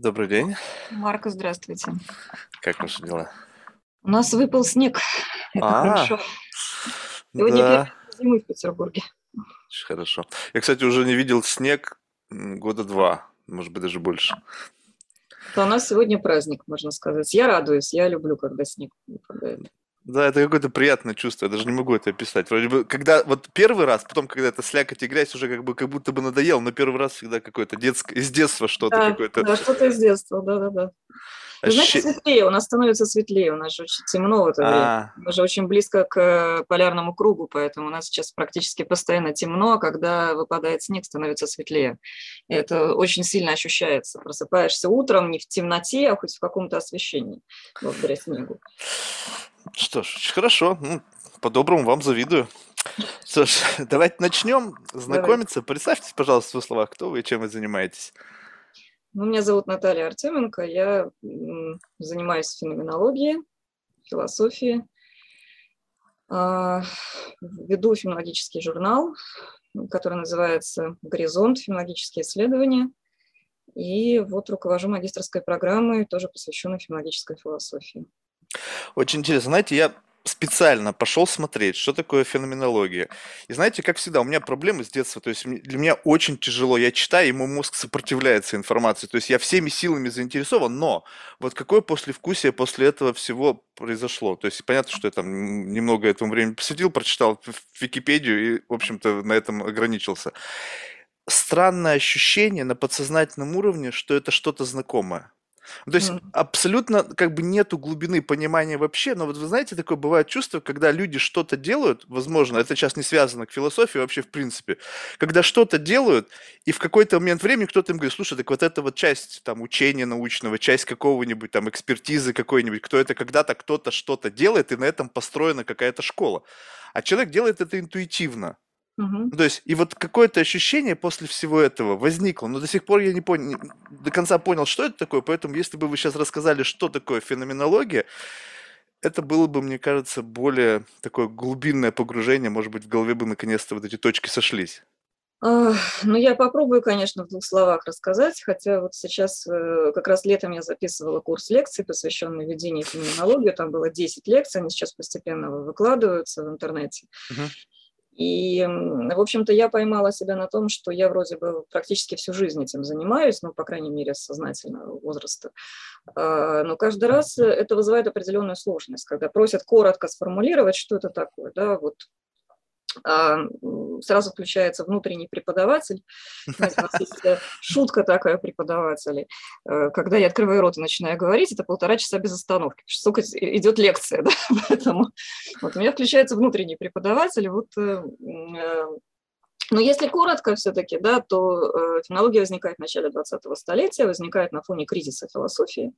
Добрый день. Марка, здравствуйте. Как ваши дела? У нас выпал снег. Это А, хорошо. Сегодня да, зимы в Петербурге. очень хорошо. Я, кстати, уже не видел снег года два, может быть, даже больше. То у нас сегодня праздник, можно сказать. Я радуюсь, я люблю, когда снег выпадает. Да, это какое-то приятное чувство, я даже не могу это описать. Вроде бы, когда вот первый раз, потом, когда это слякоть и грязь, уже как бы как будто бы надоело, но первый раз всегда какое-то детское, из детства что-то Да, какое-то да, что-то из детства, да-да-да. Вы знаете, светлее, у нас становится светлее, у нас же очень темно в это время. А, Мы же очень близко к э, полярному кругу, поэтому у нас сейчас практически постоянно темно, а когда выпадает снег, становится светлее. И это очень сильно ощущается. Просыпаешься утром не в темноте, а хоть в каком-то освещении благодаря снегу. что ж, хорошо. Ну, по-доброму вам завидую. Что ж, давайте начнем знакомиться. Представьтесь, пожалуйста, в двух словах, кто вы и чем вы занимаетесь. Ну, Меня зовут Наталья Артеменко, я занимаюсь феноменологией, философией, а, веду фенологический журнал, который называется «Горизонт. Фенологические исследования», и вот руковожу магистрской программой, тоже посвященной фенологической философии. Очень интересно. Знаете, я специально пошел смотреть, что такое феноменология. И знаете, как всегда, у меня проблемы с детства. То есть для меня очень тяжело. Я читаю, и мой мозг сопротивляется информации. То есть я всеми силами заинтересован, но вот какое послевкусие после этого всего произошло? То есть понятно, что я там немного этому времени посвятил, прочитал в Википедию и, в общем-то, на этом ограничился. Странное ощущение на подсознательном уровне, что это что-то знакомое. То есть М, абсолютно как бы нету глубины понимания вообще, но вот вы знаете, такое бывает чувство, когда люди что-то делают, возможно, это сейчас не связано к философии вообще в принципе, когда что-то делают, и в какой-то момент времени кто-то им говорит, слушай, так вот это вот часть там учения научного, часть какого-нибудь там экспертизы какой-нибудь, кто это когда-то кто-то что-то делает, и на этом построена какая-то школа. А человек делает это интуитивно. Ну, То есть, и вот какое-то ощущение после всего этого возникло, но до сих пор я не понял, до конца понял, что это такое, поэтому если бы вы сейчас рассказали, что такое феноменология, это было бы, мне кажется, более такое глубинное погружение, может быть, в голове бы наконец-то вот эти точки сошлись. Ну, я попробую, конечно, в двух словах рассказать, хотя вот сейчас, э, как раз летом я записывала курс лекций, посвященный ведению феноменологии, там было 10 лекций, они сейчас постепенно выкладываются в интернете. Мгм. И, в общем-то, я поймала себя на том, что я вроде бы практически всю жизнь этим занимаюсь, ну, по крайней мере, с сознательного возраста. А, Но каждый раз э, это вызывает определенную сложность, когда просят коротко сформулировать, что это такое, да, вот сразу включается внутренний преподаватель. Знаете, у нас есть э, шутка такая преподавателей. Э, Когда я открываю рот и начинаю говорить, это полтора часа без остановки. Столько идет лекция, да, поэтому вот у меня включается внутренний преподаватель. Вот, э, но если коротко все-таки, да, то э, фенология возникает в начале 20-го столетия, возникает на фоне кризиса философии.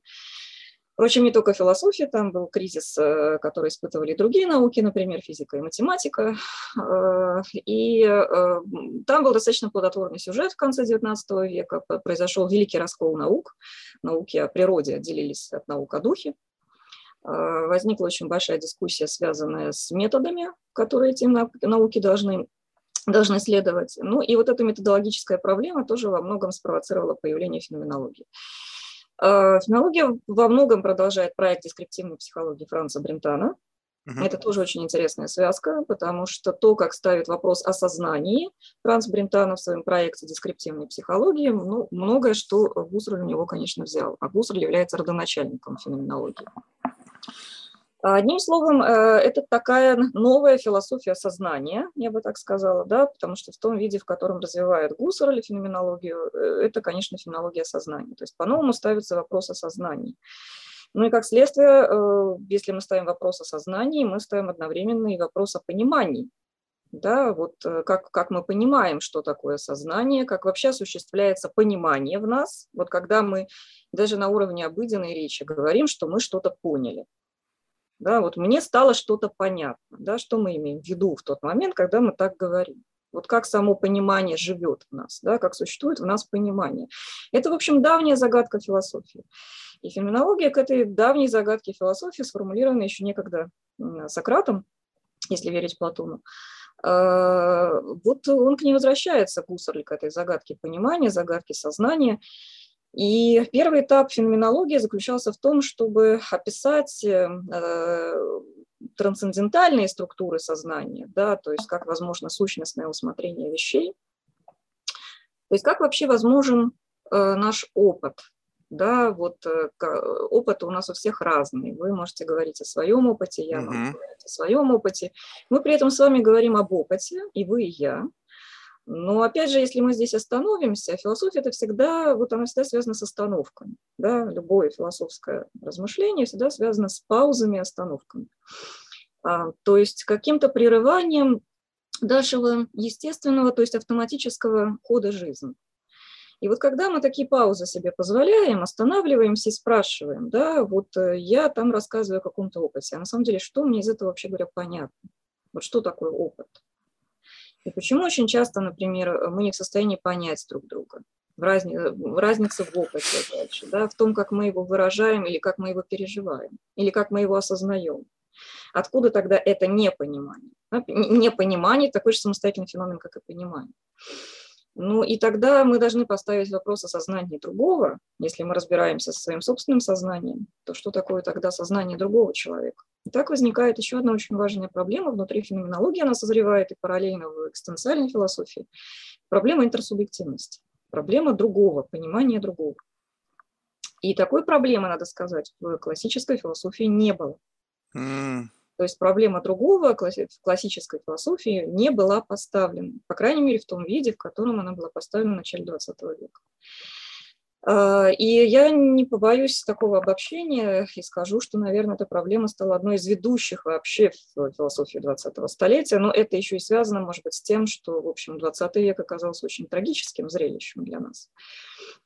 Впрочем, не только философия, там был кризис, э, который испытывали другие науки, например, физика и математика. Э, И э, там был достаточно плодотворный сюжет в конце XIX века. Произошел великий раскол наук. Науки о природе отделились от наук о духе. Возникла очень большая дискуссия, связанная с методами, которые эти нау- науки должны должны следовать. Ну и вот эта методологическая проблема тоже во многом спровоцировала появление феноменологии. Э, Феноменология во многом продолжает проект дескриптивной психологии Франца Брентана. Мгм. Это тоже очень интересная связка, потому что то, как ставит вопрос о сознании Франц Брентано в своем проекте дескриптивной психологии, ну, многое, что Гуссерль у него, конечно, взял. А Гуссерль является родоначальником феноменологии. Одним словом, э, это такая новая философия сознания, я бы так сказала, да, потому что в том виде, в котором развивает Гуссерль феноменологию, э, это, конечно, феноменология сознания. То есть по-новому ставится вопрос о сознании. Ну и как следствие, э, если мы ставим вопрос о сознании, мы ставим одновременно и вопрос о понимании. Да, вот как, как мы понимаем, что такое сознание, как вообще осуществляется понимание в нас, вот когда мы даже на уровне обыденной речи говорим, что мы что-то поняли. Да, вот мне стало что-то понятно, да, что мы имеем в виду в тот момент, когда мы так говорим. Вот как само понимание живет в нас, да, как существует в нас понимание. Это, в общем, давняя загадка философии. И феноменология к этой давней загадке философии сформулирована еще некогда Сократом, если верить Платону. Вот он к ней возвращается, Гуссерль, к этой загадке понимания, загадке сознания. И первый этап феноменологии заключался в том, чтобы описать э, трансцендентальные структуры сознания, да, то есть как возможно сущностное усмотрение вещей, то есть как вообще возможен э, наш опыт, да, вот э, опыт у нас у всех разный. Вы можете говорить о своем опыте, я mm-hmm. могу говорить о своем опыте. Мы при этом с вами говорим об опыте, и вы, и я. Но опять же, если мы здесь остановимся, философия это всегда, вот она всегда связана с остановками. Да? Любое философское размышление всегда связано с паузами и остановками. А, то есть каким-то прерыванием нашего естественного, то есть автоматического хода жизни. И вот когда мы такие паузы себе позволяем, останавливаемся и спрашиваем, да, вот э, я там рассказываю о каком-то опыте, а на самом деле что мне из этого вообще говоря понятно? Вот что такое опыт? И почему очень часто, например, мы не в состоянии понять друг друга? Разни... Разница в опыте, дальше, да, в том, как мы его выражаем или как мы его переживаем, или как мы его осознаем. Откуда тогда это непонимание? Непонимание – такой же самостоятельный феномен, как и понимание. Ну и тогда мы должны поставить вопрос о сознании другого. Если мы разбираемся со своим собственным сознанием, то что такое тогда сознание другого человека? И так возникает еще одна очень важная проблема внутри феноменологии, она созревает и параллельно в экстенциальной философии. Проблема интерсубъективности, проблема другого, понимания другого. И такой проблемы, надо сказать, в классической философии не было. То есть проблема другого в классической философии не была поставлена, по крайней мере, в том виде, в котором она была поставлена в начале XX века. А, и я не побоюсь такого обобщения и скажу, что, наверное, эта проблема стала одной из ведущих вообще в философии 20-го столетия, но это еще и связано, может быть, с тем, что, в общем, 20 век оказался очень трагическим зрелищем для нас.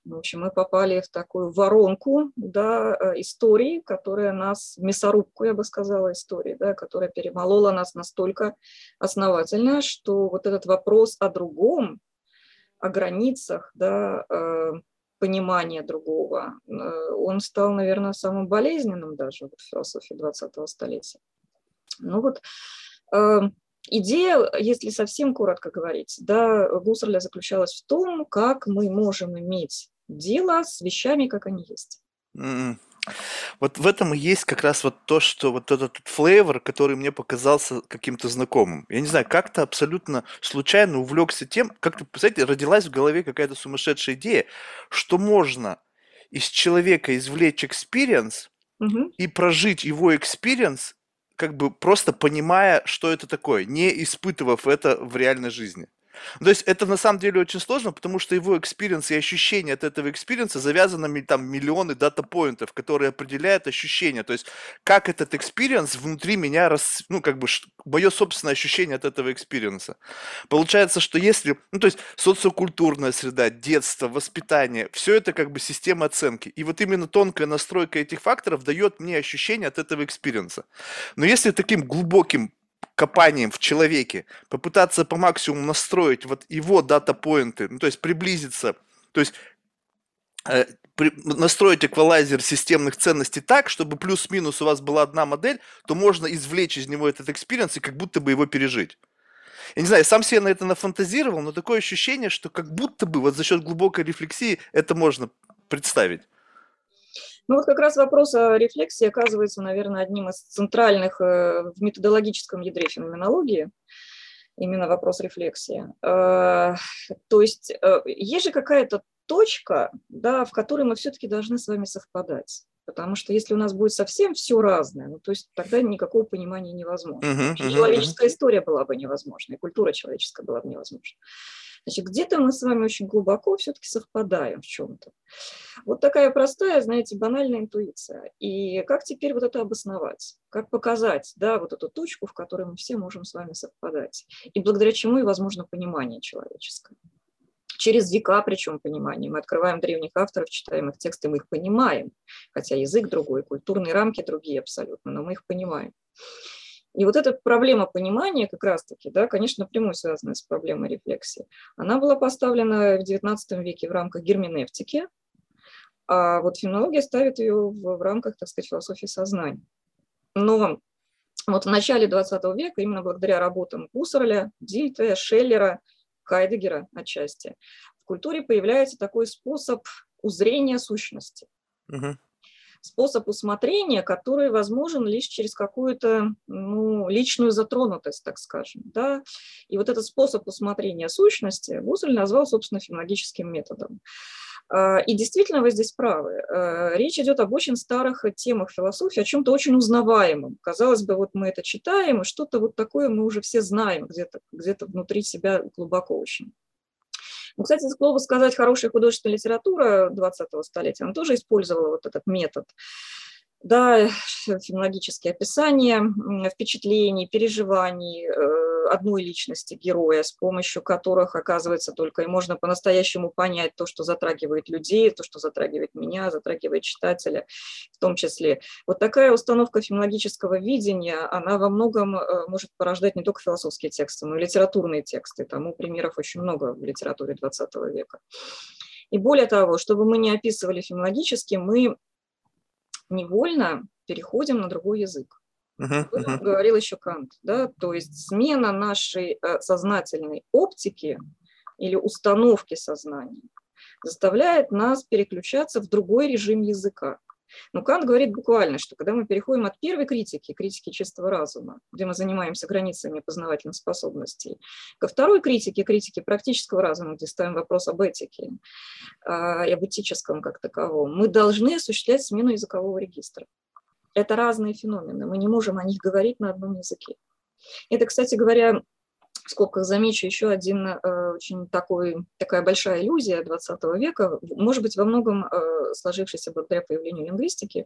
В общем, мы попали в такую воронку да, э, истории, которая нас, мясорубку, я бы сказала, истории, да, которая перемолола нас настолько основательно, что вот этот вопрос о другом, о границах, да, э, понимания другого, э, он стал, наверное, самым болезненным даже в философии 20-го столетия. Ну вот, Идея, если совсем коротко говорить, да, Гуссерля заключалась в том, как мы можем иметь дело с вещами, как они есть. Mm. Вот в этом и есть как раз вот то, что вот этот flavor, который мне показался каким-то знакомым. Я не знаю, как-то абсолютно случайно увлекся тем, как-то, представляете, родилась в голове какая-то сумасшедшая идея, что можно из человека извлечь experience угу. и прожить его experience как бы просто понимая, что это такое, не испытывав это в реальной жизни. То есть это на самом деле очень сложно, потому что его experience и ощущение от этого экспириенса завязаны там миллионы дата-поинтов, которые определяют ощущение. То есть как этот experience внутри меня, рас, ну как бы мое собственное ощущение от этого экспириенса. Получается, что если, ну то есть социокультурная среда, детство, воспитание, все это как бы система оценки. И вот именно тонкая настройка этих факторов дает мне ощущение от этого экспириенса. Но если таким глубоким копанием в человеке, попытаться по максимуму настроить вот его дата-поинты, ну, то есть приблизиться, то есть э, настроить эквалайзер системных ценностей так, чтобы плюс-минус у вас была одна модель, то можно извлечь из него этот experience и как будто бы его пережить. Я не знаю, я сам себе на это нафантазировал, но такое ощущение, что как будто бы вот за счет глубокой рефлексии это можно представить. Ну вот как раз вопрос о рефлексии оказывается, наверное, одним из центральных э, в методологическом ядре феноменологии, именно вопрос рефлексии. Э, то есть э, есть же какая-то точка, да, в которой мы все-таки должны с вами совпадать. Потому что если у нас будет совсем все разное, ну, то есть тогда никакого понимания невозможно. Uh-huh, uh-huh, Человеческая uh-huh. история была бы невозможна, и культура человеческая была бы невозможна. Значит, где-то мы с вами очень глубоко все-таки совпадаем в чем-то. Вот такая простая, знаете, банальная интуиция. И как теперь вот это обосновать? Как показать, да, вот эту точку, в которой мы все можем с вами совпадать? И благодаря чему и возможно понимание человеческое через века, причем понимание. Мы открываем древних авторов, читаем их тексты, мы их понимаем, хотя язык другой, культурные рамки другие абсолютно, но мы их понимаем. И вот эта проблема понимания как раз-таки, да, конечно, напрямую связана с проблемой рефлексии. Она была поставлена в XIX веке в рамках герменевтики, а вот фенология ставит ее в, в рамках, так сказать, философии сознания. Но вот в начале XX века, именно благодаря работам Гуссерля, Дильте, Шеллера, Хайдегера отчасти, в культуре появляется такой способ узрения сущности. Мгм. Способ усмотрения, который возможен лишь через какую-то ну, личную затронутость, так скажем. Да? И вот этот способ усмотрения сущности Гусель назвал, собственно, филологическим методом. А, И действительно, вы здесь правы. А, Речь идет об очень старых темах философии, о чем-то очень узнаваемом. Казалось бы, вот мы это читаем, и что-то вот такое мы уже все знаем где-то где внутри себя глубоко очень. Ну, кстати, к слову сказать, хорошая художественная литература 20-го столетия, она тоже использовала вот этот метод да, фенологические описания впечатлений, переживаний э, одной личности героя, с помощью которых, оказывается, только и можно по-настоящему понять то, что затрагивает людей, то, что затрагивает меня, затрагивает читателя в том числе. Вот такая установка фенологического видения, она во многом э, может порождать не только философские тексты, но и литературные тексты. Тому примеров очень много в литературе XX века. И более того, чтобы мы не описывали фенологически, мы невольно переходим на другой язык. Uh-huh, uh-huh. говорил еще Кант, да, то есть смена нашей э, сознательной оптики или установки сознания заставляет нас переключаться в другой режим языка. Но Кант говорит буквально, что когда мы переходим от первой критики, критики чистого разума, где мы занимаемся границами познавательных способностей, ко второй критике, критике практического разума, где ставим вопрос об этике а, и об этическом как таковом, мы должны осуществлять смену языкового регистра. Это разные феномены, мы не можем о них говорить на одном языке. Это, кстати говоря, в скобках замечу еще один э, очень такой, такая большая иллюзия 20 века, может быть, во многом э, сложившаяся благодаря появлению лингвистики,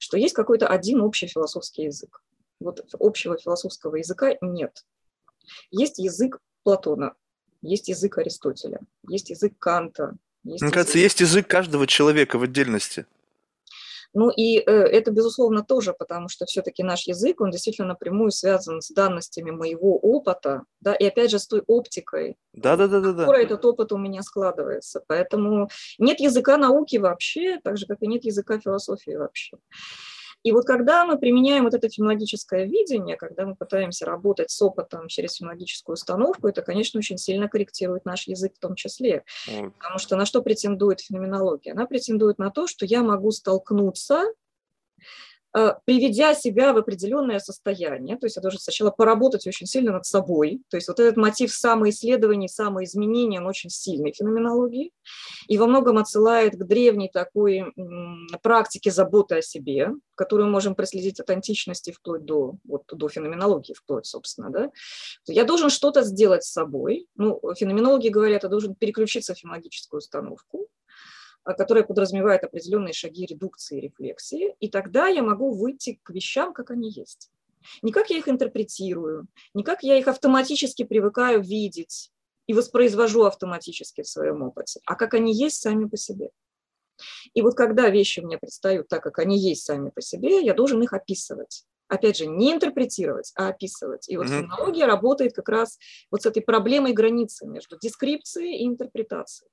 что есть какой-то один общий философский язык. Вот общего философского языка нет. Есть язык Платона, есть язык Аристотеля, есть язык Канта. Есть Мне язык... кажется, есть язык каждого человека в отдельности. Ну и э, это, безусловно, тоже, потому что все-таки наш язык, он действительно напрямую связан с данностями моего опыта, да, и опять же с той оптикой, да, да, да, да, которой этот опыт у меня складывается. Поэтому нет языка науки вообще, так же, как и нет языка философии вообще. И вот когда мы применяем вот это фенологическое видение, когда мы пытаемся работать с опытом через фенологическую установку, это, конечно, очень сильно корректирует наш язык в том числе. Потому что на что претендует феноменология? Она претендует на то, что я могу столкнуться приведя себя в определенное состояние, то есть я должен сначала поработать очень сильно над собой, то есть вот этот мотив самоисследований, самоизменения, он очень сильный в феноменологии, и во многом отсылает к древней такой практике заботы о себе, которую можем проследить от античности вплоть до, вот, до феноменологии, вплоть, собственно. Да? Я должен что-то сделать с собой, ну, феноменологи говорят, я должен переключиться в феноменологическую установку, которая подразумевает определенные шаги редукции рефлексии, и тогда я могу выйти к вещам, как они есть. Не как я их интерпретирую, не как я их автоматически привыкаю видеть и воспроизвожу автоматически в своем опыте, а как они есть сами по себе. И вот когда вещи мне предстают так, как они есть сами по себе, я должен их описывать. Опять же, не интерпретировать, а описывать. И вот mm-hmm. фенология работает как раз вот с этой проблемой границы между дескрипцией и интерпретацией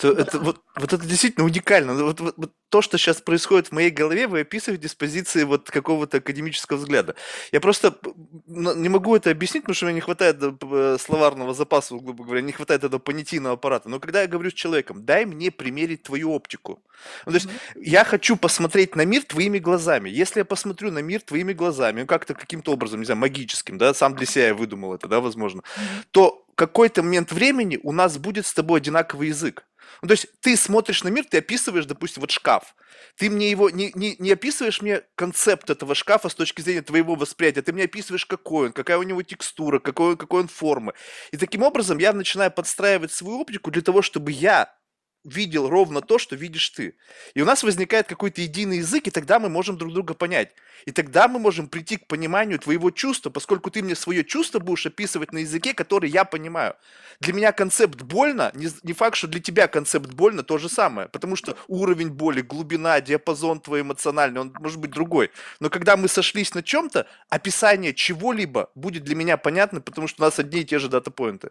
то да. это, вот, вот это действительно уникально. Вот, вот, вот то, что сейчас происходит в моей голове, вы описываете с позиции вот какого-то академического взгляда. Я просто не могу это объяснить, потому что мне не хватает э, словарного запаса, грубо говоря, не хватает этого понятийного аппарата. Но когда я говорю с человеком, дай мне примерить твою оптику. Ну, то есть mm-hmm. я хочу посмотреть на мир твоими глазами. Если я посмотрю на мир твоими глазами, ну, как-то каким-то образом, не знаю, магическим, да, сам для себя я выдумал это, да, возможно, mm-hmm. то какой-то момент времени у нас будет с тобой одинаковый язык. Ну, то есть ты смотришь на мир, ты описываешь, допустим, вот шкаф. Ты мне его не, не, не описываешь мне концепт этого шкафа с точки зрения твоего восприятия, ты мне описываешь, какой он, какая у него текстура, какой, какой он формы. И таким образом я начинаю подстраивать свою оптику для того, чтобы я видел ровно то, что видишь ты. И у нас возникает какой-то единый язык, и тогда мы можем друг друга понять. И тогда мы можем прийти к пониманию твоего чувства, поскольку ты мне свое чувство будешь описывать на языке, который я понимаю. Для меня концепт больно, не, факт, что для тебя концепт больно то же самое, потому что уровень боли, глубина, диапазон твой эмоциональный, он может быть другой. Но когда мы сошлись на чем-то, описание чего-либо будет для меня понятно, потому что у нас одни и те же дата-поинты.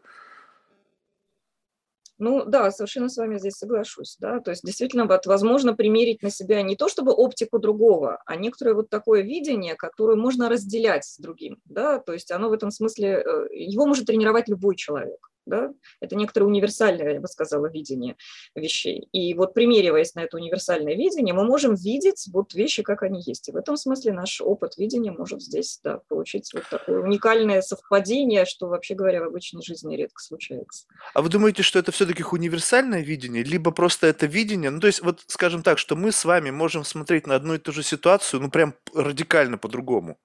Ну да, совершенно с вами здесь соглашусь. Да? То есть действительно вот, возможно примерить на себя не то чтобы оптику другого, а некоторое вот такое видение, которое можно разделять с другим. Да? То есть оно в этом смысле, э, его может тренировать любой человек. Да? Это некоторое универсальное, я бы сказала, видение вещей. И вот примериваясь на это универсальное видение, мы можем видеть вот вещи, как они есть. И в этом смысле наш опыт видения может здесь да, получить вот такое уникальное совпадение, что, вообще говоря, в обычной жизни редко случается. А вы думаете, что это все-таки универсальное видение, либо просто это видение? Ну, то есть, вот скажем так, что мы с вами можем смотреть на одну и ту же ситуацию, ну, прям радикально по-другому.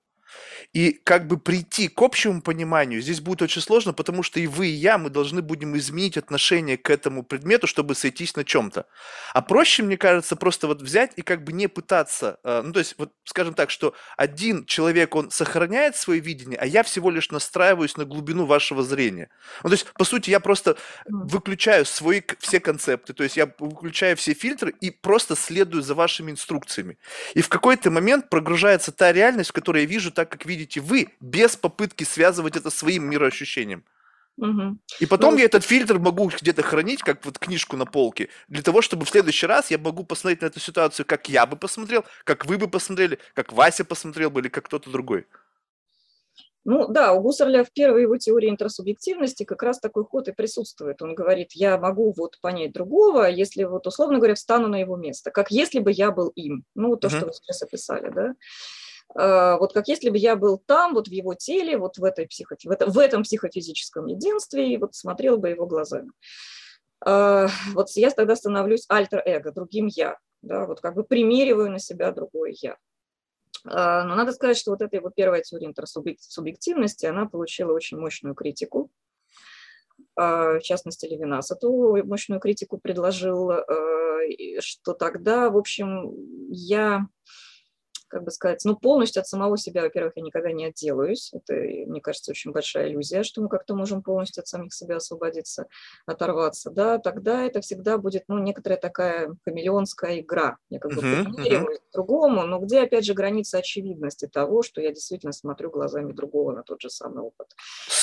И как бы прийти к общему пониманию здесь будет очень сложно, потому что и вы, и я, мы должны будем изменить отношение к этому предмету, чтобы сойтись на чем-то. А проще, мне кажется, просто вот взять и как бы не пытаться, э, ну то есть вот скажем так, что один человек, он сохраняет свое видение, а я всего лишь настраиваюсь на глубину вашего зрения. Ну то есть, по сути, я просто выключаю свои все концепты, то есть я выключаю все фильтры и просто следую за вашими инструкциями. И в какой-то момент прогружается та реальность, в которой я вижу так, как видите вы, без попытки связывать это своим мироощущением. Угу. И потом ну, я этот фильтр могу где-то хранить, как вот книжку на полке, для того, чтобы в следующий раз я могу посмотреть на эту ситуацию, как я бы посмотрел, как вы бы посмотрели, как Вася посмотрел бы или как кто-то другой. Ну да, у Гуссерля в первой его теории интерсубъективности как раз такой ход и присутствует. Он говорит, я могу вот понять другого, если вот, условно говоря, встану на его место, как если бы я был им. Ну, то, uh-huh. что вы сейчас описали, да. А, вот как если бы я был там, вот в его теле, вот в, этой психо, в, это, в этом психофизическом единстве, и вот смотрел бы его глазами. А, вот я тогда становлюсь альтер-эго, другим я, да, вот как бы примериваю на себя другое я. А, но надо сказать, что вот эта его первая теория интерсубъективности, она получила очень мощную критику. В частности, Левинас эту мощную критику предложил, что тогда, в общем, я как бы сказать, ну, полностью от самого себя, во-первых, я никогда не отделаюсь. Это, мне кажется, очень большая иллюзия, что мы как-то можем полностью от самих себя освободиться, оторваться, да, тогда это всегда будет, ну, некоторая такая хамелеонская игра. Я как бы uh-huh, uh-huh. другому, но где, опять же, граница очевидности того, что я действительно смотрю глазами другого на тот же самый опыт.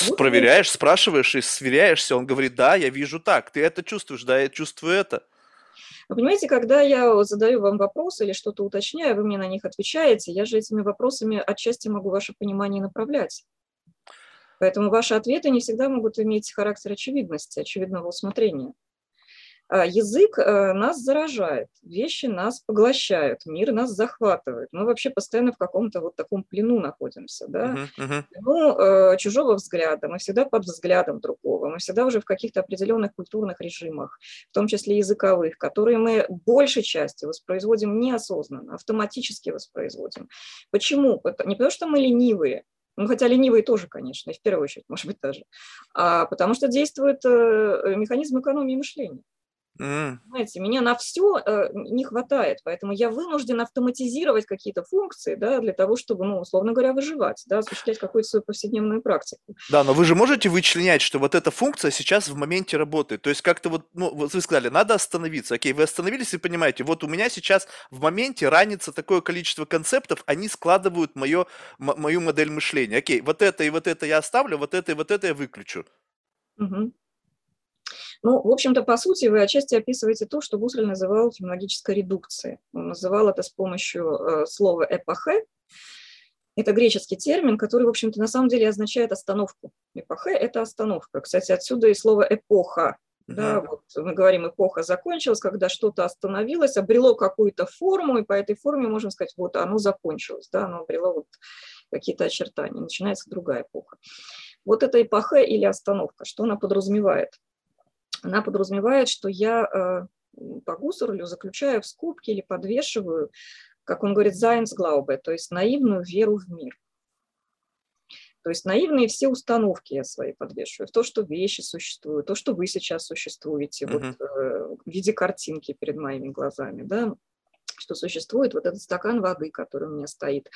Вот Проверяешь, и... спрашиваешь и сверяешься, он говорит, да, я вижу так, ты это чувствуешь, да, я чувствую это. Вы понимаете, когда я задаю вам вопросы или что-то уточняю, вы мне на них отвечаете, я же этими вопросами отчасти могу ваше понимание направлять. Поэтому ваши ответы не всегда могут иметь характер очевидности, очевидного усмотрения. А, язык э, нас заражает, вещи нас поглощают, мир нас захватывает. Мы вообще постоянно в каком-то вот таком плену находимся, да? Uh-huh, uh-huh. Ну, э, чужого взгляда, мы всегда под взглядом другого, мы всегда уже в каких-то определенных культурных режимах, в том числе языковых, которые мы большей части воспроизводим неосознанно, автоматически воспроизводим. Почему? Не потому что мы ленивые, ну, хотя ленивые тоже, конечно, и в первую очередь, может быть, даже, а потому что действует э, механизм экономии мышления. Mm. Понимаете, меня на все э, не хватает, поэтому я вынужден автоматизировать какие-то функции, да, для того, чтобы, ну, условно говоря, выживать, да, осуществлять какую-то свою повседневную практику. Да, но вы же можете вычленять, что вот эта функция сейчас в моменте работает. То есть как-то вот, ну, вот вы сказали, надо остановиться. Окей, вы остановились и понимаете, вот у меня сейчас в моменте ранится такое количество концептов, они складывают мое, мою модель мышления. Окей, вот это и вот это я оставлю, вот это и вот это я выключу. Угу. Ну, в общем-то, по сути, вы отчасти описываете то, что Гусль называл феноменологической редукцией. Он называл это с помощью э, слова «эпохе». Это греческий термин, который, в общем-то, на самом деле означает остановку. Эпохе – это остановка. Кстати, отсюда и слово «эпоха». Да, вот мы говорим, эпоха закончилась, когда что-то остановилось, обрело какую-то форму, и по этой форме можем сказать, вот оно закончилось, да, оно обрело вот какие-то очертания, начинается другая эпоха. Вот это эпоха или остановка, что она подразумевает? Она подразумевает, что я э, по Гуссерлю заключаю в скобки или подвешиваю, как он говорит, Zainsglaube, то есть наивную веру в мир. То есть наивные все установки я свои подвешиваю, то, что вещи существуют, то, что вы сейчас существуете, mm-hmm. вот э, в виде картинки перед моими глазами, да, что существует вот этот стакан воды, который у меня стоит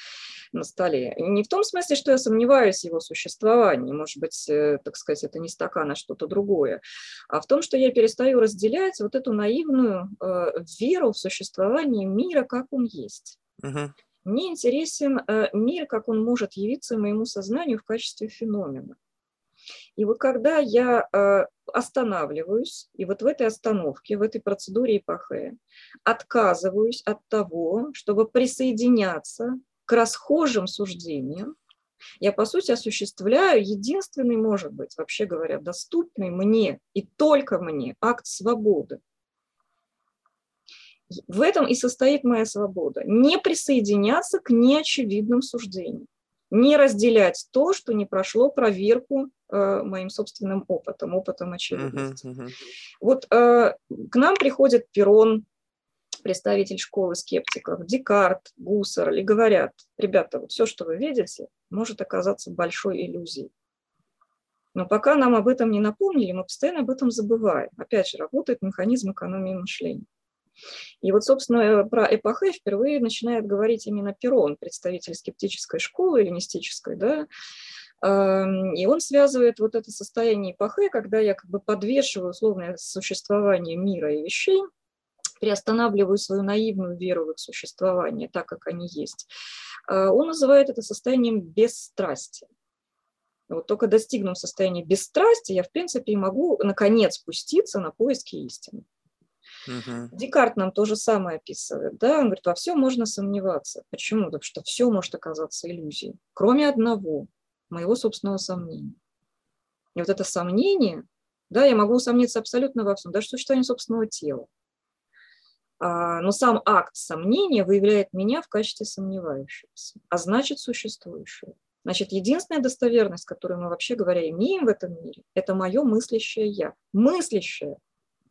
на столе. Не в том смысле, что я сомневаюсь в его существовании, может быть, э, так сказать, это не стакан, а что-то другое, а в том, что я перестаю разделять вот эту наивную э, веру в существование мира, как он есть. Угу. Мне интересен э, мир, как он может явиться моему сознанию в качестве феномена. И вот когда я э, останавливаюсь, и вот в этой остановке, в этой процедуре ИПХ отказываюсь от того, чтобы присоединяться к расхожим суждениям, Я, по сути, осуществляю единственный, может быть, вообще говоря, доступный мне и только мне акт свободы. В этом и состоит моя свобода. Не присоединяться к неочевидным суждениям, не разделять то, что не прошло проверку моим собственным опытом, опытом очевидности. Uh-huh, uh-huh. Вот э, к нам приходит Перрон, представитель школы скептиков, Декарт, Гуссер, и говорят, ребята, вот все, что вы видите, может оказаться большой иллюзией. Но пока нам об этом не напомнили, мы постоянно об этом забываем. Опять же, работает механизм экономии мышления. И вот, собственно, про эпохе впервые начинает говорить именно Перрон, представитель скептической школы, эллинистической, да, и он связывает вот это состояние эпохе, когда я как бы подвешиваю условное существование мира и вещей, приостанавливаю свою наивную веру в их существование так, как они есть. Э, он называет это состоянием бесстрастия. Вот только достигнув состояния бесстрастия, я, в принципе, и могу, наконец, спуститься на поиски истины. Угу. Декарт нам то же самое описывает. Да? Он говорит, во всем можно сомневаться. Почему? Потому что все может оказаться иллюзией, кроме одного, моего собственного сомнения. И вот это сомнение, да, я могу усомниться абсолютно во всем, даже в существовании собственного тела. А, но сам акт сомнения выявляет меня в качестве сомневающегося, а значит существующего. Значит, единственная достоверность, которую мы вообще говоря имеем в этом мире, это мое мыслящее я. Мыслящее,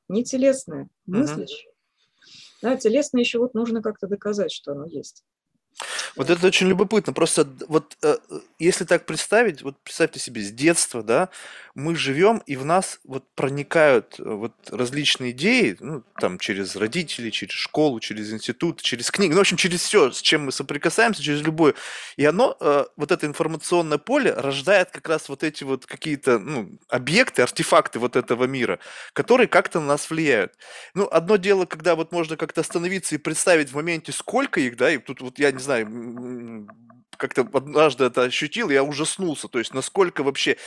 не телесное, мыслящее. Uh-huh. Да, телесное еще вот нужно как-то доказать, что оно есть. Вот это очень любопытно. Просто вот э, если так представить, вот представьте себе, с детства, да, мы живем, и в нас вот проникают э, вот различные идеи, ну, там, через родителей, через школу, через институт, через книги, ну, в общем, через все, с чем мы соприкасаемся, через любое. И оно, э, вот это информационное поле рождает как раз вот эти вот какие-то, ну, объекты, артефакты вот этого мира, которые как-то на нас влияют. Ну, одно дело, когда вот можно как-то остановиться и представить в моменте, сколько их, да, и тут вот я не знаю, как-то однажды это ощутил, я ужаснулся, то есть насколько вообще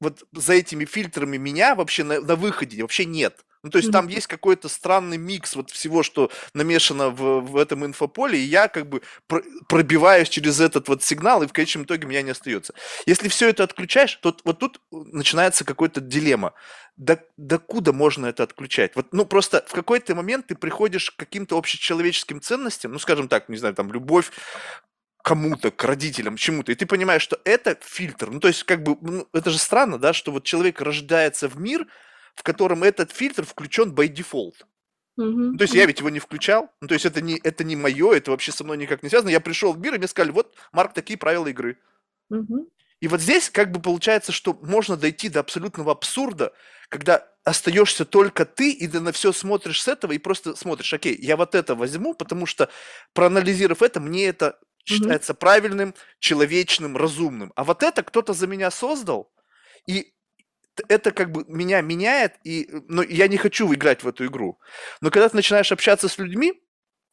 вот за этими фильтрами меня вообще на, на выходе вообще нет. Ну, то есть там есть какой-то странный микс вот всего, что намешано в, в этом инфополе, и я как бы про, пробиваюсь через этот вот сигнал, и в конечном итоге меня не остается. Если все это отключаешь, то вот тут начинается какой-то дилемма. До, до куда можно это отключать? Вот, ну, просто в какой-то момент ты приходишь к каким-то общечеловеческим ценностям, ну, скажем так, не знаю, там, любовь, кому-то, к родителям, чему-то, и ты понимаешь, что это фильтр. Ну, то есть, как бы, ну, это же странно, да, что вот человек рождается в мир, в котором этот фильтр включен by default. Mm-hmm. то есть я ведь его не включал, ну, то есть это не, это не мое, это вообще со мной никак не связано. Я пришел в мир, и мне сказали, вот, Марк, такие правила игры. Mm-hmm. И вот здесь как бы получается, что можно дойти до абсолютного абсурда, когда остаешься только ты, и ты на все смотришь с этого, и просто смотришь, окей, я вот это возьму, потому что проанализировав это, мне это считается mm-hmm. правильным, человечным, разумным. А вот это кто-то за меня создал, и это как бы меня меняет, и, но я не хочу играть в эту игру. Но когда ты начинаешь общаться с людьми,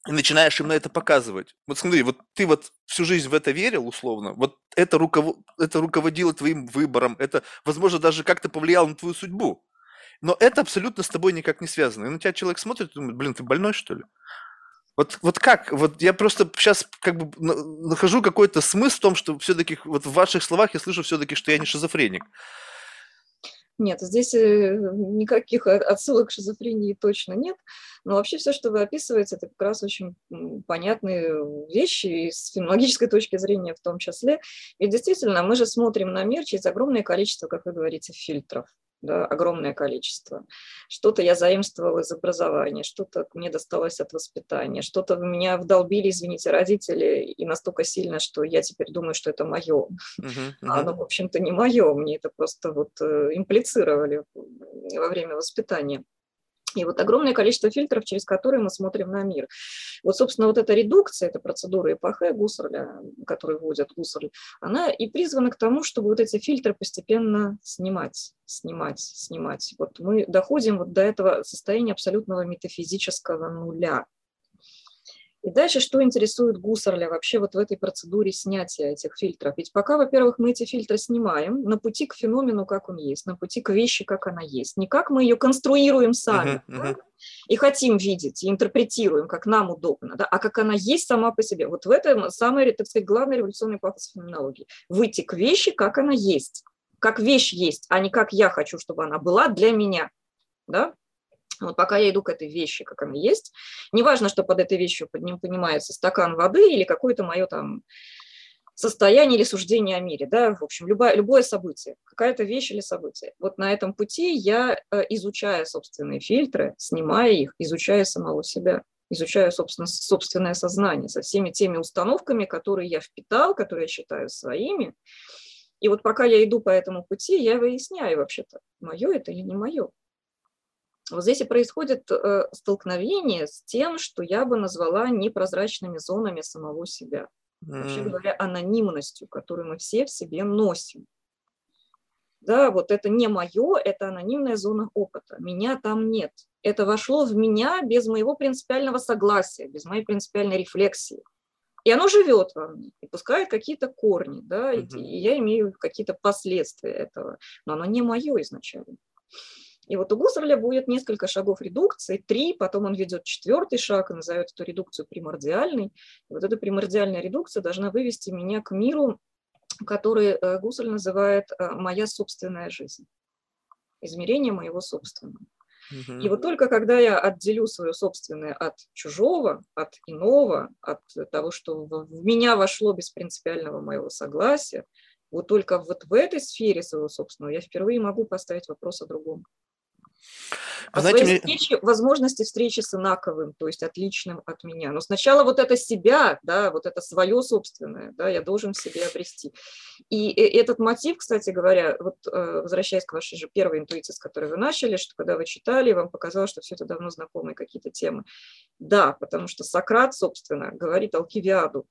и начинаешь им на это показывать. Вот смотри, вот ты вот всю жизнь в это верил, условно, вот это, руков... это руководило твоим выбором, это, возможно, даже как-то повлияло на твою судьбу. Но это абсолютно с тобой никак не связано. И на тебя человек смотрит и думает, блин, ты больной, что ли? Вот, вот как? Вот я просто сейчас как бы нахожу какой-то смысл в том, что все-таки вот в ваших словах я слышу все-таки, что я не шизофреник. Нет, здесь э, никаких отсылок к шизофрении точно нет. Но вообще все, что вы описываете, это как раз очень понятные вещи, и с фенологической точки зрения в том числе. Ведь действительно, мы же смотрим на мир через огромное количество, как вы говорите, фильтров да, огромное количество. Что-то я заимствовала из образования, что-то мне досталось от воспитания, что-то в меня вдолбили, извините, родители, и настолько сильно, что я теперь думаю, что это мое. Uh-huh, uh-huh. А оно, в общем-то, не мое, мне это просто вот э, имплицировали во время воспитания. И вот огромное количество фильтров, через которые мы смотрим на мир. Вот, собственно, вот эта редукция, эта процедура ЭПХ Гуссерля, которую вводят Гуссерль, она и призвана к тому, чтобы вот эти фильтры постепенно снимать, снимать, снимать. Вот мы доходим вот до этого состояния абсолютного метафизического нуля. И дальше, что интересует Гусарля вообще вот в этой процедуре снятия этих фильтров? Ведь пока, во-первых, мы эти фильтры снимаем на пути к феномену, как он есть, на пути к вещи, как она есть. Не как мы ее конструируем сами uh-huh, uh-huh. и хотим видеть, и интерпретируем, как нам удобно, да, а как она есть сама по себе. Вот в этом самый, так сказать, главный революционный пафос феноменологии. Выйти к вещи, как она есть. Как вещь есть, а не как я хочу, чтобы она была для меня. Да? Вот пока я иду к этой вещи, как она есть, неважно, что под этой вещью под ним понимается стакан воды или какое-то мое там состояние или суждение о мире, да, в общем, любое, любое событие, какая-то вещь или событие. Вот на этом пути я, э, изучая собственные фильтры, снимая их, изучая самого себя, изучаю собственно, собственное сознание со всеми теми установками, которые я впитал, которые я считаю своими. И вот пока я иду по этому пути, я выясняю вообще-то, мое это или не мое. Вот здесь и происходит э, столкновение с тем, что я бы назвала непрозрачными зонами самого себя. Вообще говоря, анонимностью, которую мы все в себе носим. Да, вот это не мое, это анонимная зона опыта. Меня там нет. Это вошло в меня без моего принципиального согласия, без моей принципиальной рефлексии. И оно живет во мне и пускает какие-то корни, да, и, и я имею какие-то последствия этого. Но оно не мое изначально. И вот у Гуссерля будет несколько шагов редукции, три, потом он ведет четвертый шаг и назовет эту редукцию примордиальной. И вот эта примордиальная редукция должна вывести меня к миру, который э, Гуссель называет э, «моя собственная жизнь», измерение моего собственного. И вот только когда я отделю свое собственное от чужого, от иного, от того, что в меня вошло без принципиального моего согласия, вот только вот в этой сфере своего собственного я впервые могу поставить вопрос о другом. Вы знаете, своей встречи, возможности встречи с инаковым, то есть отличным от меня. Но сначала вот это себя, да, вот это свое собственное, да, я должен в себе обрести. И этот мотив, кстати говоря, вот э, возвращаясь к вашей же первой интуиции, с которой вы начали, что когда вы читали, вам показалось, что все это давно знакомые какие-то темы. Да, потому что Сократ, собственно, говорит Алкивиаду,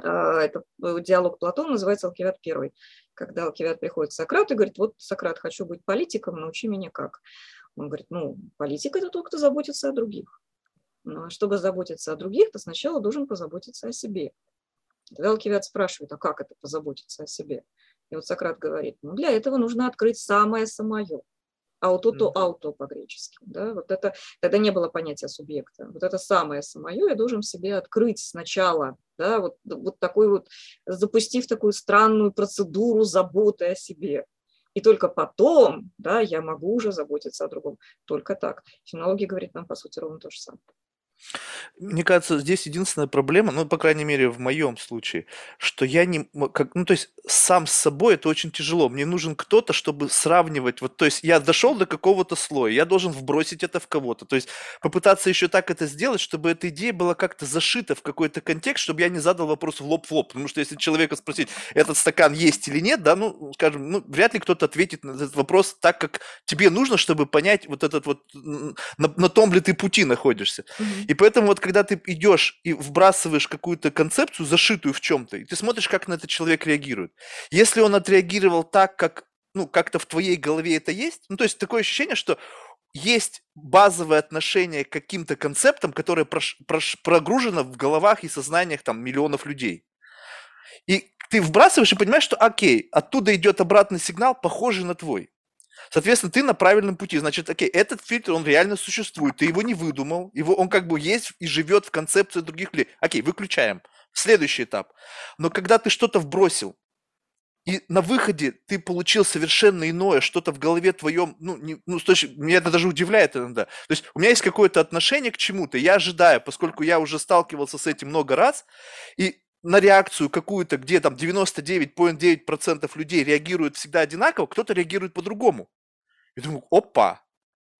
это э, диалог Платона называется Алкивиад первый когда Алкивиад приходит к Сократу и говорит, вот, Сократ, хочу быть политиком, научи меня как. Он говорит, ну, политик – это тот, кто заботится о других. Но чтобы заботиться о других, ты сначала должен позаботиться о себе. Тогда Алкивиад спрашивает, а как это позаботиться о себе? И вот Сократ говорит, ну, для этого нужно открыть самое самое аутото ауто по-гречески. Да? Вот это, тогда не было понятия субъекта. Вот это самое самое я должен себе открыть сначала, да? вот, вот такой вот, запустив такую странную процедуру заботы о себе. И только потом да, я могу уже заботиться о другом. Только так. Фенология говорит нам, по сути, ровно то же самое. Мне кажется, здесь единственная проблема, ну, по крайней мере, в моем случае, что я не, как, ну, то есть сам с собой это очень тяжело. Мне нужен кто-то, чтобы сравнивать. Вот, то есть я дошел до какого-то слоя, я должен вбросить это в кого-то. То есть попытаться еще так это сделать, чтобы эта идея была как-то зашита в какой-то контекст, чтобы я не задал вопрос в лоб в лоб. Потому что если человека спросить, этот стакан есть или нет, да, ну, скажем, ну, вряд ли кто-то ответит на этот вопрос так, как тебе нужно, чтобы понять вот этот вот, на, на том ли ты пути находишься. Mm-hmm. И поэтому вот когда ты идешь и вбрасываешь какую-то концепцию, зашитую в чем-то, и ты смотришь, как на этот человек реагирует. Если он отреагировал так, как ну, как-то в твоей голове это есть, ну, то есть такое ощущение, что есть базовое отношение к каким-то концептам, которые прош, прош, прогружено в головах и сознаниях там миллионов людей. И ты вбрасываешь и понимаешь, что окей, оттуда идет обратный сигнал, похожий на твой. Соответственно, ты на правильном пути. Значит, окей, этот фильтр, он реально существует, ты его не выдумал, его, он как бы есть и живет в концепции других людей. Окей, выключаем. Следующий этап. Но когда ты что-то вбросил, и на выходе ты получил совершенно иное, что-то в голове твоем, ну, не, ну, то есть, меня это даже удивляет иногда. То есть у меня есть какое-то отношение к чему-то, я ожидаю, поскольку я уже сталкивался с этим много раз, и на реакцию какую-то, где там 99,9% людей реагируют всегда одинаково, кто-то реагирует по-другому. Я думаю, опа,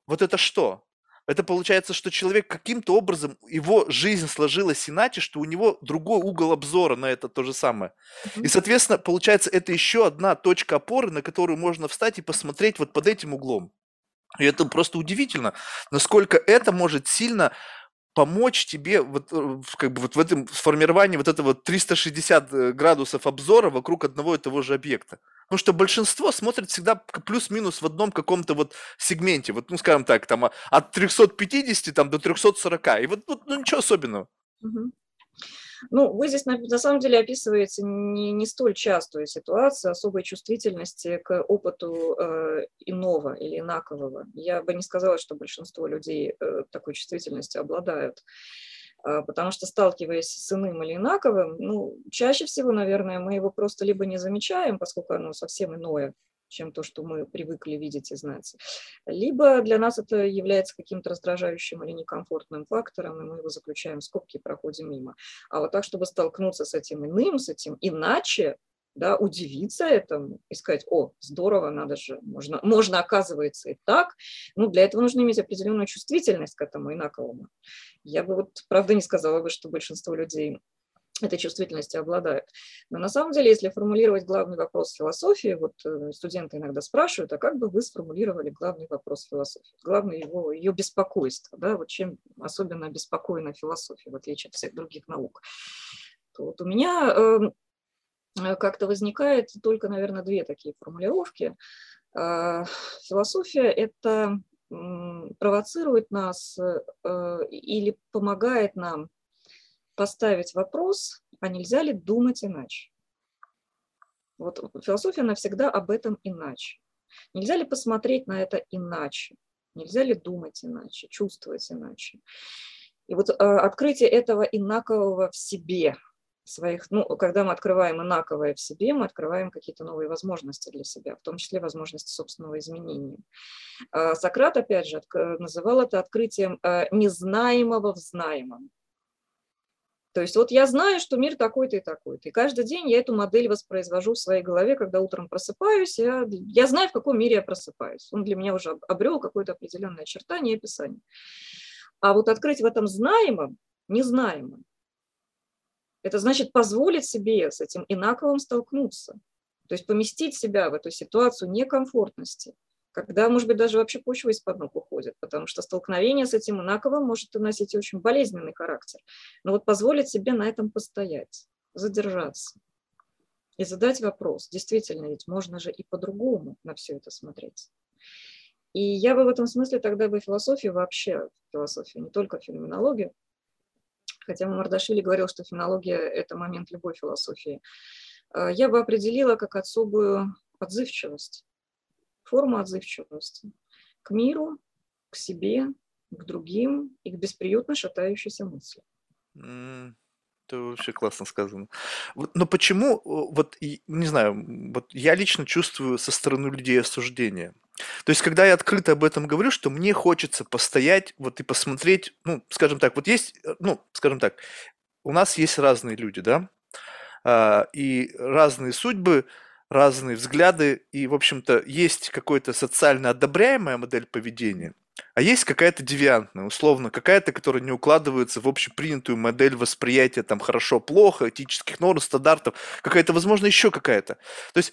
вот это что? Это получается, что человек каким-то образом, его жизнь сложилась иначе, что у него другой угол обзора на это то же самое. И, соответственно, получается, это еще одна точка опоры, на которую можно встать и посмотреть вот под этим углом. И это просто удивительно, насколько это может сильно помочь тебе вот, э, как бы вот в этом сформировании вот этого 360 э, градусов обзора вокруг одного и того же объекта. Потому что большинство смотрит всегда плюс-минус в одном каком-то вот сегменте, вот, ну, скажем так, там от 350 там, до 340, и вот, вот ну, ничего особенного. Угу. Ну, вы здесь на, на самом деле описываете не, не столь частую ситуацию особой чувствительности к опыту э, иного или инакового. Я бы не сказала, что большинство людей э, такой чувствительностью обладают. Э, потому что сталкиваясь с иным или инаковым, ну, чаще всего, наверное, мы его просто либо не замечаем, поскольку оно совсем иное, чем то, что мы привыкли видеть и знать. Либо для нас это является каким-то раздражающим или некомфортным фактором, и мы его заключаем в скобки и проходим мимо. А вот так, чтобы столкнуться с этим иным, с этим иначе, да, удивиться этому и сказать, о, здорово, надо же, можно, можно оказывается и так. Ну, для этого нужно иметь определенную чувствительность к этому инаковому. Я бы вот, правда, не сказала бы, что большинство людей этой чувствительности обладают. Но на самом деле, если формулировать главный вопрос философии, вот э, студенты иногда спрашивают, а как бы вы сформулировали главный вопрос философии? Главное его, ее беспокойство, да, вот чем особенно беспокойна философия, в отличие от всех других наук. То вот у меня эм, э, как-то возникает только, наверное, две такие формулировки. Э, философия – это провоцирует нас э, или помогает нам поставить вопрос, а нельзя ли думать иначе? Вот философия навсегда об этом иначе. Нельзя ли посмотреть на это иначе? Нельзя ли думать иначе, чувствовать иначе? И вот э, открытие этого инакового в себе, своих, ну, когда мы открываем инаковое в себе, мы открываем какие-то новые возможности для себя, в том числе возможности собственного изменения. Э, Сократ, опять же, называл это открытием э, незнаемого в знаемом. То есть вот я знаю, что мир такой-то и такой-то. И каждый день я эту модель воспроизвожу в своей голове, когда утром просыпаюсь. Я, я знаю, в каком мире я просыпаюсь. Он для меня уже обрел какое-то определенное очертание и описание. А вот открыть в этом знаемом, незнаемом, это значит позволить себе с этим инаковым столкнуться. То есть поместить себя в эту ситуацию некомфортности – когда, может быть, даже вообще почва из-под ног уходит, потому что столкновение с этим инаковым может носить очень болезненный характер. Но вот позволить себе на этом постоять, задержаться и задать вопрос, действительно, ведь можно же и по-другому на все это смотреть. И я бы в этом смысле тогда бы философию вообще, философию, не только феноменологию, хотя Мардашвили говорил, что фенология – это момент любой философии, э, я бы определила как особую отзывчивость форма отзывчивости к миру, к себе, к другим и к бесприютно шатающейся мысли. Это вообще классно сказано. но почему, вот, не знаю, вот я лично чувствую со стороны людей осуждение. То есть, когда я открыто об этом говорю, что мне хочется постоять, вот и посмотреть, ну, скажем так, вот есть, э, ну, скажем так, у нас есть разные люди, да, а, и разные судьбы, разные взгляды, и, в общем-то, есть какая-то социально одобряемая модель поведения, а есть какая-то девиантная, условно, какая-то, которая не укладывается в общепринятую модель восприятия там хорошо-плохо, этических норм, стандартов, какая-то, возможно, еще какая-то. То есть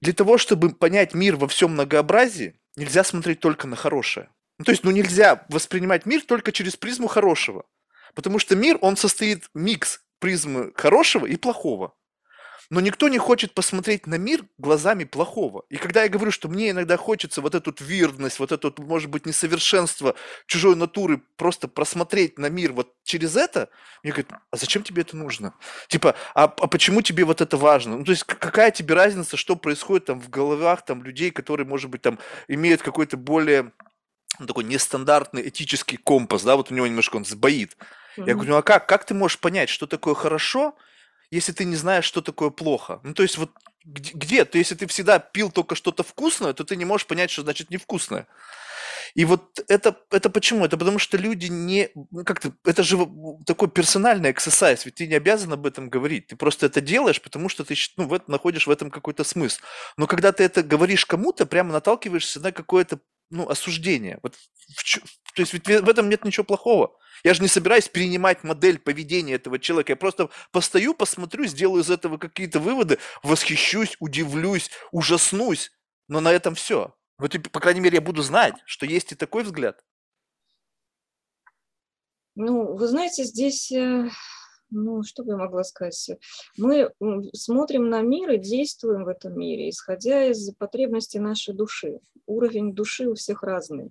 для того, чтобы понять мир во всем многообразии, нельзя смотреть только на хорошее. Ну, то есть, ну, нельзя воспринимать мир только через призму хорошего. Потому что мир, он состоит микс призмы хорошего и плохого. Но никто не хочет посмотреть на мир глазами плохого. И когда я говорю, что мне иногда хочется вот эту вирдность, вот это, может быть, несовершенство чужой натуры просто просмотреть на мир вот через это, мне говорят, а зачем тебе это нужно? Типа, а, а почему тебе вот это важно? Ну, то есть какая тебе разница, что происходит там в головах там людей, которые, может быть, там имеют какой-то более ну, такой нестандартный этический компас, да, вот у него немножко он сбоит. Mm-hmm. Я говорю, ну а как? Как ты можешь понять, что такое хорошо, если ты не знаешь, что такое плохо? Ну, то есть вот где? То если ты всегда пил только что-то вкусное, то ты не можешь понять, что значит невкусное. И вот это, это почему? Это потому что люди не... Ну, как-то, это же такой персональный эксерсайз, ведь ты не обязан об этом говорить. Ты просто это делаешь, потому что ты ну, в это, находишь в этом какой-то смысл. Но когда ты это говоришь кому-то, прямо наталкиваешься на какое-то ну, осуждение. Вот, в, то есть ведь в этом нет ничего плохого. Я же не собираюсь перенимать модель поведения этого человека. Я просто постою, посмотрю, сделаю из этого какие-то выводы, восхищусь, удивлюсь, ужаснусь. Но на этом все. Вот, по крайней мере, я буду знать, что есть и такой взгляд. Ну, вы знаете, здесь, э, ну, что бы я могла сказать? Мы смотрим на мир и действуем в этом мире, исходя из потребностей нашей души. Уровень души у всех разный.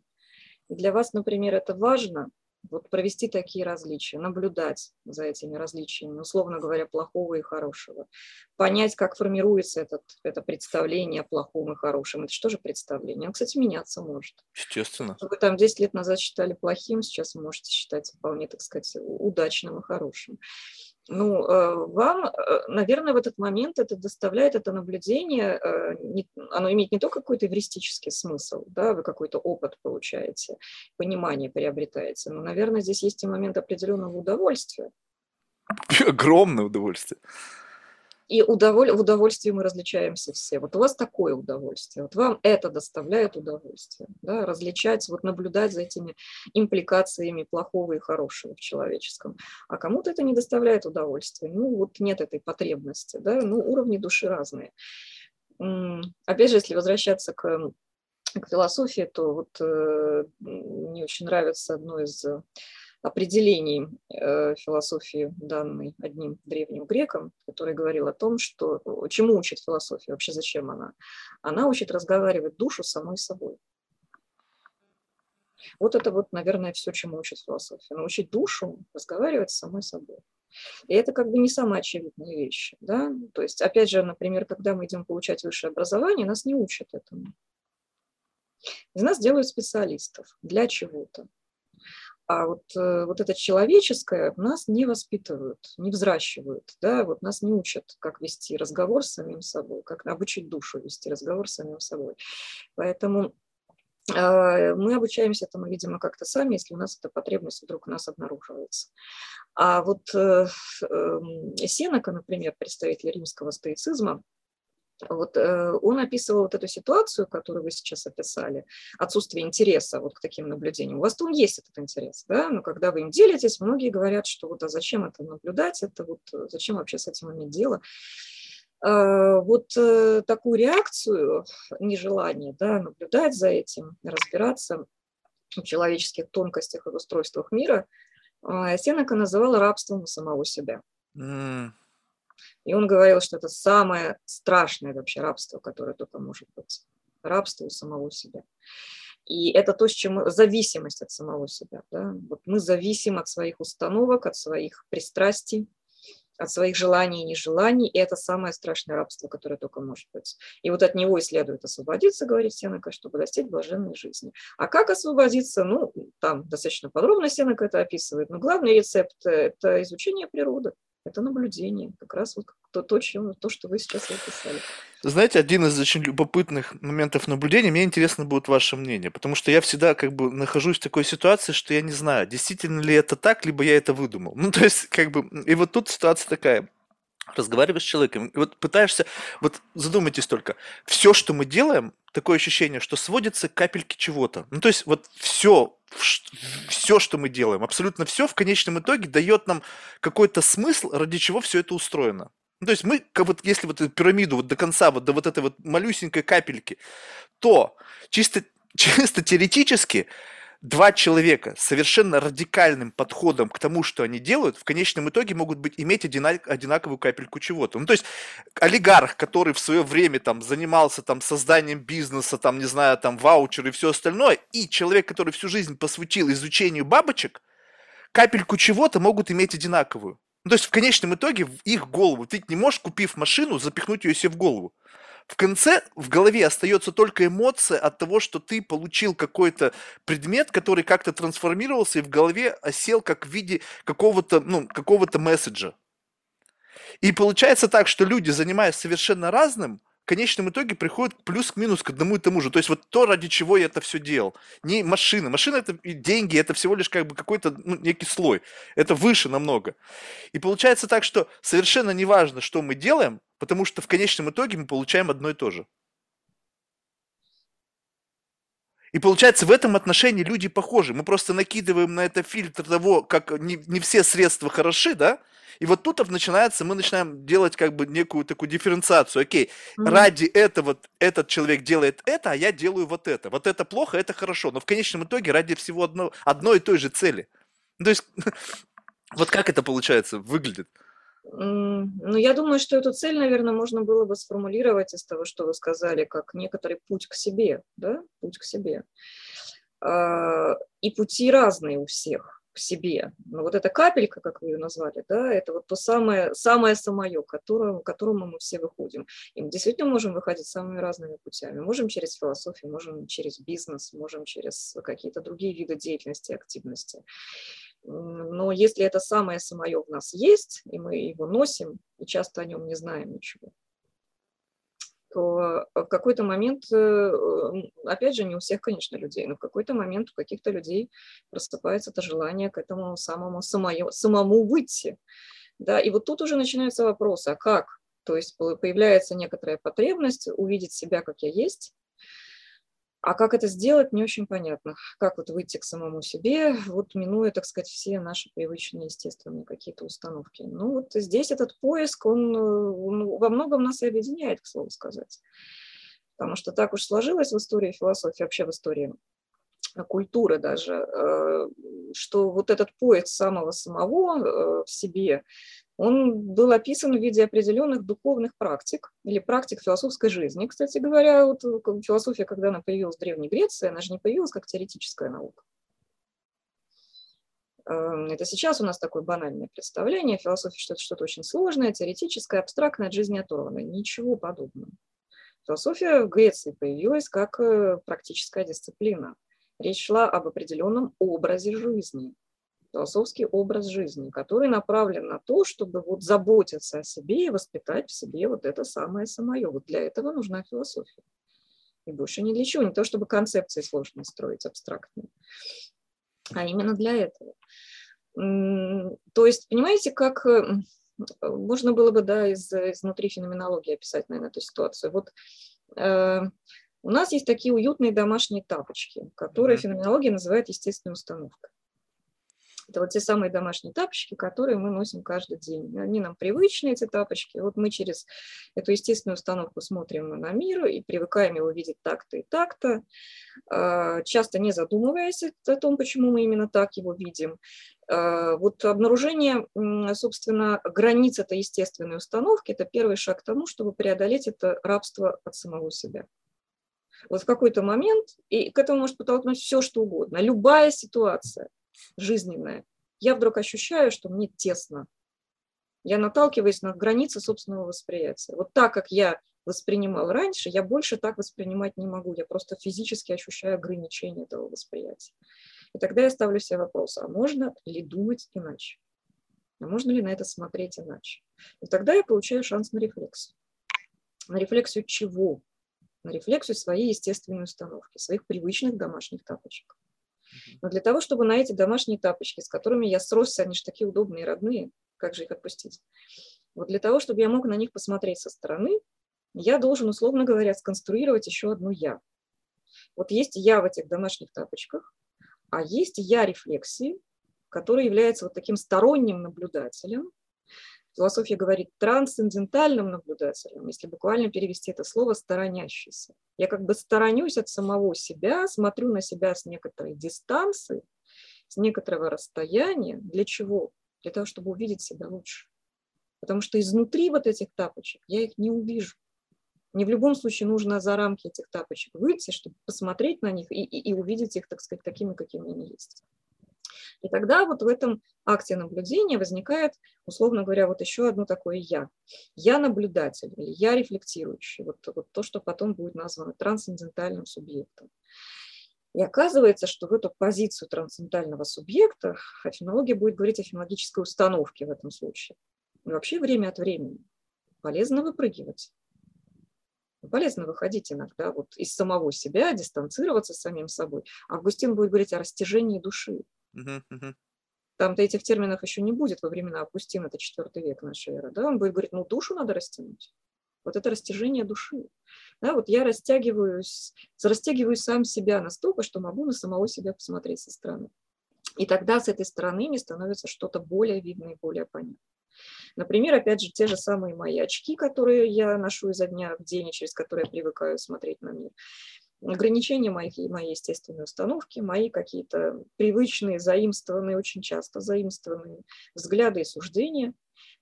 для вас, например, это важно, Вот провести такие различия, наблюдать за этими различиями, условно говоря, плохого и хорошего. Понять, как формируется этот, это представление о плохом и хорошем. Это что же представление? Оно, кстати, меняться может. Естественно. Вы там 10 лет назад считали плохим, сейчас можете считать вполне, так сказать, удачным и хорошим. Ну, э, вам, э, наверное, в этот момент это доставляет, это наблюдение, э, оно имеет не только какой-то эвристический смысл, да, вы какой-то опыт получаете, понимание приобретаете, но, наверное, здесь есть и момент определенного удовольствия. Огромное удовольствие. И удоволь... в удовольствии мы различаемся все. Вот у вас такое удовольствие, вот вам это доставляет удовольствие, да, различать, вот наблюдать за этими импликациями плохого и хорошего в человеческом. А кому-то это не доставляет удовольствия, ну вот нет этой потребности, да, ну уровни души разные. Опять же, если возвращаться к, к философии, то вот э, мне очень нравится одно из определений э, философии, данной одним древним греком, который говорил о том, что чему учит философия, вообще зачем она. Она учит разговаривать душу самой собой. Вот это вот, наверное, все, чему учит философия. Научить душу разговаривать с самой собой. И это как бы не самые очевидные вещи. Да? То есть, опять же, например, когда мы идем получать высшее образование, нас не учат этому. Из нас делают специалистов для чего-то. А вот, э, вот это человеческое нас не воспитывают, не взращивают, да, вот нас не учат, как вести разговор с самим собой, как обучить душу вести разговор с самим собой. Поэтому э, мы обучаемся этому, видимо, как-то сами, если у нас эта потребность вдруг у нас обнаруживается. А вот э, э, Сенека, например, представитель римского стоицизма, вот э, он описывал вот эту ситуацию, которую вы сейчас описали, отсутствие интереса вот к таким наблюдениям. У вас там есть этот интерес, да, но когда вы им делитесь, многие говорят, что вот а зачем это наблюдать, это вот э, зачем вообще с этим иметь дело. Э, вот такую реакцию, нежелание да, наблюдать за этим, разбираться в человеческих тонкостях и устройствах мира, Сенека называла рабством самого себя. Mm. И он говорил, что это самое страшное вообще рабство, которое только может быть. Рабство у самого себя. И это то, с чем зависимость от самого себя. Да? Вот мы зависим от своих установок, от своих пристрастий, от своих желаний и нежеланий, и это самое страшное рабство, которое только может быть. И вот от него и следует освободиться, говорит Сенека, чтобы достичь блаженной жизни. А как освободиться? Ну, там достаточно подробно Сенека это описывает, но главный рецепт – это изучение природы это наблюдение, как раз вот то, то, чем, то что вы сейчас описали. Знаете, один из очень любопытных моментов наблюдения, мне интересно будет ваше мнение, потому что я всегда как бы нахожусь в такой ситуации, что я не знаю, действительно ли это так, либо я это выдумал. Ну, то есть, как бы, и вот тут ситуация такая, разговариваешь с человеком, и вот пытаешься, вот задумайтесь только, все, что мы делаем, такое ощущение, что сводится к капельке чего-то. Ну, то есть вот все, все, что мы делаем, абсолютно все в конечном итоге дает нам какой-то смысл, ради чего все это устроено. Ну, то есть мы, как вот, если вот эту пирамиду вот до конца, вот до вот этой вот малюсенькой капельки, то чисто, чисто теоретически два человека совершенно радикальным подходом к тому, что они делают, в конечном итоге могут быть, иметь одинак, одинаковую капельку чего-то. Ну, то есть олигарх, который в свое время там занимался там созданием бизнеса, там, не знаю, там ваучер и все остальное, и человек, который всю жизнь посвятил изучению бабочек, капельку чего-то могут иметь одинаковую. Ну, то есть в конечном итоге в их голову. Ты не можешь, купив машину, запихнуть ее себе в голову в конце в голове остается только эмоция от того, что ты получил какой-то предмет, который как-то трансформировался и в голове осел как в виде какого-то, ну, какого-то месседжа. И получается так, что люди, занимаясь совершенно разным, в конечном итоге приходят плюс к минус к одному и тому же. То есть вот то, ради чего я это все делал. Не машина. Машина это деньги, это всего лишь как бы какой-то ну, некий слой. Это выше намного. И получается так, что совершенно не важно, что мы делаем, потому что в конечном итоге мы получаем одно и то же. И получается, в этом отношении люди похожи. Мы просто накидываем на это фильтр того, как не, не все средства хороши, да? И вот тут начинается, мы начинаем делать как бы некую такую дифференциацию. Окей, mm-hmm. ради этого этот человек делает это, а я делаю вот это. Вот это плохо, это хорошо. Но в конечном итоге ради всего одно, одной и той же цели. То есть, вот как это получается, выглядит? Ну, я думаю, что эту цель, наверное, можно было бы сформулировать из того, что вы сказали, как некоторый путь к себе, да, путь к себе. А, и пути разные у всех. в себе. Но вот эта капелька, как вы ее назвали, да, это вот то самое, самое самое, к которому, к которому мы все выходим. И мы действительно можем выходить самыми разными путями. Можем через философию, можем через бизнес, можем через какие-то другие виды деятельности, активности. Но если это самое самое в нас есть, и мы его носим, и часто о нем не знаем ничего, то в какой-то момент, э, опять же, не у всех, конечно, людей, но в какой-то момент у каких-то людей просыпается это желание к этому самому самое, самому выйти. Да, и вот тут уже начинаются вопросы, а как? То есть появляется некоторая потребность увидеть себя, как я есть, а как это сделать, не очень понятно. Как вот выйти к самому себе, вот минуя, так сказать, все наши привычные, естественные какие-то установки. Ну вот здесь этот поиск, он, он во многом нас и объединяет, к слову сказать. Потому что так уж сложилось в истории философии, вообще в истории культуры даже, э, что вот этот поиск самого самого э, в себе, он был описан в виде определенных духовных практик или практик философской жизни. Кстати говоря, вот философия, когда она появилась в Древней Греции, она же не появилась как теоретическая наука. Эм, это сейчас у нас такое банальное представление, философия что-то что очень сложное, теоретическое, абстрактное, от жизни оторванное. Ничего подобного. Философия в Греции появилась как э, практическая дисциплина. Речь шла об определенном образе жизни, философский образ жизни, который направлен на то, чтобы вот заботиться о себе и воспитать в себе вот это самое самое. Вот для этого нужна философия. И больше ни для чего, не то чтобы концепции сложно строить абстрактные, а именно для этого. То есть, понимаете, как э, можно было бы, да, из, изнутри феноменологии описать, наверное, эту ситуацию. Вот э, у нас есть такие уютные домашние тапочки, которые феноменология называет естественной установкой. Это вот те самые домашние тапочки, которые мы носим каждый день. Они нам привычны, эти тапочки. Вот мы через эту естественную установку смотрим на мир и привыкаем его видеть так-то и так-то, а, часто не задумываясь о том, почему мы именно так его видим. А, вот обнаружение, собственно, границ этой естественной установки – это первый шаг к тому, чтобы преодолеть это рабство от самого себя. Вот в какой-то момент, и к этому может подтолкнуть все, что угодно, любая ситуация – жизненное, я вдруг ощущаю, что мне тесно. Я наталкиваюсь на границы собственного восприятия. Вот так, как я воспринимал раньше, я больше так воспринимать не могу. Я просто физически ощущаю ограничение этого восприятия. И тогда я ставлю себе вопрос, а можно ли думать иначе? А можно ли на это смотреть иначе? И тогда я получаю шанс на рефлексию. На рефлексию чего? На рефлексию своей естественной установки, своих привычных домашних тапочек. Но для того, чтобы на эти домашние тапочки, с которыми я сросся, они же такие удобные родные, как же их отпустить? Вот для того, чтобы я мог на них посмотреть со стороны, я должен, условно говоря, сконструировать еще одну «я». Вот есть «я» в этих домашних тапочках, а есть «я» рефлексии, который является вот таким сторонним наблюдателем, Философия говорит трансцендентальным наблюдателем, если буквально перевести это слово «сторонящийся». Я как бы сторонюсь от самого себя, смотрю на себя с некоторой дистанции, с некоторого расстояния. Для чего? Для того, чтобы увидеть себя лучше. Потому что изнутри вот этих тапочек я их не увижу. Не в любом случае нужно за рамки этих тапочек выйти, чтобы посмотреть на них и, и, и увидеть их, так сказать, такими, какими они есть. И тогда вот в этом акте наблюдения возникает, условно говоря, вот еще одно такое «я». Я наблюдатель, или я рефлектирующий, вот, вот то, что потом будет названо трансцендентальным субъектом. И оказывается, что в эту позицию трансцендентального субъекта феноменология будет говорить о фенологической установке в этом случае. И вообще время от времени полезно выпрыгивать. Полезно выходить иногда вот из самого себя, дистанцироваться с самим собой. Августин будет говорить о растяжении души. Там-то этих терминов еще не будет во времена Августина, это четвертый век нашей эры. Да? Он будет говорить, ну душу надо растянуть. Вот это растяжение души. Да, вот я растягиваюсь, растягиваю сам себя настолько, что могу на самого себя посмотреть со стороны. И тогда с этой стороны мне становится что-то более видно и более понятно. Например, опять же, те же самые мои очки, которые я ношу изо дня в день, и через которые я привыкаю смотреть на мир ограничения моих, моей естественной установки, мои какие-то привычные, заимствованные, очень часто заимствованные взгляды и суждения.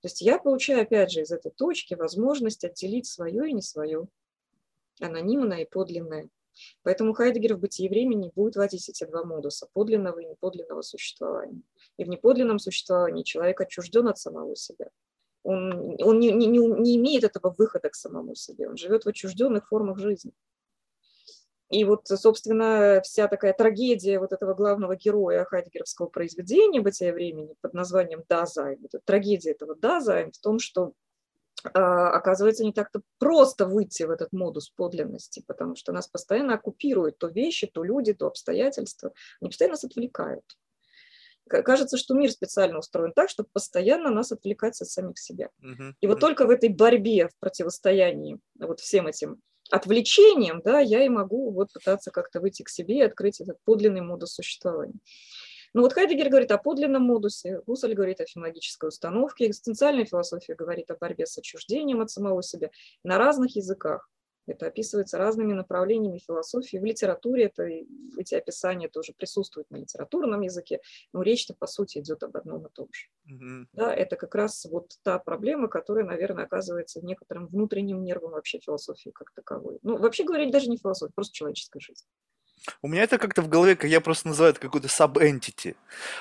То есть я получаю, опять же, из этой точки возможность отделить свое и не свое, анонимное и подлинное. Поэтому Хайдегер в «Бытии и времени» будет вводить эти два модуса – подлинного и неподлинного существования. И в неподлинном существовании человек отчужден от самого себя. Он, он не, не, не имеет этого выхода к самому себе, он живет в отчужденных формах жизни. И вот, собственно, вся такая трагедия вот этого главного героя хайдегеровского произведения «Бытие и время» под названием «Dasein», вот трагедия этого «Dasein» в том, что а, оказывается, не так-то просто выйти в этот модус подлинности, потому что нас постоянно оккупируют то вещи, то люди, то обстоятельства. Они постоянно нас отвлекают. Кажется, что мир специально устроен так, чтобы постоянно нас отвлекать от самих себя. Uh-huh. И вот только в этой борьбе, в противостоянии вот всем этим отвлечением, да, я и могу вот пытаться как-то выйти к себе и открыть этот подлинный модус существования. Ну вот Хайдегер говорит о подлинном модусе, Гуссель говорит о филологической установке, экзистенциальная философия говорит о борьбе с отчуждением от самого себя на разных языках. Это описывается разными направлениями философии. В литературе это, эти описания тоже присутствуют на литературном языке, но речь-то, по сути, идет об одном и том же. Mm-hmm. Да, это как раз вот та проблема, которая, наверное, оказывается некоторым внутренним нервом вообще философии как таковой. Ну, вообще говорить даже не философия, просто человеческая жизнь. У меня это как-то в голове, как я просто называю это какой-то sub-entity.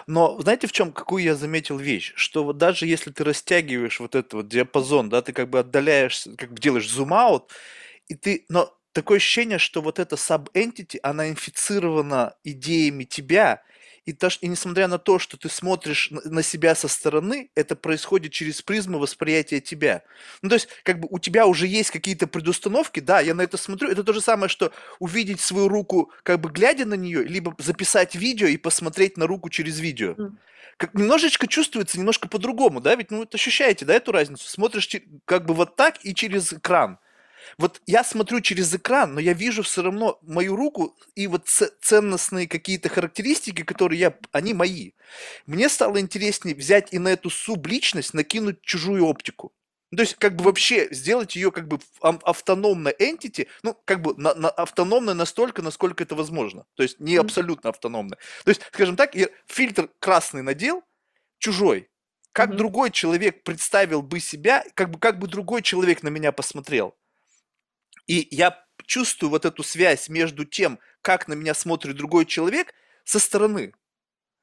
Но знаете, в чем, какую я заметил вещь? Что вот даже если ты растягиваешь вот этот вот диапазон, да, ты как бы отдаляешься, как бы делаешь зум-аут, и ты, но такое ощущение, что вот эта sub-entity, она инфицирована идеями тебя, и, то, и несмотря на то, что ты смотришь на себя со стороны, это происходит через призму восприятия тебя. Ну, то есть, как бы у тебя уже есть какие-то предустановки, да, я на это смотрю, это то же самое, что увидеть свою руку, как бы глядя на нее, либо записать видео и посмотреть на руку через видео. Как немножечко чувствуется, немножко по-другому, да, ведь, ну, вот ощущаете, да, эту разницу? Смотришь как бы вот так и через экран. Вот я смотрю через экран, но я вижу все равно мою руку и вот ценностные какие-то характеристики, которые я, они мои. Мне стало интереснее взять и на эту субличность накинуть чужую оптику. То есть, как бы вообще сделать ее как бы автономной entity, ну, как бы на, на, автономной настолько, насколько это возможно. То есть, не абсолютно автономной. То есть, скажем так, я фильтр красный надел, чужой. Как mm-hmm. другой человек представил бы себя, как бы, как бы другой человек на меня посмотрел. И я чувствую вот эту связь между тем, как на меня смотрит другой человек со стороны.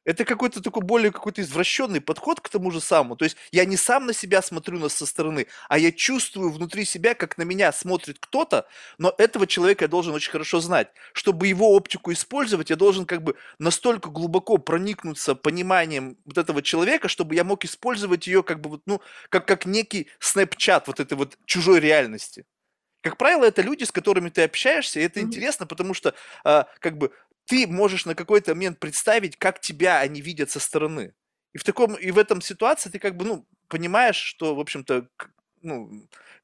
Это какой-то такой более какой-то извращенный подход к тому же самому. То есть я не сам на себя смотрю на со стороны, а я чувствую внутри себя, как на меня смотрит кто-то, но этого человека я должен очень хорошо знать. Чтобы его оптику использовать, я должен как бы настолько глубоко проникнуться пониманием вот этого человека, чтобы я мог использовать ее как бы вот, ну, как, как некий снэпчат вот этой вот чужой реальности. Как правило, это люди, с которыми ты общаешься, и это mm-hmm. интересно, потому что а, как бы ты можешь на какой-то момент представить, как тебя они видят со стороны. И в таком и в этом ситуации ты как бы ну понимаешь, что в общем-то ну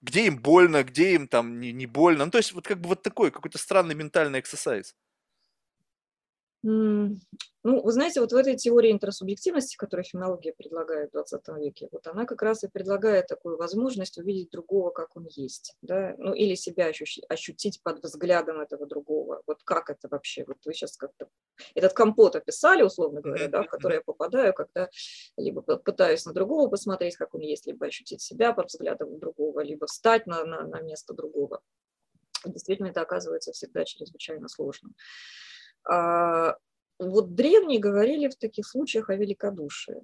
где им больно, где им там не, не больно. Ну то есть вот как бы вот такой какой-то странный ментальный эксерсайз. Ну, вы знаете, вот в этой теории интерсубъективности, которую фенология предлагает в 20 веке, вот она как раз и предлагает такую возможность увидеть другого, как он есть, да, ну или себя ощутить, ощутить под взглядом этого другого. Вот как это вообще? Вот вы сейчас как-то этот компот описали, условно говоря, да, в который я попадаю, когда либо пытаюсь на другого посмотреть, как он есть, либо ощутить себя под взглядом другого, либо встать на, на, на место другого. Действительно, это оказывается всегда чрезвычайно сложно. А, вот древние говорили в таких случаях о великодушии.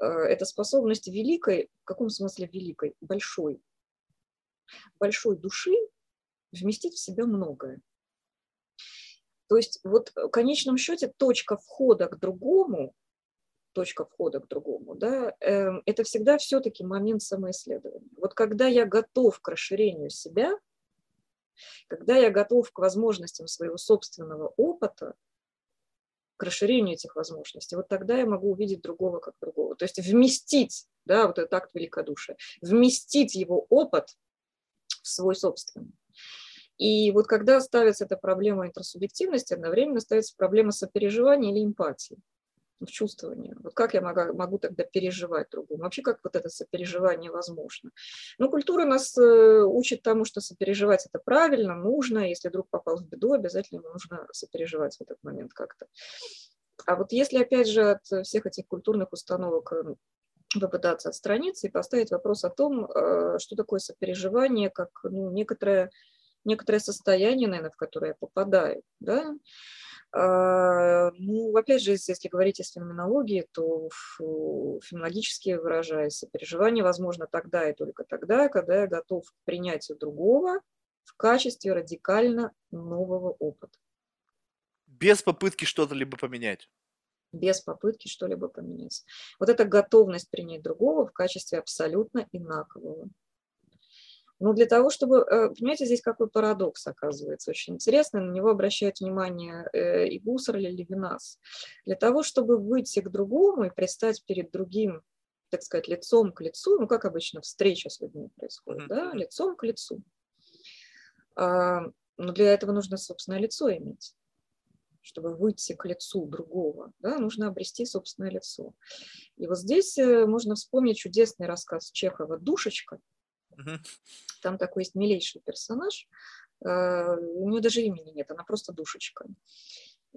Mm. Это способность великой, в каком смысле великой? Большой. Большой души вместить в себя многое. То есть вот в конечном счете точка входа к другому, точка входа к другому, да, э, это всегда все-таки момент самоисследования. Вот когда я готов к расширению себя, когда я готов к возможностям своего собственного опыта, к расширению этих возможностей, вот тогда я могу увидеть другого как другого. То есть вместить, да, вот этот акт великодушия, вместить его опыт в свой собственный. И вот когда ставится эта проблема интерсубъективности, одновременно ставится проблема сопереживания или эмпатии в чувствовании. Вот как я могу, могу тогда переживать другому? Вообще, как вот это сопереживание возможно? Ну, культура нас э, учит тому, что сопереживать это правильно, нужно. Если друг попал в беду, обязательно ему нужно сопереживать в этот момент как-то. А вот если, опять же, от всех этих культурных установок э, попытаться отстраниться и поставить вопрос о том, э, что такое сопереживание, как ну, некоторое, некоторое состояние, наверное, в которое я попадаю, да, ну, опять же, если говорить о феноменологии, то феноменологически выражаясь, переживание возможно тогда и только тогда, когда я готов к принятию другого в качестве радикально нового опыта. Без попытки что-то либо поменять. Без попытки что-либо поменять. Вот эта готовность принять другого в качестве абсолютно инакового. Но для того, чтобы, э, понимаете, здесь какой парадокс оказывается очень интересный, на него обращает внимание э, и Гуссерль, и Левинас. Для того, чтобы выйти к другому и предстать перед другим, так сказать, лицом к лицу, ну, как обычно встреча с людьми происходит, да, лицом к лицу. А, но для этого нужно собственное лицо иметь чтобы выйти к лицу другого, да, нужно обрести собственное лицо. И вот здесь э, можно вспомнить чудесный рассказ Чехова «Душечка», там такой есть милейший персонаж. Э, у нее даже имени нет, она просто душечка.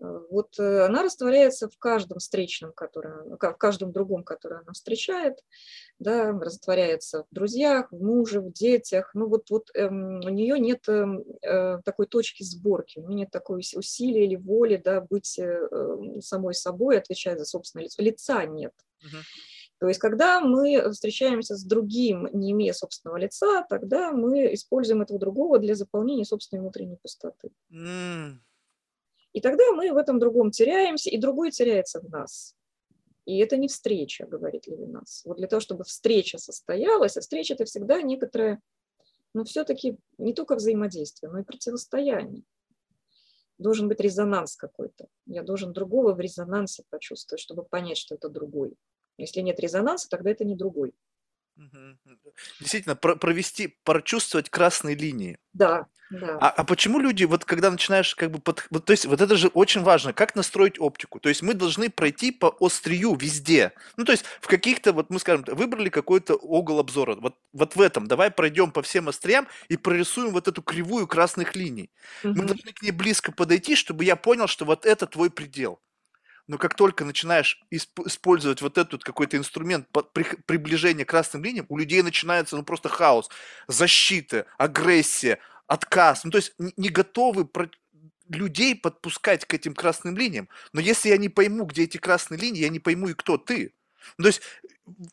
Э, вот э, она растворяется в каждом встречном, который, в каждом другом, который она встречает, да, растворяется в друзьях, в муже, в детях. Ну вот, вот эм, у нее нет эм, э, такой точки сборки, у нее нет такой усилия или воли да, быть э, самой собой, отвечать за собственное лицо. Лица нет. Uh-huh. То есть, когда мы встречаемся с другим, не имея собственного лица, тогда мы используем этого другого для заполнения собственной внутренней пустоты. Mm. И тогда мы в этом другом теряемся, и другой теряется в нас. И это не встреча, говорит Левинас. Вот для того, чтобы встреча состоялась, а встреча – это всегда некоторое, но все-таки не только взаимодействие, но и противостояние. Должен быть резонанс какой-то. Я должен другого в резонансе почувствовать, чтобы понять, что это другой. Если нет резонанса, тогда это не другой. Действительно, про провести, прочувствовать красные линии. Да, да. А, а почему люди, вот когда начинаешь как бы, под, вот, то есть вот это же очень важно, как настроить оптику. То есть мы должны пройти по острию везде. Ну то есть в каких-то, вот мы скажем, выбрали какой-то угол обзора. Вот, вот в этом, давай пройдем по всем остриям и прорисуем вот эту кривую красных линий. Угу. Мы должны к ней близко подойти, чтобы я понял, что вот это твой предел. Но как только начинаешь использовать вот этот какой-то инструмент приближения к красным линиям, у людей начинается ну просто хаос, защита, агрессия, отказ. Ну то есть не готовы людей подпускать к этим красным линиям. Но если я не пойму, где эти красные линии, я не пойму и кто ты. Ну, то есть,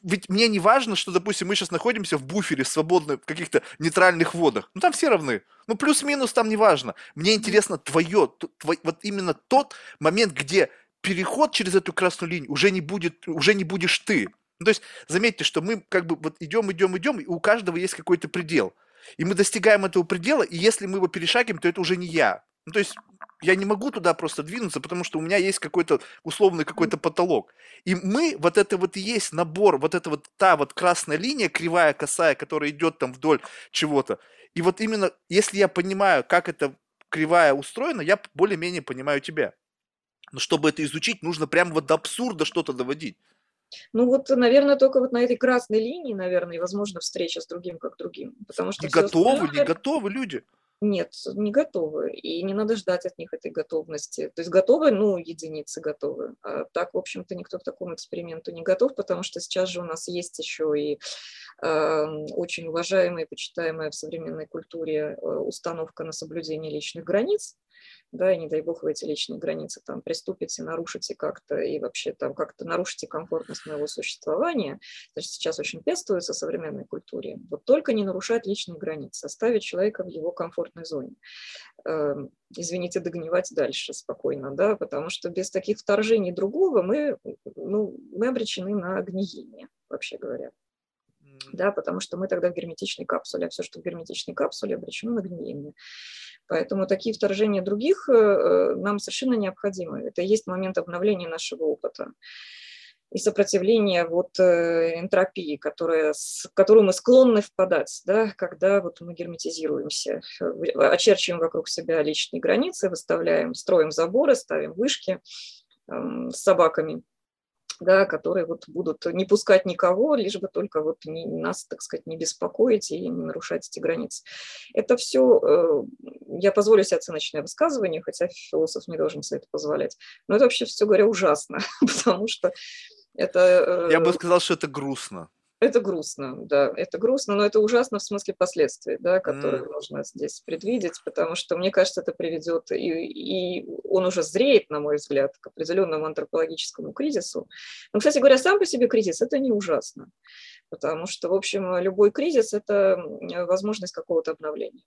ведь мне не важно, что, допустим, мы сейчас находимся в буфере свободно в каких-то нейтральных водах. Ну, там все равны. Ну, плюс-минус там не важно. Мне интересно твое, твой, вот именно тот момент, где переход через эту красную линию уже не будет, уже не будешь ты. Ну, то есть заметьте, что мы как бы вот идем, идем, идем, и у каждого есть какой-то предел. И мы достигаем этого предела, и если мы его перешагиваем, то это уже не я. Ну, то есть я не могу туда просто двинуться, потому что у меня есть какой-то условный какой-то потолок. И мы, вот это вот и есть набор, вот это вот та вот красная линия, кривая, косая, которая идет там вдоль чего-то. И вот именно, если я понимаю, как эта кривая устроена, я более-менее понимаю тебя. Но чтобы это изучить, нужно прямо вот до абсурда что-то доводить. Ну вот, наверное, только вот на этой красной линии, наверное, и возможно встреча с другим как другим. Потому что не готовы, остальное... не готовы люди. Нет, не готовы. И не надо ждать от них этой готовности. То есть готовы, ну, единицы готовы. А так, в общем-то, никто к такому эксперименту не готов, потому что сейчас же у нас есть еще и э, очень уважаемая и почитаемая в современной культуре э, установка на соблюдение личных границ да, и не дай бог вы эти личные границы там приступите, нарушите как-то и вообще там как-то нарушите комфортность моего существования, значит, сейчас очень пестуется в современной культуре, вот только не нарушать личные границы, оставить человека в его комфортной зоне. Эм, извините, догнивать дальше спокойно, да, потому что без таких вторжений другого мы, ну, мы обречены на гниение, вообще говоря да, потому что мы тогда в герметичной капсуле, а все, что в герметичной капсуле, обречено на гниение. Поэтому такие вторжения других э, э, нам совершенно необходимы. Это и есть момент обновления нашего опыта и сопротивления вот э, энтропии, которая, в которую мы склонны впадать, да, когда вот мы герметизируемся, очерчиваем вокруг себя личные границы, выставляем, строим заборы, ставим вышки э, с собаками – да, которые вот будут не пускать никого, лишь бы только вот не, нас, так сказать, не беспокоить и не нарушать эти границы. Это все, э, я позволю себе оценочное высказывание, хотя философ не должен себе это позволять, но это вообще, все говоря, ужасно, потому что это... Я бы э, сказал, что это грустно. Это грустно, да, это грустно, но это ужасно в смысле последствий, да, которые mm. нужно здесь предвидеть, потому что, мне кажется, это приведет, и, и он уже зреет, на мой взгляд, к определенному антропологическому кризису. Но, кстати говоря, сам по себе кризис – это не ужасно, потому что, в общем, любой кризис – это возможность какого-то обновления.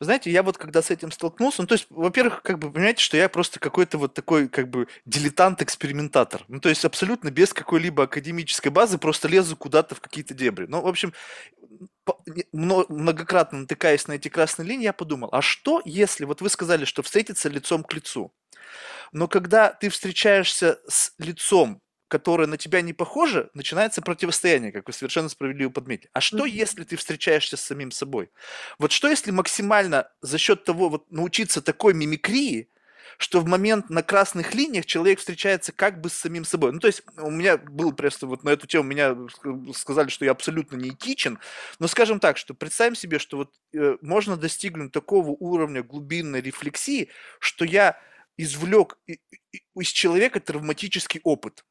Вы знаете, я вот когда с этим столкнулся, ну, то есть, во-первых, как бы, понимаете, что я просто какой-то вот такой, как бы, дилетант-экспериментатор. Ну, то есть, абсолютно без какой-либо академической базы, просто лезу куда-то в какие-то дебри. Ну, в общем, многократно натыкаясь на эти красные линии, я подумал, а что если, вот вы сказали, что встретиться лицом к лицу, но когда ты встречаешься с лицом, которое на тебя не похоже, начинается противостояние, как вы совершенно справедливо подметили. А что, если ты встречаешься с самим собой? Вот что, если максимально за счет того вот научиться такой мимикрии, что в момент на красных линиях человек встречается как бы с самим собой. Ну, то есть у меня был просто вот на эту тему, меня сказали, что я абсолютно не этичен, но скажем так, что представим себе, что вот э, можно достигнуть такого уровня глубинной рефлексии, что я извлек из человека травматический опыт.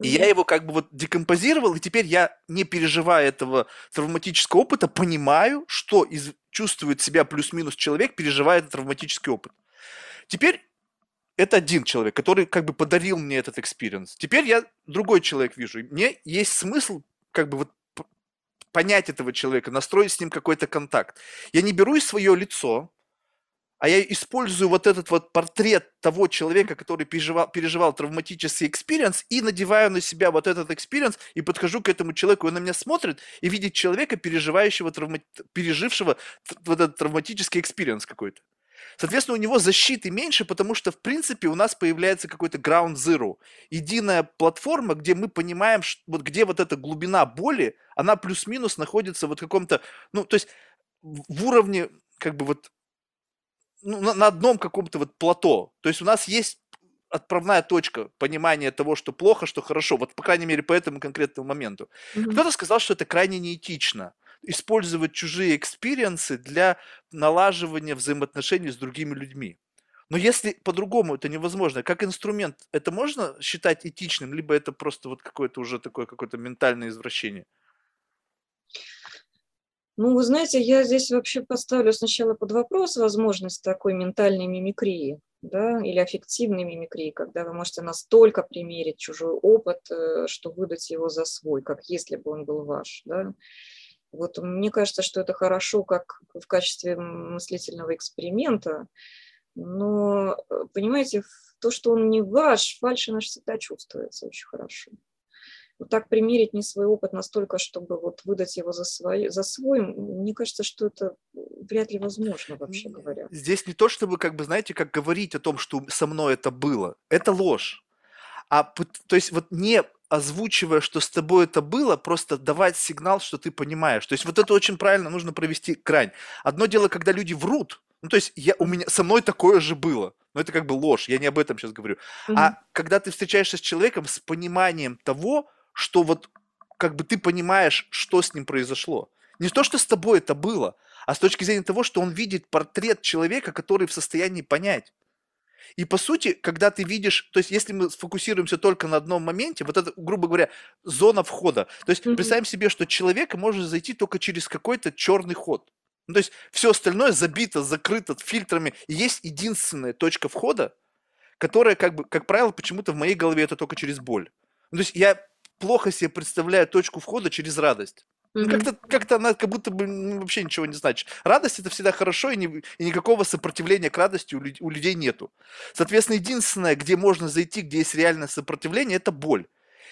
И я его как бы вот декомпозировал, и теперь я, не переживая этого травматического опыта, понимаю, что из, чувствует себя плюс-минус человек, переживая этот травматический опыт. Теперь это один человек, который как бы подарил мне этот experience. Теперь я другой человек вижу. мне есть смысл как бы вот понять этого человека, настроить с ним какой-то контакт. Я не беру свое лицо, а я использую вот этот вот портрет того человека, который переживал, переживал травматический experience, и надеваю на себя вот этот experience, и подхожу к этому человеку, он на меня смотрит и видит человека, переживающего, травма, пережившего вот этот травматический experience какой-то. Соответственно, у него защиты меньше, потому что, в принципе, у нас появляется какой-то ground zero. Единая платформа, где мы понимаем, что, вот где вот эта глубина боли, она плюс-минус находится вот в каком-то, ну, то есть в уровне как бы вот ну, на, на одном каком-то вот плато. То есть у нас есть отправная точка понимания того, что плохо, что хорошо. Вот, по крайней мере, по этому конкретному моменту. Mm-hmm. Кто-то сказал, что это крайне неэтично использовать чужие experience ы для налаживания взаимоотношений с другими людьми. Но если по-другому это невозможно, как инструмент, это можно считать этичным, либо это просто вот какое-то уже такое какое-то ментальное извращение? Ну, вы знаете, я здесь вообще поставлю сначала под вопрос возможность такой ментальной мимикрии, да, или аффективной мимикрии, когда вы можете настолько примерить чужой опыт, э, что выдать его за свой, как если бы он был ваш, да. Вот мне кажется, что это хорошо как в качестве мыслительного эксперимента, но, э, понимаете, то, что он не ваш, фальши наш всегда чувствуется очень хорошо вот так примерить не свой опыт настолько, чтобы вот выдать его за свой, за свой, мне кажется, что это вряд ли возможно, вообще говоря. Здесь не то, чтобы, как бы, знаете, как говорить о том, что со мной это было. Это ложь. А, то есть вот не озвучивая, что с тобой это было, просто давать сигнал, что ты понимаешь. То есть вот это очень правильно нужно провести грань. Одно дело, когда люди врут, ну, то есть я, у меня, со мной такое же было. Но это как бы ложь, я не об этом сейчас говорю. Mm-hmm. А когда ты встречаешься с человеком с пониманием того, что вот как бы ты понимаешь, что с ним произошло. Не то, что с тобой это было, а с точки зрения того, что он видит портрет человека, который в состоянии понять. И по сути, когда ты видишь, то есть если мы сфокусируемся только на одном моменте, вот это, грубо говоря, зона входа. То есть mm-hmm. представим себе, что человек может зайти только через какой-то черный ход. Ну, то есть все остальное забито, закрыто фильтрами. И есть единственная точка входа, которая, как бы, как правило, почему-то в моей голове это только через боль. Ну, то есть я плохо себе представляю точку входа через радость. Mm-hmm. Как-то, как-то она как будто бы ну, вообще ничего не значит. Радость это всегда хорошо, и, не, и никакого сопротивления к радости у, у людей нету. Соответственно, единственное, где можно зайти, где есть реальное сопротивление, это боль.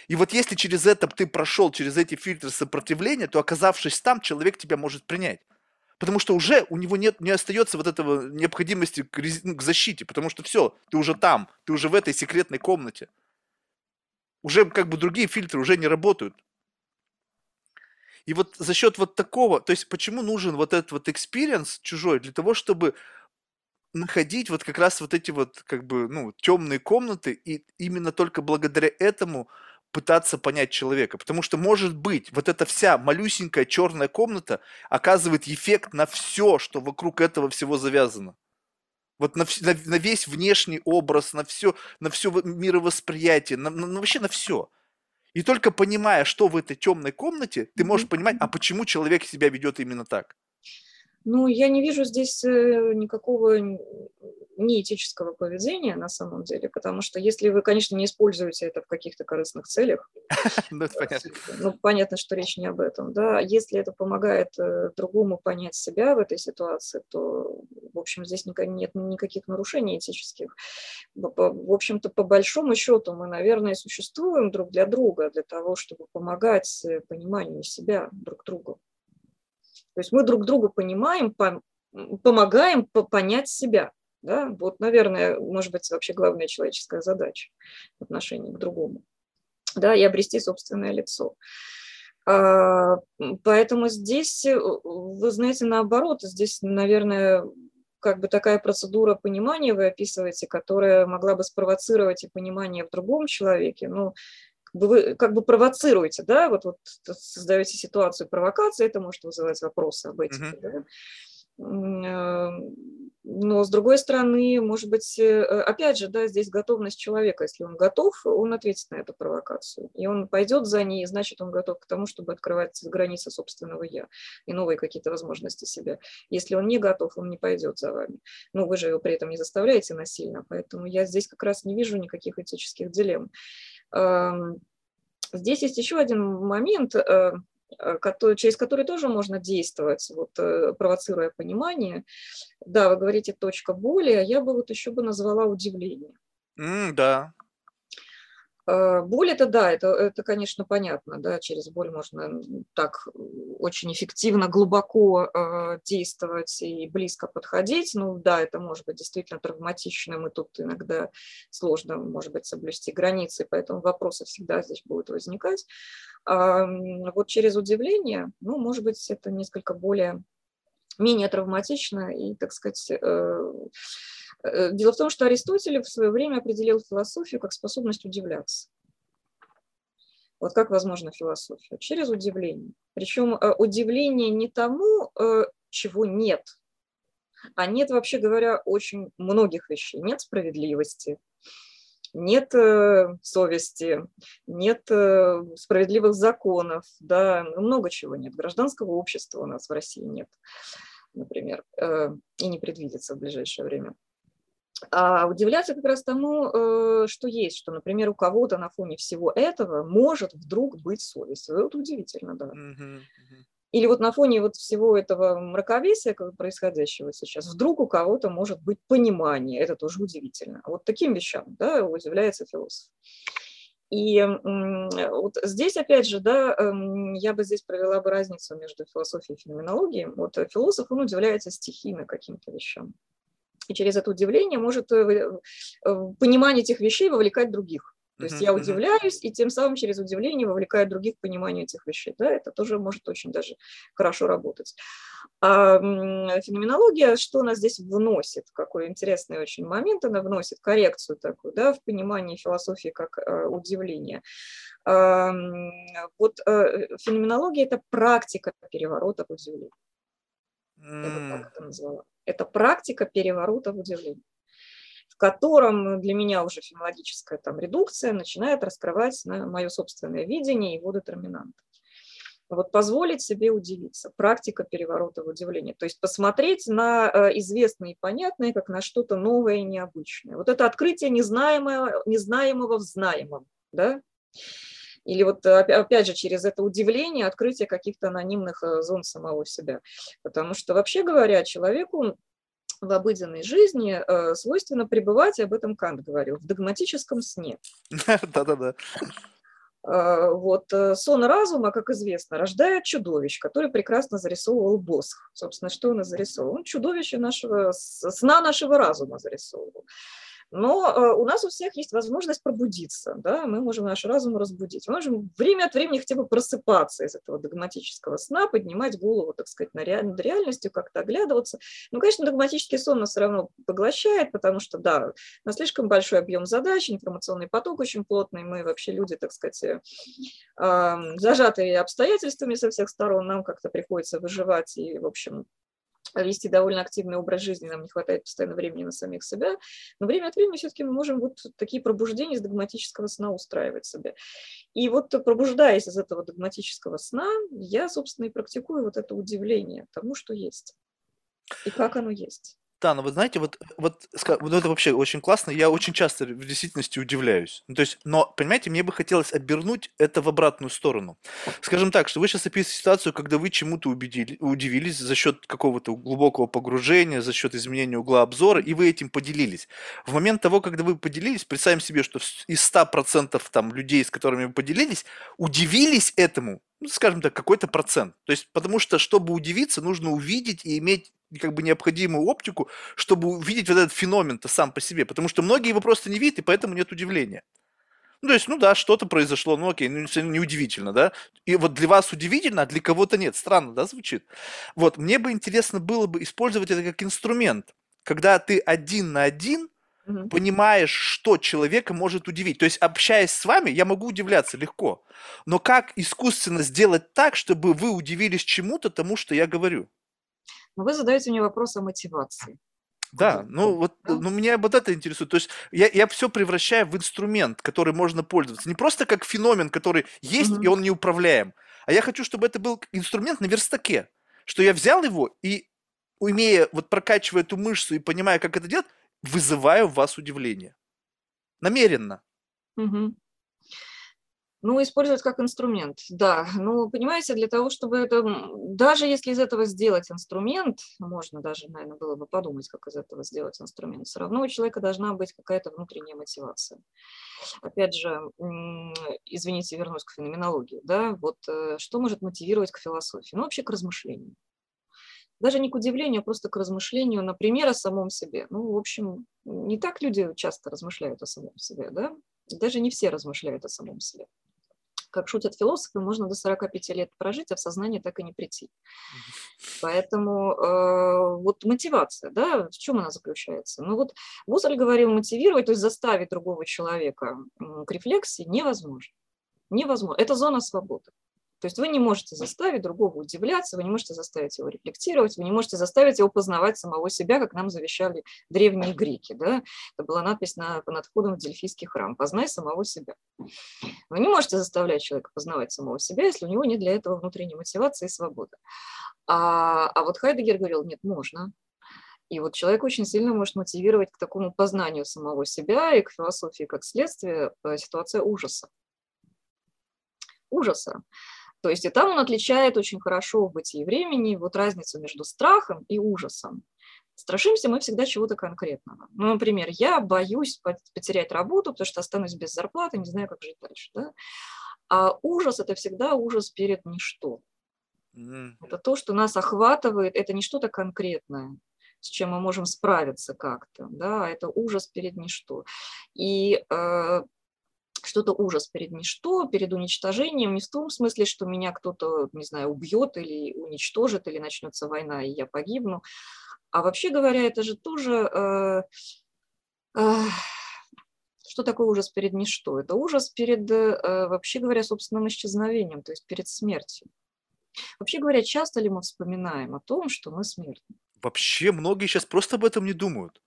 И вот если через это ты прошел, через эти фильтры сопротивления, то оказавшись там, человек тебя может принять. Потому что уже у него нет, не остается вот этого необходимости к, к защите, потому что все, ты уже там, ты уже в этой секретной комнате уже как бы другие фильтры уже не работают. И вот за счет вот такого, то есть почему нужен вот этот вот experience чужой, для того, чтобы находить вот как раз вот эти вот как бы, ну, темные комнаты и именно только благодаря этому пытаться понять человека. Потому что, может быть, вот эта вся малюсенькая черная комната оказывает эффект на все, что вокруг этого всего завязано. Вот на, на, на весь внешний образ, на все, на все мировосприятие, на, на, вообще на все. И только понимая, что в этой темной комнате, ты можешь понимать, а почему человек себя ведет именно так. Ну, я не вижу здесь э, никакого неэтического поведения на самом деле, потому что если вы, конечно, не используете это в каких-то корыстных целях, ну, понятно. ну, понятно, что речь не об этом, да, если это помогает э, другому понять себя в этой ситуации, то, в общем, здесь нет никаких нарушений этических. В общем-то, по большому счету мы, наверное, существуем друг для друга, для того, чтобы помогать э, пониманию себя друг другу. То есть мы друг друга понимаем, помогаем понять себя. Да? Вот, наверное, может быть, вообще главная человеческая задача в отношении к другому. Да, и обрести собственное лицо. А, поэтому здесь, э, вы знаете, наоборот, здесь, наверное, как бы такая процедура понимания вы описываете, которая могла бы спровоцировать и понимание в другом человеке. Ну, вы как бы провоцируете, да, вот, вот создаете ситуацию провокации, это может вызывать вопросы об этике, mm-hmm. да? Но, с другой стороны, может быть, э, опять же, да, здесь готовность человека. Если он готов, он ответит на эту провокацию. И он пойдет за ней, значит, он готов к тому, чтобы открывать границы собственного «я» и новые какие-то возможности себя. Если он не готов, он не пойдет за вами. Но вы же его при этом не заставляете насильно. Поэтому я здесь как раз не вижу никаких этических дилемм. Здесь есть еще один момент, э, э, через который тоже можно действовать, вот, э, провоцируя понимание. Да, вы говорите точка боли, а я бы вот еще бы назвала удивление. Mm, да. Э, боль это да, это, это, конечно, понятно, да, через боль можно так очень эффективно, глубоко э, действовать и близко подходить. Ну да, это может быть действительно травматично, и тут иногда сложно, может быть, соблюсти границы, поэтому вопросы всегда здесь будут возникать. А, вот через удивление, ну, может быть, это несколько более, менее травматично и, так сказать, Э, дело в том, что Аристотель в свое время определил философию как способность удивляться. Вот как возможна философия? Через удивление. Причем э, удивление не тому, э, чего нет, а нет, вообще говоря, очень многих вещей. Нет справедливости, нет совести, нет справедливых законов, да, много чего нет. Гражданского общества у нас в России нет, например, и не предвидится в ближайшее время. А удивляться как раз тому, э, что есть, что, например, у кого-то на фоне всего этого может вдруг быть совесть. Вот удивительно, да. Или вот на фоне вот всего этого мраковесия происходящего сейчас, вдруг у кого-то может быть понимание, это тоже удивительно. Вот таким вещам да, удивляется философ. И вот здесь, опять же, да, эм, я бы здесь провела бы разницу между философией и феноменологией. Вот философ, он удивляется стихийно каким-то вещам и через это удивление может э, э, понимание этих вещей вовлекать других. То есть я удивляюсь, и тем самым через удивление вовлекаю других в понимание этих вещей. Да, это тоже может очень даже хорошо работать. А феноменология, что она здесь вносит? Какой интересный очень момент она вносит, коррекцию такую, да, в понимании философии как э, удивление. А, вот э, феноменология – это практика переворота в удивление. Я бы так это назвала. Это практика переворота в в котором для меня уже фенологическая там редукция начинает раскрывать мое собственное видение его детерминанты. Вот позволить себе удивиться, практика переворота в удивление, то есть посмотреть на э, известное и понятное, как на что-то новое и необычное. Вот это открытие незнаемого, незнаемого в знаемом, да? Или вот опять же через это удивление открытие каких-то анонимных э, зон самого себя. Потому что вообще говоря, человеку в обыденной жизни э, свойственно пребывать, и об этом Кант говорил, в догматическом сне. Да-да-да. Э, вот сон разума, как известно, рождает чудовищ, который прекрасно зарисовывал Босх. Собственно, что он и зарисовал? Он чудовище нашего, сна нашего разума зарисовывал. Но э, у нас у всех есть возможность пробудиться, да, мы можем наш разум разбудить. Мы можем время от времени хотя бы просыпаться из этого догматического сна, поднимать голову, так сказать, над реальностью, как-то оглядываться. Ну, конечно, догматический сон нас все равно поглощает, потому что, да, у нас слишком большой объем задач, информационный поток очень плотный, мы вообще люди, так сказать, э, зажатые обстоятельствами со всех сторон, нам как-то приходится выживать и, в общем, вести довольно активный образ жизни, нам не хватает постоянно времени на самих себя, но время от времени все-таки мы можем вот такие пробуждения из догматического сна устраивать себе. И вот пробуждаясь из этого догматического сна, я, собственно, и практикую вот это удивление тому, что есть и как оно есть. Да, но вы знаете, вот, вот, вот это вообще очень классно. Я очень часто в действительности удивляюсь. Ну, то есть, но, понимаете, мне бы хотелось обернуть это в обратную сторону. Скажем так, что вы сейчас описываете ситуацию, когда вы чему-то убедили, удивились за счет какого-то глубокого погружения, за счет изменения угла обзора, и вы этим поделились. В момент того, когда вы поделились, представим себе, что из 100% там, людей, с которыми вы поделились, удивились этому, ну, скажем так, какой-то процент. То есть, потому что, чтобы удивиться, нужно увидеть и иметь как бы необходимую оптику, чтобы увидеть вот этот феномен-то сам по себе. Потому что многие его просто не видят, и поэтому нет удивления. Ну, то есть, ну да, что-то произошло, ну окей, ну не удивительно, да? И вот для вас удивительно, а для кого-то нет. Странно, да, звучит? Вот, мне бы интересно было бы использовать это как инструмент. Когда ты один на один угу. понимаешь, что человека может удивить. То есть, общаясь с вами, я могу удивляться легко. Но как искусственно сделать так, чтобы вы удивились чему-то тому, что я говорю? Но вы задаете мне вопрос о мотивации. Да, ну вот ну, меня вот это интересует. То есть я, я все превращаю в инструмент, который можно пользоваться. Не просто как феномен, который есть, угу. и он неуправляем. А я хочу, чтобы это был инструмент на верстаке. Что я взял его и, умея, вот прокачивая эту мышцу и понимая, как это делать, вызываю в вас удивление. Намеренно. Угу. Ну, использовать как инструмент, да. Ну, понимаете, для того, чтобы это, даже если из этого сделать инструмент, можно даже, наверное, было бы подумать, как из этого сделать инструмент, все равно у человека должна быть какая-то внутренняя мотивация. Опять же, извините, вернусь к феноменологии, да, вот э, что может мотивировать к философии? Ну, вообще к размышлению. Даже не к удивлению, а просто к размышлению, например, о самом себе. Ну, в общем, не так люди часто размышляют о самом себе, да? Даже не все размышляют о самом себе как шутят философы, можно до 45 лет прожить, а в сознание так и не прийти. Поэтому э, вот мотивация, да, в чем она заключается? Ну вот Гусарль говорил, мотивировать, то есть заставить другого человека к рефлексии невозможно. Невозможно. Это зона свободы. То есть вы не можете заставить другого удивляться, вы не можете заставить его рефлектировать, вы не можете заставить его познавать самого себя, как нам завещали древние греки. Да? Это была надпись на, над входом в Дельфийский храм «Познай самого себя». Вы не можете заставлять человека познавать самого себя, если у него нет для этого внутренней мотивации и свободы. А, а вот Хайдегер говорил, нет, можно. И вот человек очень сильно может мотивировать к такому познанию самого себя и к философии как следствие э, ситуация ужаса. Ужаса. То есть и там он отличает очень хорошо в бытии времени вот разницу между страхом и ужасом. Страшимся мы всегда чего-то конкретного. Ну, например, я боюсь потерять работу, потому что останусь без зарплаты, не знаю, как жить дальше. Да? А ужас – это всегда ужас перед ничто. Mm. Это то, что нас охватывает, это не что-то конкретное, с чем мы можем справиться как-то, да, это ужас перед ничто. И э, что-то ужас перед ничто, перед уничтожением, не в том смысле, что меня кто-то, не знаю, убьет или уничтожит, или начнется война, и я погибну. А вообще говоря, это же тоже... Э, э, что такое ужас перед ничто? Это ужас перед, э, вообще говоря, собственным исчезновением, то есть перед смертью. Вообще говоря, часто ли мы вспоминаем о том, что мы смертны? Вообще многие сейчас просто об этом не думают.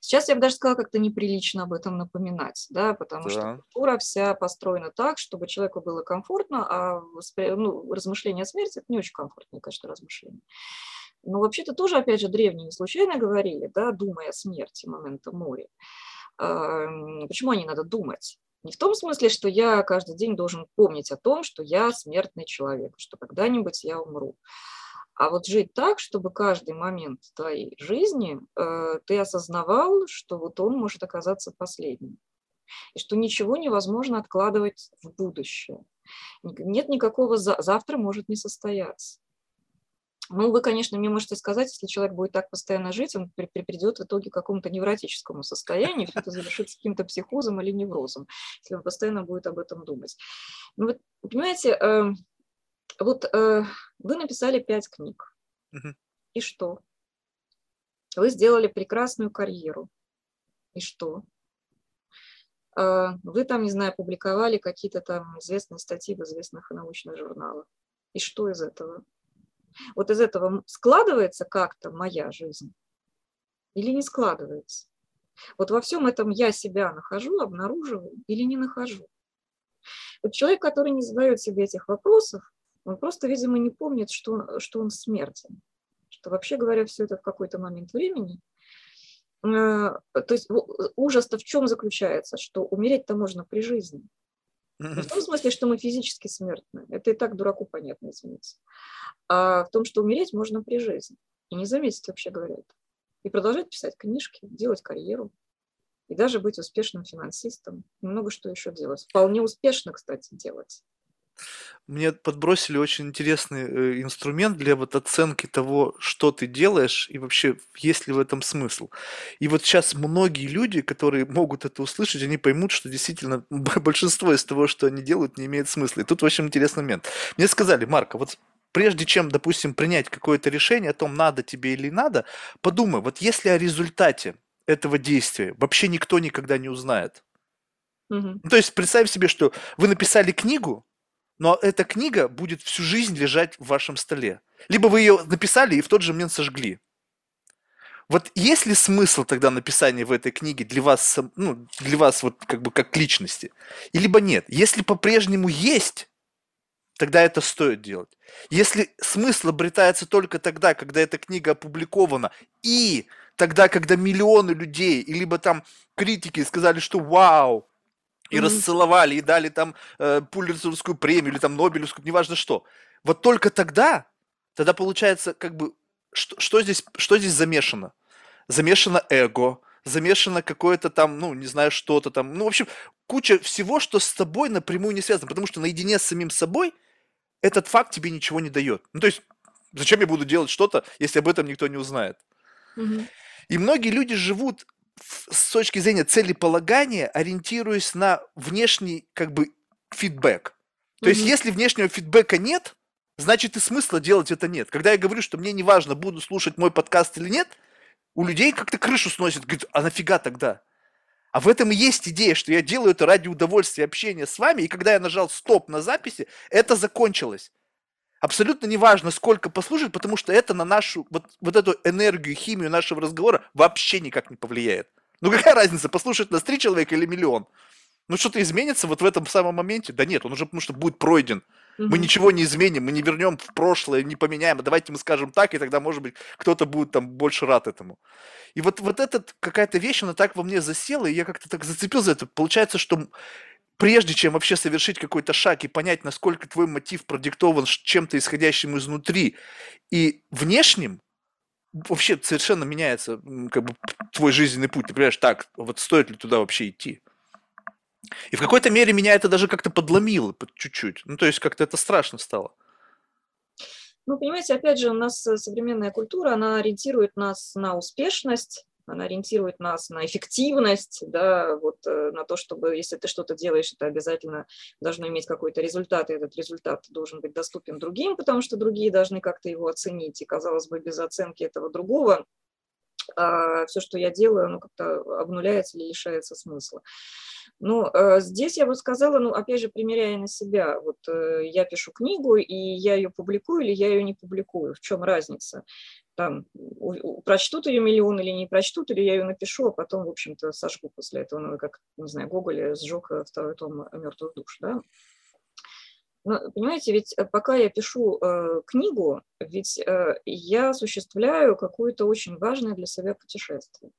Сейчас я бы даже сказала, как-то неприлично об этом напоминать, да, потому да. что культура вся построена так, чтобы человеку было комфортно, а ну, размышления о смерти – это не очень комфортное, конечно, размышление. Но вообще-то тоже, опять же, древние не случайно говорили, да, думая о смерти момента моря. Почему о ней надо думать? Не в том смысле, что я каждый день должен помнить о том, что я смертный человек, что когда-нибудь я умру. А вот жить так, чтобы каждый момент твоей жизни э, ты осознавал, что вот он может оказаться последним. И что ничего невозможно откладывать в будущее. Нет никакого за... завтра может не состояться. Ну, вы, конечно, мне можете сказать, если человек будет так постоянно жить, он при, при, придет в итоге к какому-то невротическому состоянию, все это завершится каким-то психозом или неврозом, если он постоянно будет об этом думать. Ну, вот, понимаете, э, вот э, вы написали пять книг. Угу. И что? Вы сделали прекрасную карьеру. И что? Э, вы там, не знаю, публиковали какие-то там известные статьи в известных научных журналах. И что из этого? Вот из этого складывается как-то моя жизнь или не складывается? Вот во всем этом я себя нахожу, обнаруживаю или не нахожу? Вот человек, который не задает себе этих вопросов, он просто, видимо, не помнит, что, что он смертен. Что, вообще говоря, все это в какой-то момент времени. Э, то есть ужас-то в чем заключается? Что умереть-то можно при жизни. Не в том смысле, что мы физически смертны. Это и так дураку понятно, извините. А в том, что умереть можно при жизни. И не заметить, вообще говоря, это. И продолжать писать книжки, делать карьеру. И даже быть успешным финансистом. Много что еще делать. Вполне успешно, кстати, делать. Мне подбросили очень интересный э, инструмент для вот оценки того, что ты делаешь и вообще есть ли в этом смысл. И вот сейчас многие люди, которые могут это услышать, они поймут, что действительно большинство из того, что они делают, не имеет смысла. И тут очень интересный момент. Мне сказали, Марко, вот прежде чем, допустим, принять какое-то решение о том, надо тебе или надо, подумай, вот если о результате этого действия вообще никто никогда не узнает. Угу. то есть представь себе, что вы написали книгу, но эта книга будет всю жизнь лежать в вашем столе. Либо вы ее написали и в тот же момент сожгли. Вот есть ли смысл тогда написания в этой книге для вас, ну, для вас вот как бы как личности? И либо нет. Если по-прежнему есть, тогда это стоит делать. Если смысл обретается только тогда, когда эта книга опубликована, и тогда, когда миллионы людей, и либо там критики сказали, что вау, и mm-hmm. расцеловали, и дали там э, Пулицерскую премию, или там Нобелевскую, неважно что. Вот только тогда, тогда получается, как бы, что, что, здесь, что здесь замешано? Замешано эго, замешано какое-то там, ну, не знаю, что-то там. Ну, в общем, куча всего, что с тобой напрямую не связано, потому что наедине с самим собой этот факт тебе ничего не дает. Ну, то есть, зачем я буду делать что-то, если об этом никто не узнает? Mm-hmm. И многие люди живут с точки зрения целеполагания, ориентируясь на внешний как бы фидбэк. То mm-hmm. есть, если внешнего фидбэка нет, значит и смысла делать это нет. Когда я говорю, что мне не важно, буду слушать мой подкаст или нет, у людей как-то крышу сносит. Говорит, а нафига тогда? А в этом и есть идея, что я делаю это ради удовольствия общения с вами, и когда я нажал стоп на записи, это закончилось. Абсолютно неважно, сколько послушать, потому что это на нашу, вот, вот эту энергию, химию нашего разговора вообще никак не повлияет. Ну какая разница, послушать нас три человека или миллион? Ну что-то изменится вот в этом самом моменте? Да нет, он уже потому что будет пройден. Мы ничего не изменим, мы не вернем в прошлое, не поменяем. А давайте мы скажем так, и тогда, может быть, кто-то будет там больше рад этому. И вот, вот эта какая-то вещь, она так во мне засела, и я как-то так зацепил за это. Получается, что прежде чем вообще совершить какой-то шаг и понять, насколько твой мотив продиктован чем-то исходящим изнутри и внешним, вообще совершенно меняется как бы, твой жизненный путь. Ты понимаешь, так, вот стоит ли туда вообще идти? И в какой-то мере меня это даже как-то подломило чуть-чуть. Ну, то есть как-то это страшно стало. Ну, понимаете, опять же, у нас э, современная культура, она ориентирует нас на успешность, она ориентирует нас на эффективность, да, вот э, на то, чтобы, если ты что-то делаешь, это обязательно должно иметь какой-то результат, и этот результат должен быть доступен другим, потому что другие должны как-то его оценить, и, казалось бы, без оценки этого другого а все, что я делаю, оно как-то обнуляется или лишается смысла. Ну, э, здесь я бы сказала, ну, опять же, примеряя на себя, вот э, я пишу книгу, и я ее публикую или я ее не публикую, в чем разница? Там, прочтут ее миллион или не прочтут, или я ее напишу, а потом, в общем-то, сожгу после этого, ну, как, не знаю, Гоголь сжег э, второй том «Мертвых душ», да. Но, понимаете, ведь э, пока я пишу э, книгу, ведь э, я осуществляю какое-то очень важное для себя путешествие.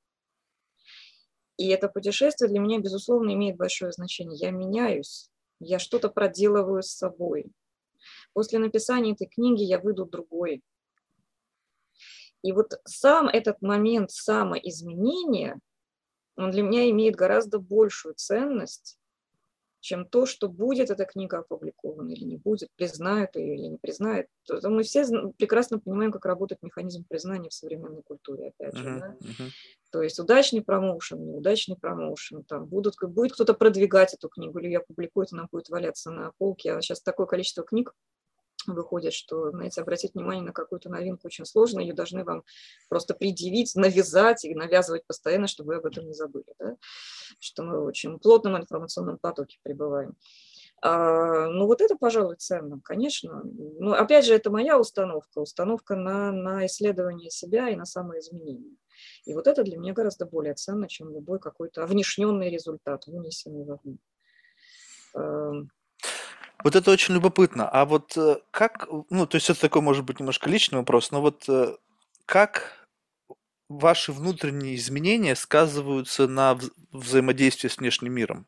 И это путешествие для меня, безусловно, имеет большое значение. Я меняюсь, я что-то проделываю с собой. После написания этой книги я выйду другой, и вот сам этот момент самоизменения, он для меня имеет гораздо большую ценность, чем то, что будет эта книга опубликована или не будет, признают ее или не признают. Мы все прекрасно понимаем, как работает механизм признания в современной культуре, опять же. Uh-huh, да? uh-huh. То есть удачный промоушен, неудачный промоушен, там будут, будет кто-то продвигать эту книгу, или ее публикуют, она будет валяться на полке. А сейчас такое количество книг выходит, что, знаете, обратить внимание на какую-то новинку очень сложно, ее должны вам просто предъявить, навязать и навязывать постоянно, чтобы вы об этом не забыли, да? что мы в очень плотном информационном потоке пребываем. А, ну, вот это, пожалуй, ценно, конечно. Но, опять же, это моя установка, установка на, на исследование себя и на самоизменение. И вот это для меня гораздо более ценно, чем любой какой-то внешненный результат, вынесенный вовне. Вот это очень любопытно. А вот э, как, ну, то есть это такой, может быть, немножко личный вопрос, но вот э, как ваши внутренние изменения сказываются на вза взаимодействии с внешним миром?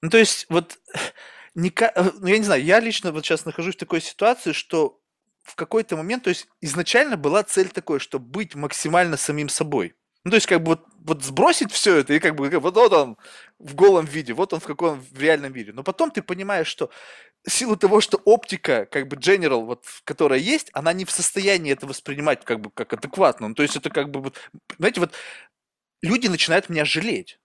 Ну, то есть, вот, не э, ну, я не знаю, я лично вот сейчас нахожусь в такой ситуации, что в какой-то момент, то есть изначально была цель такой, что быть максимально самим собой. Ну, то есть, как бы вот, вот сбросить все это, и как бы вот, вот он в голом виде, вот он в каком в реальном виде. Но потом ты понимаешь, что силу того, что оптика, как бы general, вот, которая есть, она не в состоянии это воспринимать как бы как адекватно. Ну, то есть это как бы, вот, знаете, вот люди начинают меня жалеть.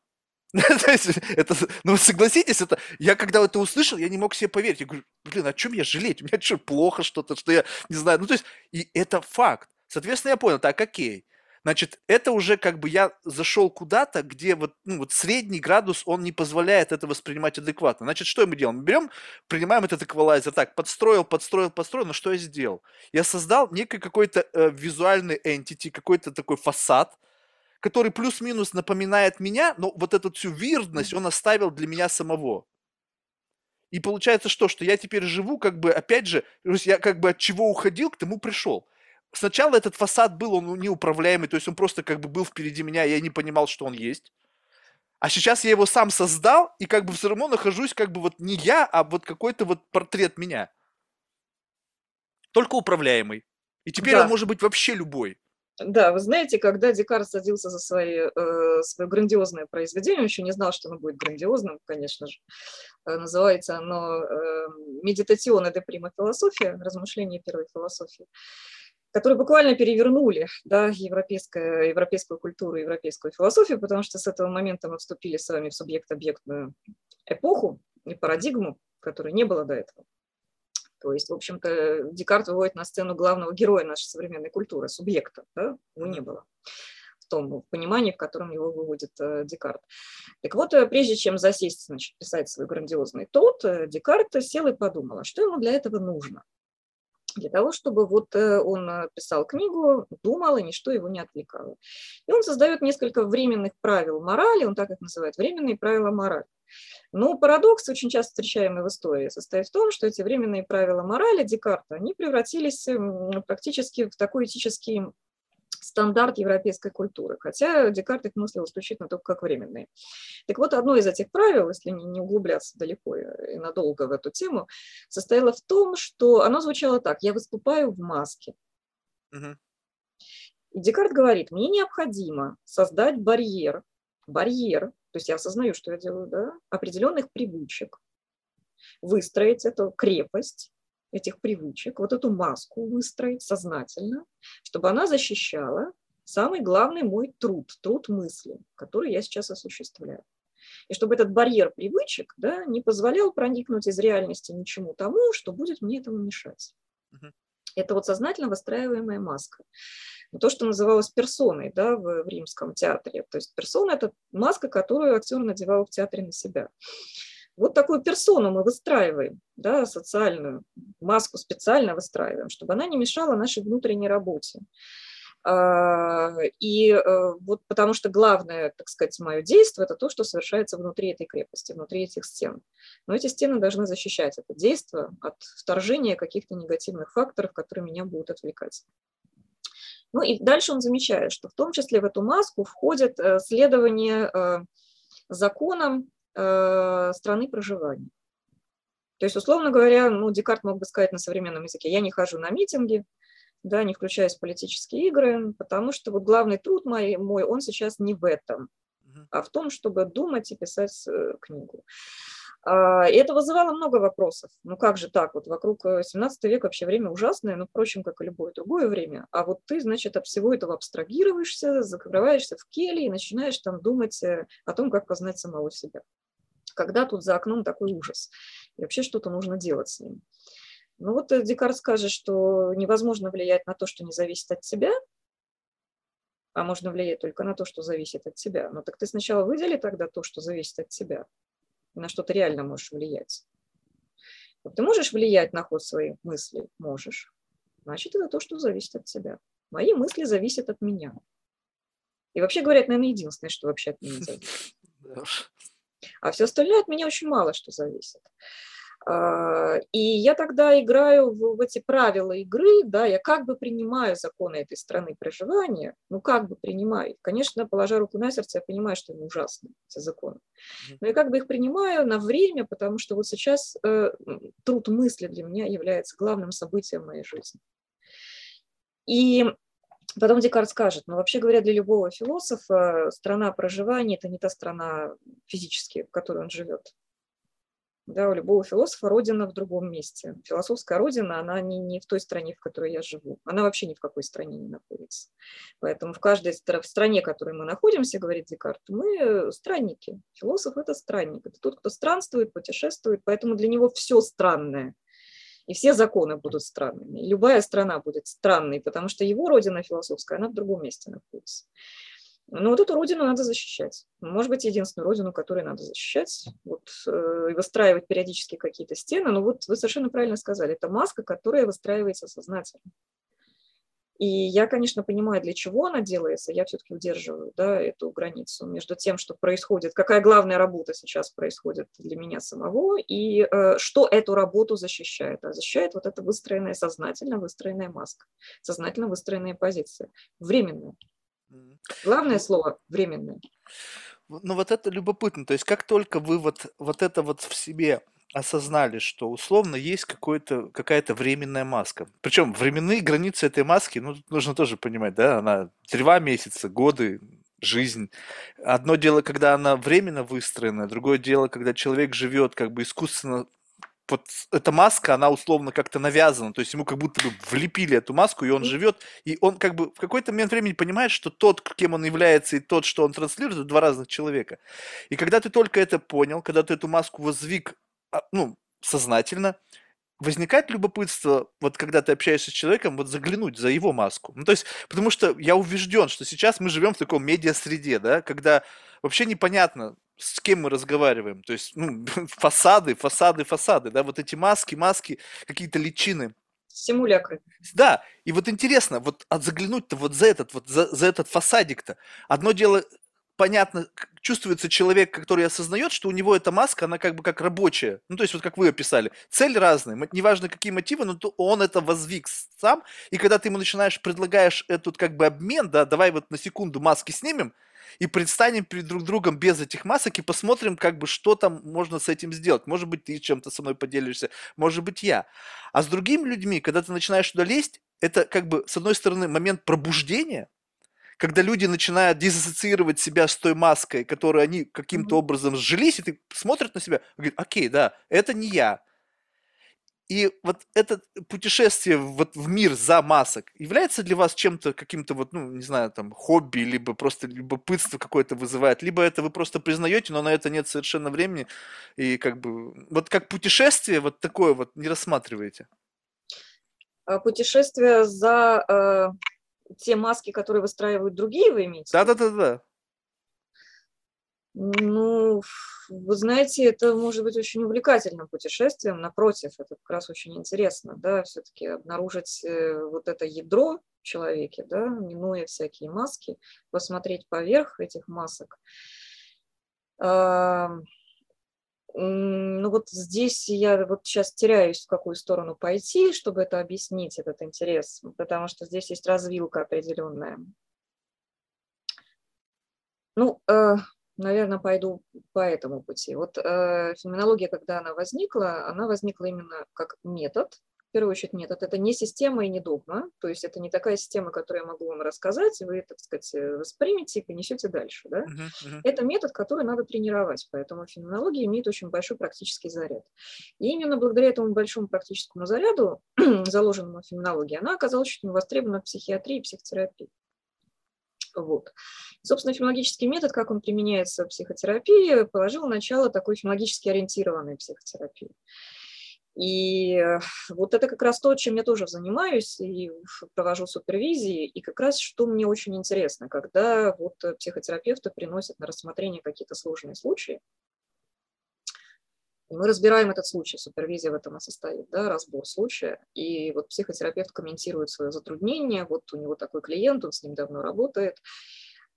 То есть, это, ну, согласитесь, это, я когда это услышал, я не мог себе поверить. Я говорю, блин, о чем я жалеть? У меня что, плохо что-то, что я не знаю. Ну, то есть, и это факт. Соответственно, я понял, так, окей. Значит, это уже как бы я зашел куда-то, где вот, ну, вот средний градус, он не позволяет это воспринимать адекватно. Значит, что мы делаем? Мы берем, принимаем этот эквалайзер, так, подстроил, подстроил, подстроил, но что я сделал? Я создал некий какой-то э, визуальный entity, какой-то такой фасад, который плюс-минус напоминает меня, но вот эту всю вирдность он оставил для меня самого. И получается что? Что я теперь живу, как бы, опять же, я как бы от чего уходил, к тому пришел. Сначала этот фасад был, он неуправляемый, то есть он просто как бы был впереди меня, я не понимал, что он есть. А сейчас я его сам создал, и как бы все равно нахожусь как бы вот не я, а вот какой-то вот портрет меня. Только управляемый. И теперь да. он может быть вообще любой. Да, вы знаете, когда Декарт садился за свои, э, свое грандиозное произведение, он еще не знал, что оно будет грандиозным, конечно же. Э, называется оно э, «Медитационная де прима философия», «Размышления первой философии», которые буквально перевернули да, европейскую, европейскую культуру, европейскую философию, потому что с этого момента мы вступили с вами в субъект-объектную эпоху и парадигму, которой не было до этого. То есть, в общем-то, Декарт выводит на сцену главного героя нашей современной культуры, субъекта. Да? Его не было в том понимании, в котором его выводит э, Декарт. Так вот, прежде чем засесть, значит, писать свой грандиозный труд, э, Декарт сел и подумал, а что ему для этого нужно? Для того, чтобы вот он писал книгу, думал, и ничто его не отвлекало. И он создает несколько временных правил морали, он так их называет, временные правила морали. Но парадокс, очень часто встречаемый в истории, состоит в том, что эти временные правила морали Декарта, они превратились практически в такой этический стандарт европейской культуры, хотя Декарт их мыслил исключительно только как временные. Так вот, одно из этих правил, если не углубляться далеко и надолго в эту тему, состояло в том, что оно звучало так, я выступаю в маске. Угу. И Декарт говорит, мне необходимо создать барьер, барьер, то есть я осознаю, что я делаю, да, определенных привычек, выстроить эту крепость этих привычек, вот эту маску выстроить сознательно, чтобы она защищала самый главный мой труд, труд мысли, который я сейчас осуществляю. И чтобы этот барьер привычек да, не позволял проникнуть из реальности ничему тому, что будет мне этому мешать. Это вот сознательно выстраиваемая маска то, что называлось персоной да, в, в римском театре. То есть персона – это маска, которую актер надевал в театре на себя. Вот такую персону мы выстраиваем, да, социальную маску специально выстраиваем, чтобы она не мешала нашей внутренней работе. А, и э, вот потому что главное, так сказать, мое действие – это то, что совершается внутри этой крепости, внутри этих стен. Но эти стены должны защищать это действие от вторжения каких-то негативных факторов, которые меня будут отвлекать. Ну и дальше он замечает, что в том числе в эту маску входит э, следование э, законам страны проживания. То есть, условно говоря, ну, Декарт мог бы сказать на современном языке, я не хожу на митинги, да, не включаясь в политические игры, потому что вот главный труд мой, мой он сейчас не в этом, а в том, чтобы думать и писать книгу. А, и это вызывало много вопросов. Ну как же так? Вот вокруг 17 э, века вообще время ужасное, ну, впрочем, как и любое другое время. А вот ты, значит, от всего этого абстрагируешься, закрываешься в келье и начинаешь там думать э, о том, как познать самого себя. Когда тут за окном такой ужас? И вообще что-то нужно делать с ним. Ну вот э, Декарт скажет, что невозможно влиять на то, что не зависит от тебя, а можно влиять только на то, что зависит от тебя. Ну так ты сначала выдели тогда то, что зависит от тебя, на что ты реально можешь влиять. Вот ты можешь влиять на ход своих мыслей? Можешь. Значит, это то, что зависит от тебя. Мои мысли зависят от меня. И вообще говоря, это, наверное, единственное, что вообще от меня зависит. А все остальное от меня очень мало что зависит. А, и я тогда играю в, в эти правила игры, да, я как бы принимаю законы этой страны проживания, ну как бы принимаю. Конечно, положа руку на сердце, я понимаю, что они ужасны, эти законы. Но я как бы их принимаю на время, потому что вот сейчас э, труд мысли для меня является главным событием моей жизни. И Потом Декарт скажет, ну вообще говоря, для любого философа страна проживания – это не та страна физически, в которой он живет. Да, у любого философа родина в другом месте. Философская родина, она не, не в той стране, в которой я живу. Она вообще ни в какой стране не находится. Поэтому в каждой в стране, в которой мы находимся, говорит Декарт, мы странники. Философ – это странник. Это тот, кто странствует, путешествует. Поэтому для него все странное. И все законы будут странными. Любая страна будет странной, потому что его родина философская, она в другом месте находится. Но вот эту родину надо защищать. Может быть, единственную родину, которую надо защищать, вот, э, и выстраивать периодически какие-то стены. Но вот вы совершенно правильно сказали, это маска, которая выстраивается сознательно. И я, конечно, понимаю, для чего она делается, я все-таки удерживаю да, эту границу между тем, что происходит, какая главная работа сейчас происходит для меня самого, и э, что эту работу защищает. А защищает вот эта выстроенная, сознательно выстроенная маска, сознательно выстроенная позиция, временная. Главное слово – временное. Ну вот это любопытно. То есть как только вы вот, вот это вот в себе осознали, что условно есть какой-то, какая-то временная маска. Причем временные границы этой маски, ну, нужно тоже понимать, да, она два месяца, годы, жизнь. Одно дело, когда она временно выстроена, другое дело, когда человек живет как бы искусственно вот эта маска, она условно как-то навязана, то есть ему как будто бы влепили эту маску, и он живет, и он как бы в какой-то момент времени понимает, что тот, кем он является, и тот, что он транслирует, это два разных человека. И когда ты только это понял, когда ты эту маску возвик, а, ну, сознательно, возникает любопытство, вот когда ты общаешься с человеком, вот заглянуть за его маску. Ну, то есть, потому что я убежден, что сейчас мы живем в таком медиа-среде, да, когда вообще непонятно, с кем мы разговариваем. То есть, ну, фасады, фасады, фасады, да, вот эти маски, маски, какие-то личины. Симулякры. Да, и вот интересно, вот от заглянуть-то вот за этот, вот за, за этот фасадик-то. Одно дело, понятно, чувствуется человек, который осознает, что у него эта маска, она как бы как рабочая. Ну, то есть, вот как вы описали, цель разная, неважно какие мотивы, но он это возвик сам, и когда ты ему начинаешь, предлагаешь этот как бы обмен, да, давай вот на секунду маски снимем, и предстанем перед друг другом без этих масок и посмотрим, как бы, что там можно с этим сделать. Может быть, ты чем-то со мной поделишься, может быть, я. А с другими людьми, когда ты начинаешь туда лезть, это как бы, с одной стороны, момент пробуждения, когда люди начинают диссоциировать себя с той маской, которую они каким-то образом сжились, и ты смотрят на себя, и говорят, окей, да, это не я, и вот это путешествие вот в мир за масок является для вас чем-то, каким-то вот, ну, не знаю, там, хобби, либо просто любопытство какое-то вызывает, либо это вы просто признаете, но на это нет совершенно времени, и как бы, вот как путешествие вот такое вот не рассматриваете? А путешествие за э, те маски, которые выстраивают другие, вы имеете? Да-да-да-да. Ну, вы знаете, это может быть очень увлекательным путешествием, напротив, это как раз очень интересно, да, все-таки обнаружить э, вот это ядро в человеке, да, минуя всякие маски, посмотреть поверх этих масок. Ну вот здесь я вот сейчас теряюсь, в какую сторону пойти, чтобы это объяснить, этот интерес, потому что здесь есть развилка определенная. Ну, э, наверное, пойду по этому пути. Вот э, феноменология, когда она возникла, она возникла именно как метод, первую очередь метод. Это не система и не догма, то есть это не такая система, которую я могу вам рассказать, вы, так сказать, воспримете и понесете дальше. Да? Uh-huh, uh-huh. Это метод, который надо тренировать, поэтому феноменология имеет очень большой практический заряд. И именно благодаря этому большому практическому заряду, заложенному в феноменологии, она оказалась очень востребована в психиатрии и психотерапии. Вот. Собственно, фенологический метод, как он применяется в психотерапии, положил начало такой фенологически ориентированной психотерапии. И вот это как раз то, чем я тоже занимаюсь и провожу супервизии, и как раз что мне очень интересно, когда вот психотерапевты приносят на рассмотрение какие-то сложные случаи, мы разбираем этот случай, супервизия в этом и состоит, да, разбор случая. И вот психотерапевт комментирует свое затруднение, вот у него такой клиент, он с ним давно работает,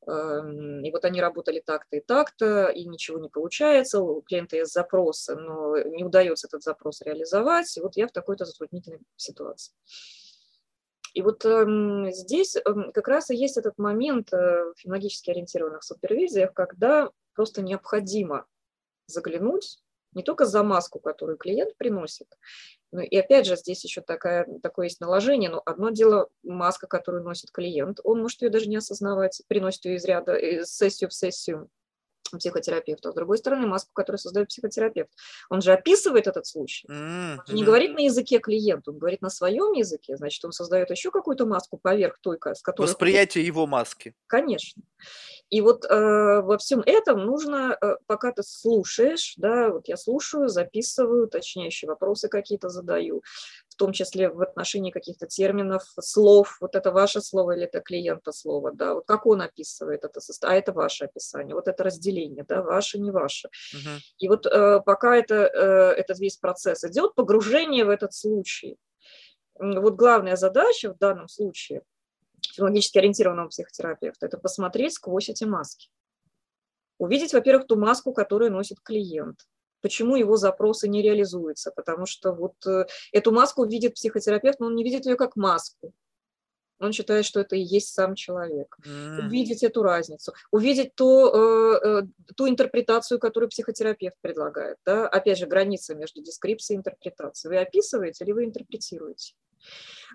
и вот они работали так-то и так-то, и ничего не получается, у клиента есть запрос, но не удается этот запрос реализовать, и вот я в такой-то затруднительной ситуации. И вот э, здесь э, как раз и есть этот момент э, в фенологически ориентированных супервизиях, когда просто необходимо заглянуть не только за маску, которую клиент приносит, но и опять же здесь еще такая, такое есть наложение, но одно дело маска, которую носит клиент, он может ее даже не осознавать, приносит ее из ряда, из сессию в сессию, психотерапевта, а с другой стороны маску, которую создает психотерапевт. Он же описывает этот случай. Mm-hmm. Он не говорит на языке клиента, он говорит на своем языке, значит, он создает еще какую-то маску поверх той, с которой... Восприятие его маски. Конечно. И вот э, во всем этом нужно, э, пока ты слушаешь, да, вот я слушаю, записываю, уточняющие вопросы какие-то задаю, в том числе в отношении каких-то терминов, слов, вот это ваше слово или это клиента слово, да, вот как он описывает это, а это ваше описание, вот это разделение, да, ваше, не ваше. Угу. И вот э, пока это, э, этот весь процесс идет, погружение в этот случай, вот главная задача в данном случае психологически ориентированного психотерапевта – это посмотреть сквозь эти маски. Увидеть, во-первых, ту маску, которую носит клиент, почему его запросы не реализуются, потому что вот э, эту маску видит психотерапевт, но он не видит ее как маску. Он считает, что это и есть сам человек. Mm. Увидеть эту разницу, увидеть то, э, э, ту интерпретацию, которую психотерапевт предлагает. Да? Опять же, граница между дескрипцией и интерпретацией. Вы описываете или вы интерпретируете?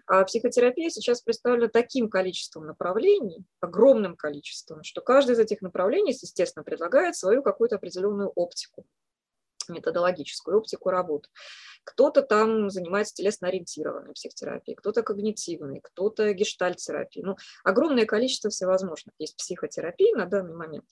А психотерапия сейчас представлена таким количеством направлений, огромным количеством, что каждое из этих направлений, естественно, предлагает свою какую-то определенную оптику методологическую оптику работы. Кто-то там занимается телесно-ориентированной психотерапией, кто-то когнитивной, кто-то гештальт-терапией. Ну, огромное количество всевозможных есть психотерапии на данный момент.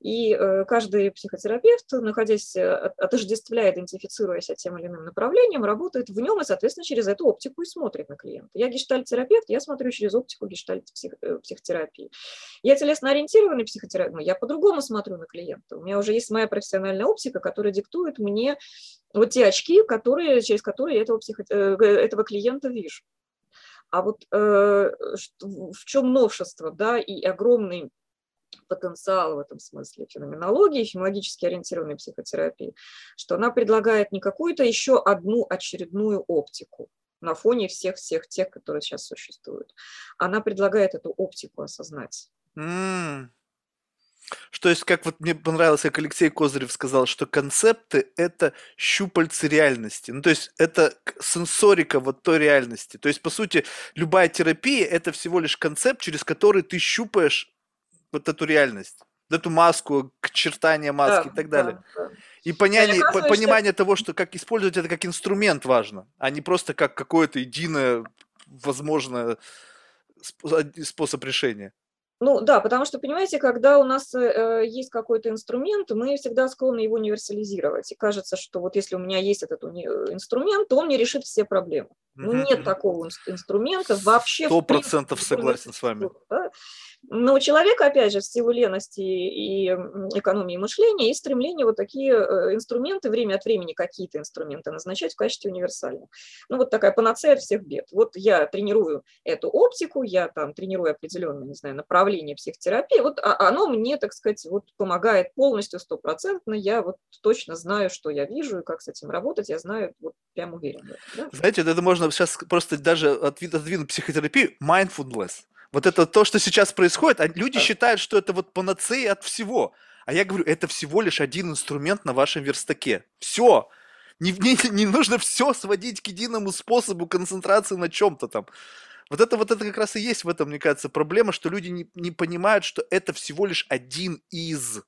И э, каждый психотерапевт, находясь, э, отождествляя, идентифицируясь тем или иным направлением, работает в нем и, соответственно, через эту оптику и смотрит на клиента. Я гештальт-терапевт, я смотрю через оптику гештальт-психотерапии. Э, я телесно-ориентированный психотерапевт, но я по-другому смотрю на клиента. У меня уже есть моя профессиональная оптика, которая диктует мне вот те очки, которые, через которые я этого, психо... этого клиента вижу. А вот э, в чем новшество, да, и огромный потенциал в этом смысле феноменологии, феноменологически ориентированной психотерапии, что она предлагает не какую-то еще одну очередную оптику на фоне всех-всех тех, которые сейчас существуют. Она предлагает эту оптику осознать. Mm. Что есть, как вот мне понравилось, как Алексей Козырев сказал, что концепты – это щупальцы реальности. Ну, то есть это сенсорика вот той реальности. То есть, по сути, любая терапия – это всего лишь концепт, через который ты щупаешь вот эту реальность, эту маску, к чертания маски да, и так далее. Да, да. И понятие, по, понимание того, что как использовать это как инструмент важно, а не просто как какое-то единое, возможное способ решения. Ну да, потому что, понимаете, когда у нас э, есть какой-то инструмент, мы всегда склонны его универсализировать. И кажется, что вот если у меня есть этот уни- инструмент, то он мне решит все проблемы. Ну нет такого инструмента вообще. Сто процентов согласен с вами. Да? Но у человека, опять же, в силу лености и экономии мышления есть стремление вот такие э, инструменты, время от времени какие-то инструменты назначать в качестве универсальных. Ну, вот такая панацея всех бед. Вот я тренирую эту оптику, я там тренирую определенное, не знаю, направление психотерапии, вот а оно мне, так сказать, вот помогает полностью, стопроцентно, я вот точно знаю, что я вижу и как с этим работать, я знаю, вот прям уверен. Да? Знаете, это можно сейчас просто даже отодвинуть психотерапию mindfulness. Вот это то, что сейчас происходит, а люди считают, что это вот панацея от всего. А я говорю, это всего лишь один инструмент на вашем верстаке. Все. Не, не, не нужно все сводить к единому способу концентрации на чем-то там. Вот это, вот это как раз и есть в этом, мне кажется, проблема, что люди не, не понимают, что это всего лишь один из,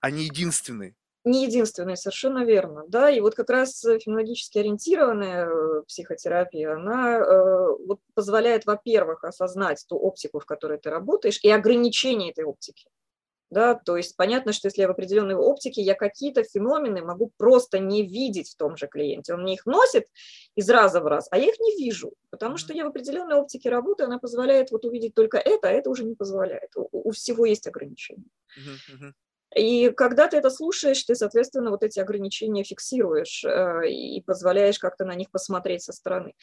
а не единственный не единственный, совершенно верно. Да? И вот как раз э, феноменологически ориентированная э, психотерапия, она э, вот позволяет, во-первых, осознать ту оптику, в которой ты работаешь, и ограничение этой оптики. Да, то есть понятно, что если я в определенной оптике, я какие-то феномены могу просто не видеть в том же клиенте. Он мне их носит из раза в раз, а я их не вижу, потому что я в определенной оптике работаю, она позволяет вот увидеть только это, а это уже не позволяет. У, у всего есть ограничения. Uh-huh, uh-huh. И когда ты это слушаешь, ты, соответственно, вот эти ограничения фиксируешь э, и позволяешь как-то на них посмотреть со стороны.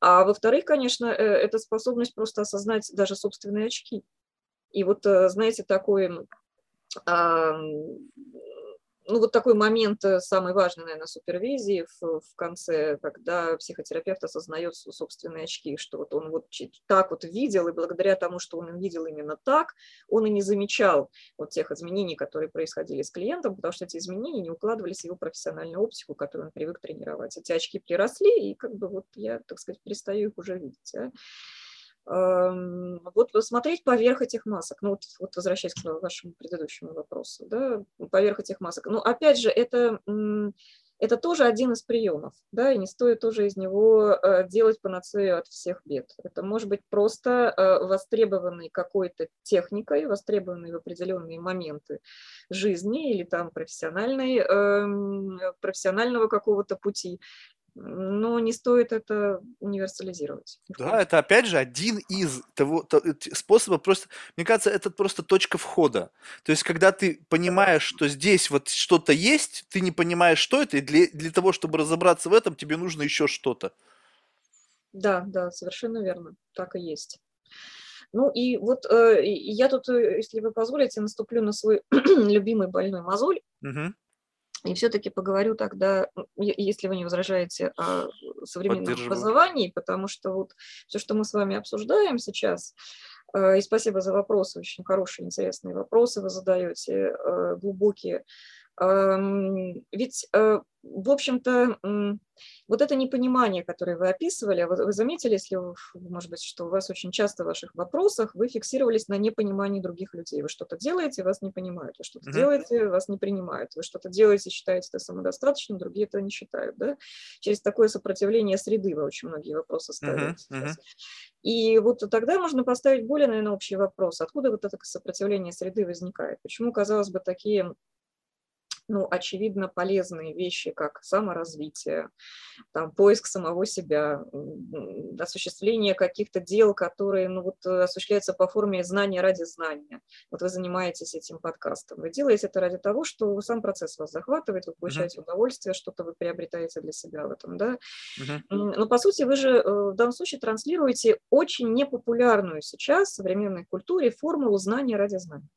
А во-вторых, конечно, э, это способность просто осознать даже собственные очки. И вот, э, знаете, такой ну, вот такой момент э, самый важный, наверное, супервизии в, в конце, когда психотерапевт осознает собственные очки, что вот он вот так вот видел, и благодаря тому, что он видел именно так, он и не замечал вот тех изменений, которые происходили с клиентом, потому что эти изменения не укладывались в его профессиональную оптику, которую он привык тренировать. Эти очки приросли, и как бы вот я, так сказать, перестаю их уже видеть. А? Вот смотреть поверх этих масок, ну вот, вот возвращаясь к вашему предыдущему вопросу, да, поверх этих масок. Ну, опять же, это, это тоже один из приемов, да, и не стоит тоже из него э, делать панацею от всех бед. Это может быть просто э, востребованный какой-то техникой, востребованный в определенные моменты жизни или там профессиональной, эм, профессионального какого-то пути, но не стоит это универсализировать. Да, это опять же один из того, того способов, просто, мне кажется, это просто точка входа. То есть, когда ты понимаешь, что здесь вот что-то есть, ты не понимаешь, что это, и для, для того, чтобы разобраться в этом, тебе нужно еще что-то. Да, да, совершенно верно, так и есть. Ну и вот э, я тут, э, если вы позволите, наступлю на свой любимый больной мозоль. Угу. И все-таки поговорю тогда, если вы не возражаете, о современном образовании, потому что вот все, что мы с вами обсуждаем сейчас, э, и спасибо за вопросы, очень хорошие, интересные вопросы вы задаете, э, глубокие. Ведь, э, в общем-то, вот это непонимание, которое вы описывали, а вы, заметили, если, может быть, что у вас очень часто в ваших вопросах вы фиксировались на непонимании других людей. Вы что-то делаете, вас не понимают. Вы что-то mm-hmm. делаете, вас не принимают. Вы что-то делаете, считаете это самодостаточным, другие это не считают. Да? Через такое сопротивление среды вы очень многие вопросы ставите. Mm-hmm. И вот тогда можно поставить более, наверное, общий вопрос. Откуда вот это сопротивление среды возникает? Почему, казалось бы, такие ну, очевидно, полезные вещи, как саморазвитие, там, поиск самого себя, осуществление каких-то дел, которые ну, вот, осуществляются по форме знания ради знания. Вот вы занимаетесь этим подкастом. Вы делаете это ради того, что сам процесс вас захватывает, вы получаете uh-huh. удовольствие, что-то вы приобретаете для себя в этом. Да? Uh-huh. Но, по сути, вы же э, в данном случае транслируете очень непопулярную сейчас в современной культуре формулу знания ради знания.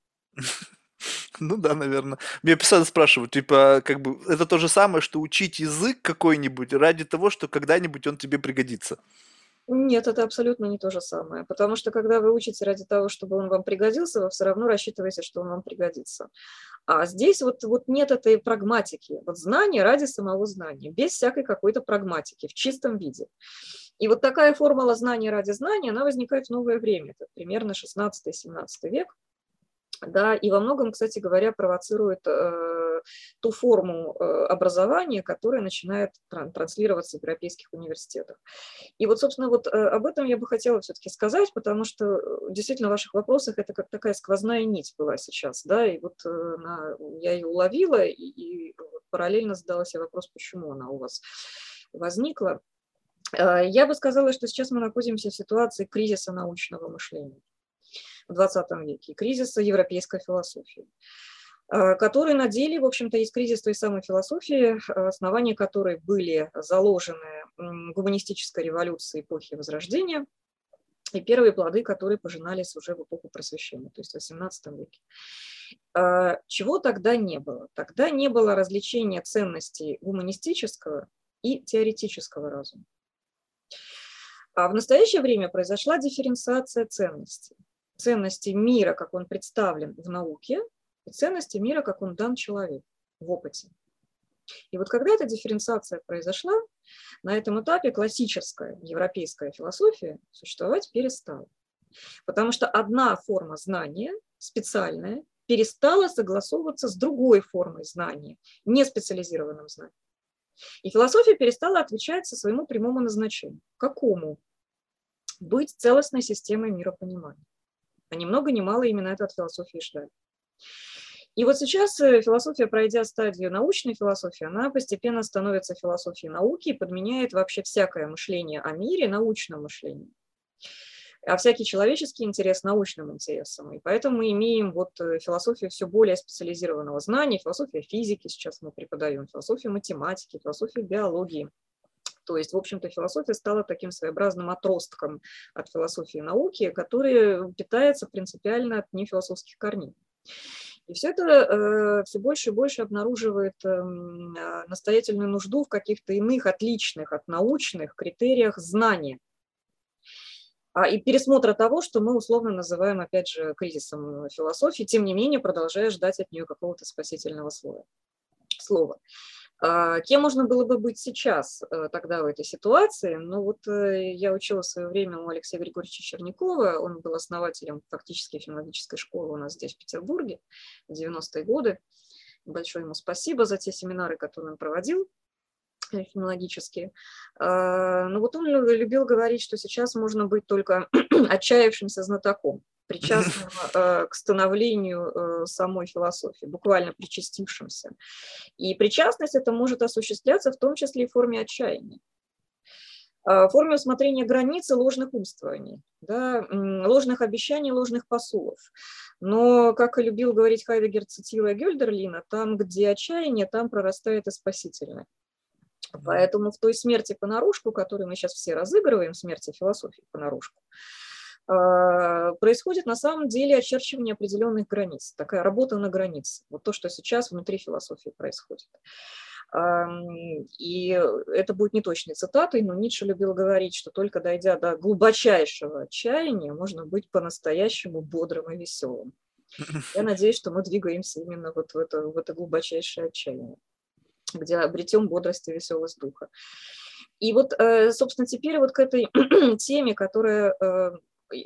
Ну да, наверное. Мне постоянно спрашивают, типа, как бы, это то же самое, что учить язык какой-нибудь ради того, что когда-нибудь он тебе пригодится. Нет, это абсолютно не то же самое, потому что когда вы учите ради того, чтобы он вам пригодился, вы все равно рассчитываете, что он вам пригодится. А здесь вот, вот нет этой прагматики, вот знание ради самого знания, без всякой какой-то прагматики, в чистом виде. И вот такая формула знания ради знания, она возникает в новое время, это примерно 16-17 век, да, и во многом, кстати говоря, провоцирует э, ту форму э, образования, которая начинает транслироваться в европейских университетах. И вот, собственно, вот э, об этом я бы хотела все-таки сказать, потому что э, действительно в ваших вопросах это как такая сквозная нить была сейчас, да, и вот э, на, я ее уловила и, и параллельно задала себе вопрос, почему она у вас возникла. Э, я бы сказала, что сейчас мы находимся в ситуации кризиса научного мышления в 20 веке, кризиса европейской философии э, который на деле, в общем-то, есть кризис той самой философии, основания которой были заложены гуманистической революцией эпохи Возрождения и первые плоды, которые пожинались уже в эпоху Просвещения, то есть в XVIII веке. Э, чего тогда не было? Тогда не было развлечения ценностей гуманистического и теоретического разума. А в настоящее время произошла дифференциация ценностей ценности мира, как он представлен в науке, и ценности мира, как он дан человеку в опыте. И вот когда эта дифференциация произошла, на этом этапе классическая европейская философия существовать перестала. Потому что одна форма знания, специальная, перестала согласовываться с другой формой знания, не специализированным знанием. И философия перестала отвечать со своему прямому назначению. Какому? Быть целостной системой миропонимания а ни много ни мало именно это от философии ждали. И вот сейчас э, философия, пройдя стадию научной философии, она постепенно становится философией науки и подменяет вообще всякое мышление о мире научным мышлением. а всякий человеческий интерес научным интересом. И поэтому мы имеем вот философию все более специализированного знания, философия физики сейчас мы преподаем, философию математики, философию биологии. То есть, в общем-то, философия стала таким своеобразным отростком от философии науки, который питается принципиально от нефилософских корней. И все это э, все больше и больше обнаруживает э, настоятельную нужду в каких-то иных, отличных от научных критериях знания. А, и пересмотра того, что мы условно называем, опять же, кризисом философии, тем не менее продолжая ждать от нее какого-то спасительного слова. слова. А, кем можно было бы быть сейчас э, тогда в этой ситуации? Ну вот э, я учила в свое время у Алексея Григорьевича Черникова, он был основателем фактически филологической школы у нас здесь, в Петербурге, в 90-е годы. Большое ему спасибо за те семинары, которые он проводил э, филологические. А, ну вот он любил говорить, что сейчас можно быть только отчаявшимся знатоком причастным э, к становлению э, самой философии, буквально причастившимся. И причастность это может осуществляться в том числе и в форме отчаяния а, в форме усмотрения границы ложных умствований, да, ложных обещаний, ложных посулов. Но, как и любил говорить Хайдегер, цитируя Гюльдерлина, там, где отчаяние, там прорастает и спасительное. Поэтому в той смерти понарошку, которую мы сейчас все разыгрываем, смерти философии понарошку, происходит на самом деле очерчивание определенных границ, такая работа на границе, вот то, что сейчас внутри философии происходит. И это будет не точной цитатой, но Ницше любил говорить, что только дойдя до глубочайшего отчаяния, можно быть по-настоящему бодрым и веселым. Я надеюсь, что мы двигаемся именно вот в это, в это глубочайшее отчаяние, где обретем бодрость и веселость духа. И вот, э, собственно, теперь вот к этой теме, которая э,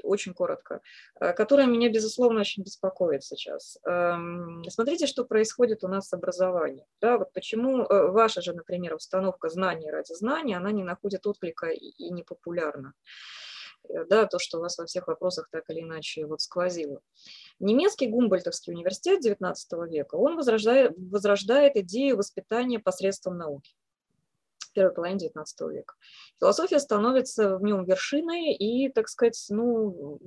очень коротко, э, которая меня, безусловно, очень беспокоит сейчас. Эм, смотрите, что происходит у нас с образованием. Да, вот почему э, ваша же, например, установка знания ради знания, она не находит отклика и не популярна э, да, то, что у вас во всех вопросах так или иначе вот сквозило. Немецкий Гумбольтовский университет XIX века, он возрождает, возрождает идею воспитания посредством науки первой половине XIX века. Философия становится в нем вершиной и, так сказать, ну,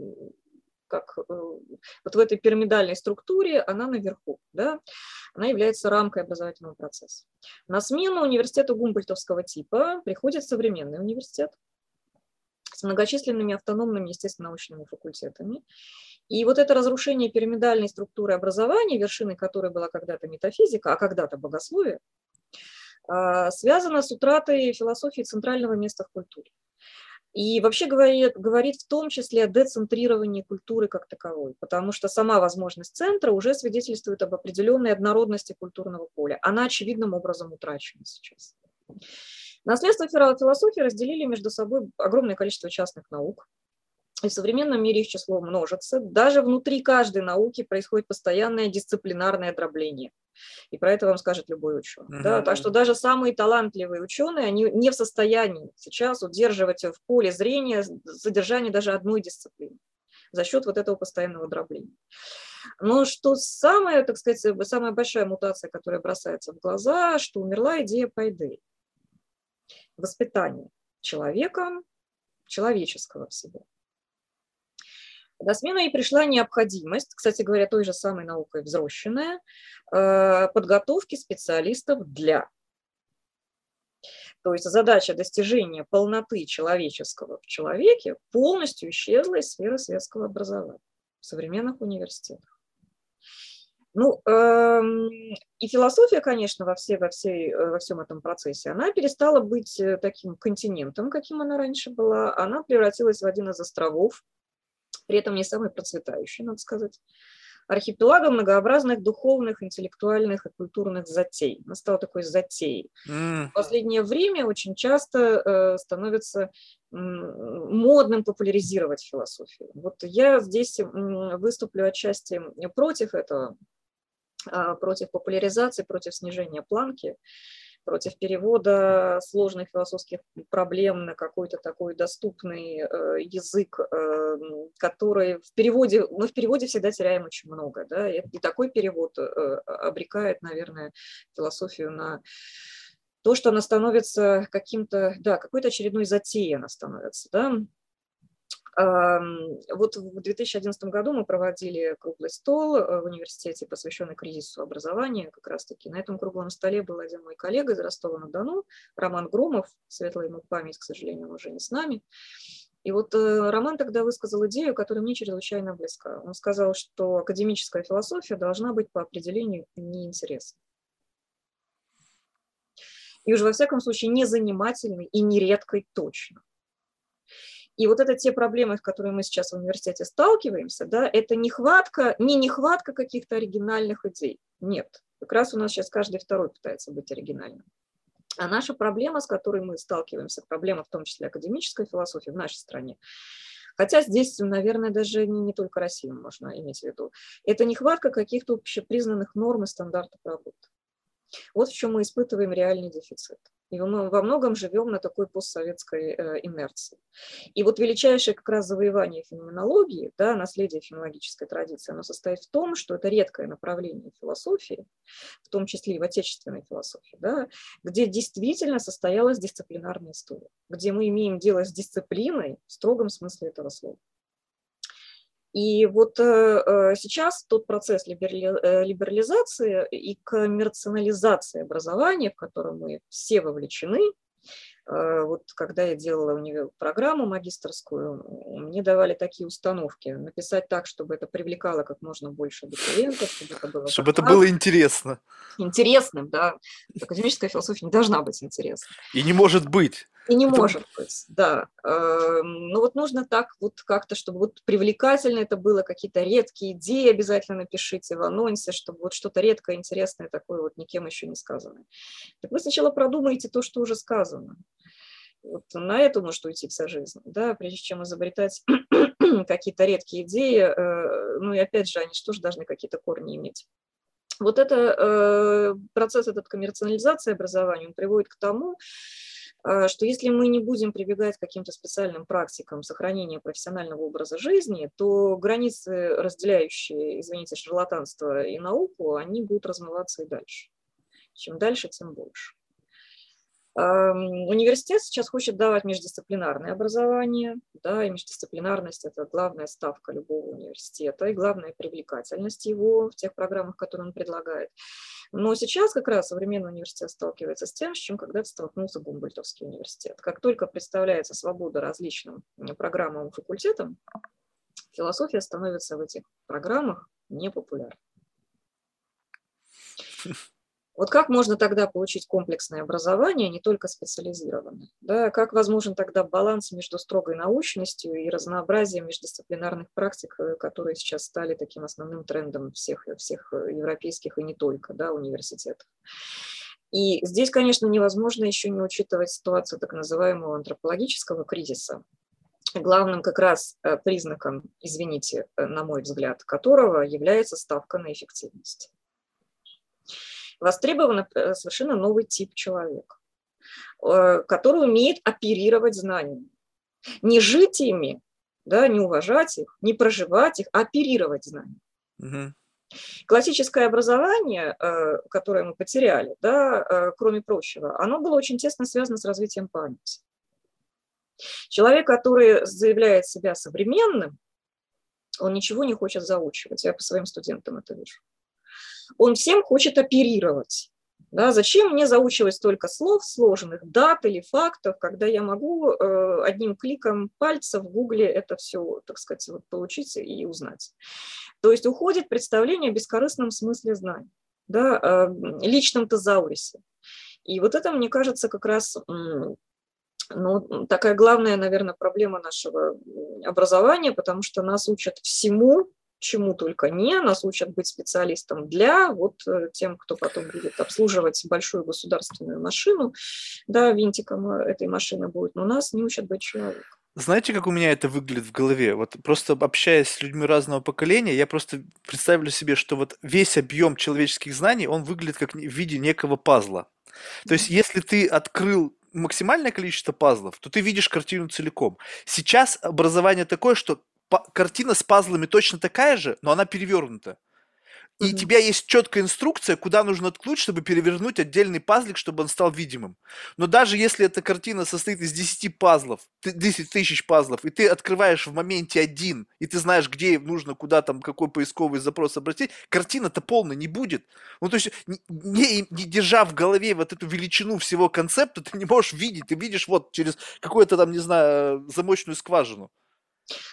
как э, вот в этой пирамидальной структуре она наверху, да, она является рамкой образовательного процесса. На смену университету гумбольтовского типа приходит современный университет с многочисленными автономными естественно-научными факультетами. И вот это разрушение пирамидальной структуры образования, вершиной которой была когда-то метафизика, а когда-то богословие, а, связана с утратой философии центрального места в культуре. И вообще говорит, говорит в том числе о децентрировании культуры как таковой, потому что сама возможность центра уже свидетельствует об определенной однородности культурного поля. Она очевидным образом утрачена сейчас. Наследство философии разделили между собой огромное количество частных наук, и в современном мире их число множится. Даже внутри каждой науки происходит постоянное дисциплинарное дробление. И про это вам скажет любой ученый. Uh-huh. Да? Так что даже самые талантливые ученые, они не в состоянии сейчас удерживать в поле зрения содержание даже одной дисциплины за счет вот этого постоянного дробления. Но что самая, так сказать, самая большая мутация, которая бросается в глаза, что умерла идея пайдеи. Воспитание человека, человеческого всего. На смену ей пришла необходимость, кстати говоря, той же самой наукой взросшенная, э, подготовки специалистов для. То есть задача достижения полноты человеческого в человеке полностью исчезла из сферы светского образования в современных университетах. Ну, эм, и философия, конечно, во, все, во, всей, э, во всем этом процессе, она перестала быть э, таким континентом, каким она раньше была, она превратилась в один из островов, при этом не самый процветающий, надо сказать, архипелагом многообразных духовных, интеллектуальных и культурных затей. Она стала такой затеей. Mm. В последнее время очень часто э, становится модным популяризировать философию. Вот я здесь выступлю отчасти против этого, а, против популяризации, против снижения планки против перевода сложных философских проблем на какой-то такой доступный э, язык, э, который в переводе, мы в переводе всегда теряем очень много, да, и, и такой перевод э, обрекает, наверное, философию на то, что она становится каким-то, да, какой-то очередной затеей она становится, да, Вот в 2011 году мы проводили круглый стол э, в университете, посвященный кризису образования. Как раз-таки на этом круглом столе был один мой коллега из Ростова-на-Дону, Роман Громов, светлая ему память, к сожалению, уже не с нами. И вот э, Роман тогда высказал идею, которая мне чрезвычайно близка. Он сказал, что академическая философия должна быть по определению неинтересной. И уже во всяком случае не занимательной и нередкой точно. И вот это те проблемы, с которыми мы сейчас в университете сталкиваемся, да, это нехватка, не нехватка каких-то оригинальных идей. Нет, как раз у нас сейчас каждый второй пытается быть оригинальным. А наша проблема, с которой мы сталкиваемся, проблема в том числе академической философии в нашей стране, Хотя здесь, наверное, даже не, не только Россию можно иметь в виду. Это нехватка каких-то общепризнанных норм и стандартов работы. Вот в чем мы испытываем реальный дефицит. И мы во многом живем на такой постсоветской э, инерции. И вот величайшее как раз завоевание феноменологии, да, наследие феноменологической традиции, оно состоит в том, что это редкое направление философии, в том числе и в отечественной философии, да, где действительно состоялась дисциплинарная история, где мы имеем дело с дисциплиной в строгом смысле этого слова. И вот э, э, сейчас тот процесс э, либерализации и коммерциализации образования, в котором мы все вовлечены, вот когда я делала универ... программу магистрскую, мне давали такие установки. Написать так, чтобы это привлекало как можно больше абитуриентов, чтобы это было... Чтобы это было интересно. Интересным, да. Академическая философия не должна быть интересной. И не может быть. И не может быть, да. Эм, Но ну вот нужно так вот как-то, чтобы вот привлекательно это было, какие-то редкие идеи обязательно напишите в анонсе, чтобы вот что-то редкое, интересное такое вот никем еще не сказанное. Так вы сначала продумайте то, что уже сказано. Вот на это может уйти вся жизнь, да, прежде чем изобретать какие-то редкие идеи, э, ну и опять же, они же должны какие-то корни иметь. Вот это э, процесс этот коммерциализации образования, он приводит к тому, что если мы не будем прибегать к каким-то специальным практикам сохранения профессионального образа жизни, то границы, разделяющие, извините, шарлатанство и науку, они будут размываться и дальше. Чем дальше, тем больше. Университет сейчас хочет давать междисциплинарное образование, да, и междисциплинарность – это главная ставка любого университета и главная привлекательность его в тех программах, которые он предлагает. Но сейчас как раз современный университет сталкивается с тем, с чем когда-то столкнулся Гумбольтовский университет. Как только представляется свобода различным программам и факультетам, философия становится в этих программах непопулярной. Вот как можно тогда получить комплексное образование, не только специализированное? Да? Как возможен тогда баланс между строгой научностью и разнообразием междисциплинарных практик, э, которые сейчас стали таким основным трендом всех, всех э, европейских и не только да, университетов? И здесь, конечно, невозможно еще не учитывать ситуацию так называемого антропологического кризиса, главным как раз э, признаком, извините, на мой взгляд, которого является ставка на эффективность востребован э, совершенно новый тип человека, э, который умеет оперировать знаниями. Не жить ими, да, не уважать их, не проживать их, а оперировать знаниями. Угу. Классическое образование, э, которое мы потеряли, да, кроме прочего, оно было очень тесно связано с развитием памяти. Человек, который заявляет себя современным, он ничего не хочет заучивать. Я по своим студентам это вижу он всем хочет оперировать. Да, зачем мне заучивать столько слов сложных, дат или фактов, когда я могу э, одним кликом пальца в Гугле это все, так сказать, вот, получить и узнать. То есть уходит представление о бескорыстном смысле знаний, да, э, личном тезаурисе. И вот это, мне кажется, как раз ну, такая главная, наверное, проблема нашего образования, потому что нас учат всему, чему только не, нас учат быть специалистом для вот э, тем, кто потом будет обслуживать большую государственную машину, да, винтиком э, этой машины будет, но нас не учат быть человеком. Знаете, как у меня это выглядит в голове? Вот просто общаясь с людьми разного поколения, я просто представлю себе, что вот весь объем человеческих знаний, он выглядит как в виде некого пазла. То есть, если ты открыл максимальное количество пазлов, то ты видишь картину целиком. Сейчас образование такое, что картина с пазлами точно такая же, но она перевернута. и у тебя есть четкая инструкция, куда нужно ткнуть, чтобы перевернуть отдельный пазлик, чтобы он стал видимым. Но даже если эта картина состоит из 10 пазлов, 10 тысяч пазлов, и ты открываешь в моменте один, и ты знаешь, где нужно, куда там, какой поисковый запрос обратить, картина-то полная не будет. Ну, то есть, не, не держа в голове вот эту величину всего концепта, ты не можешь видеть, ты видишь вот через какую-то там, не знаю, замочную скважину.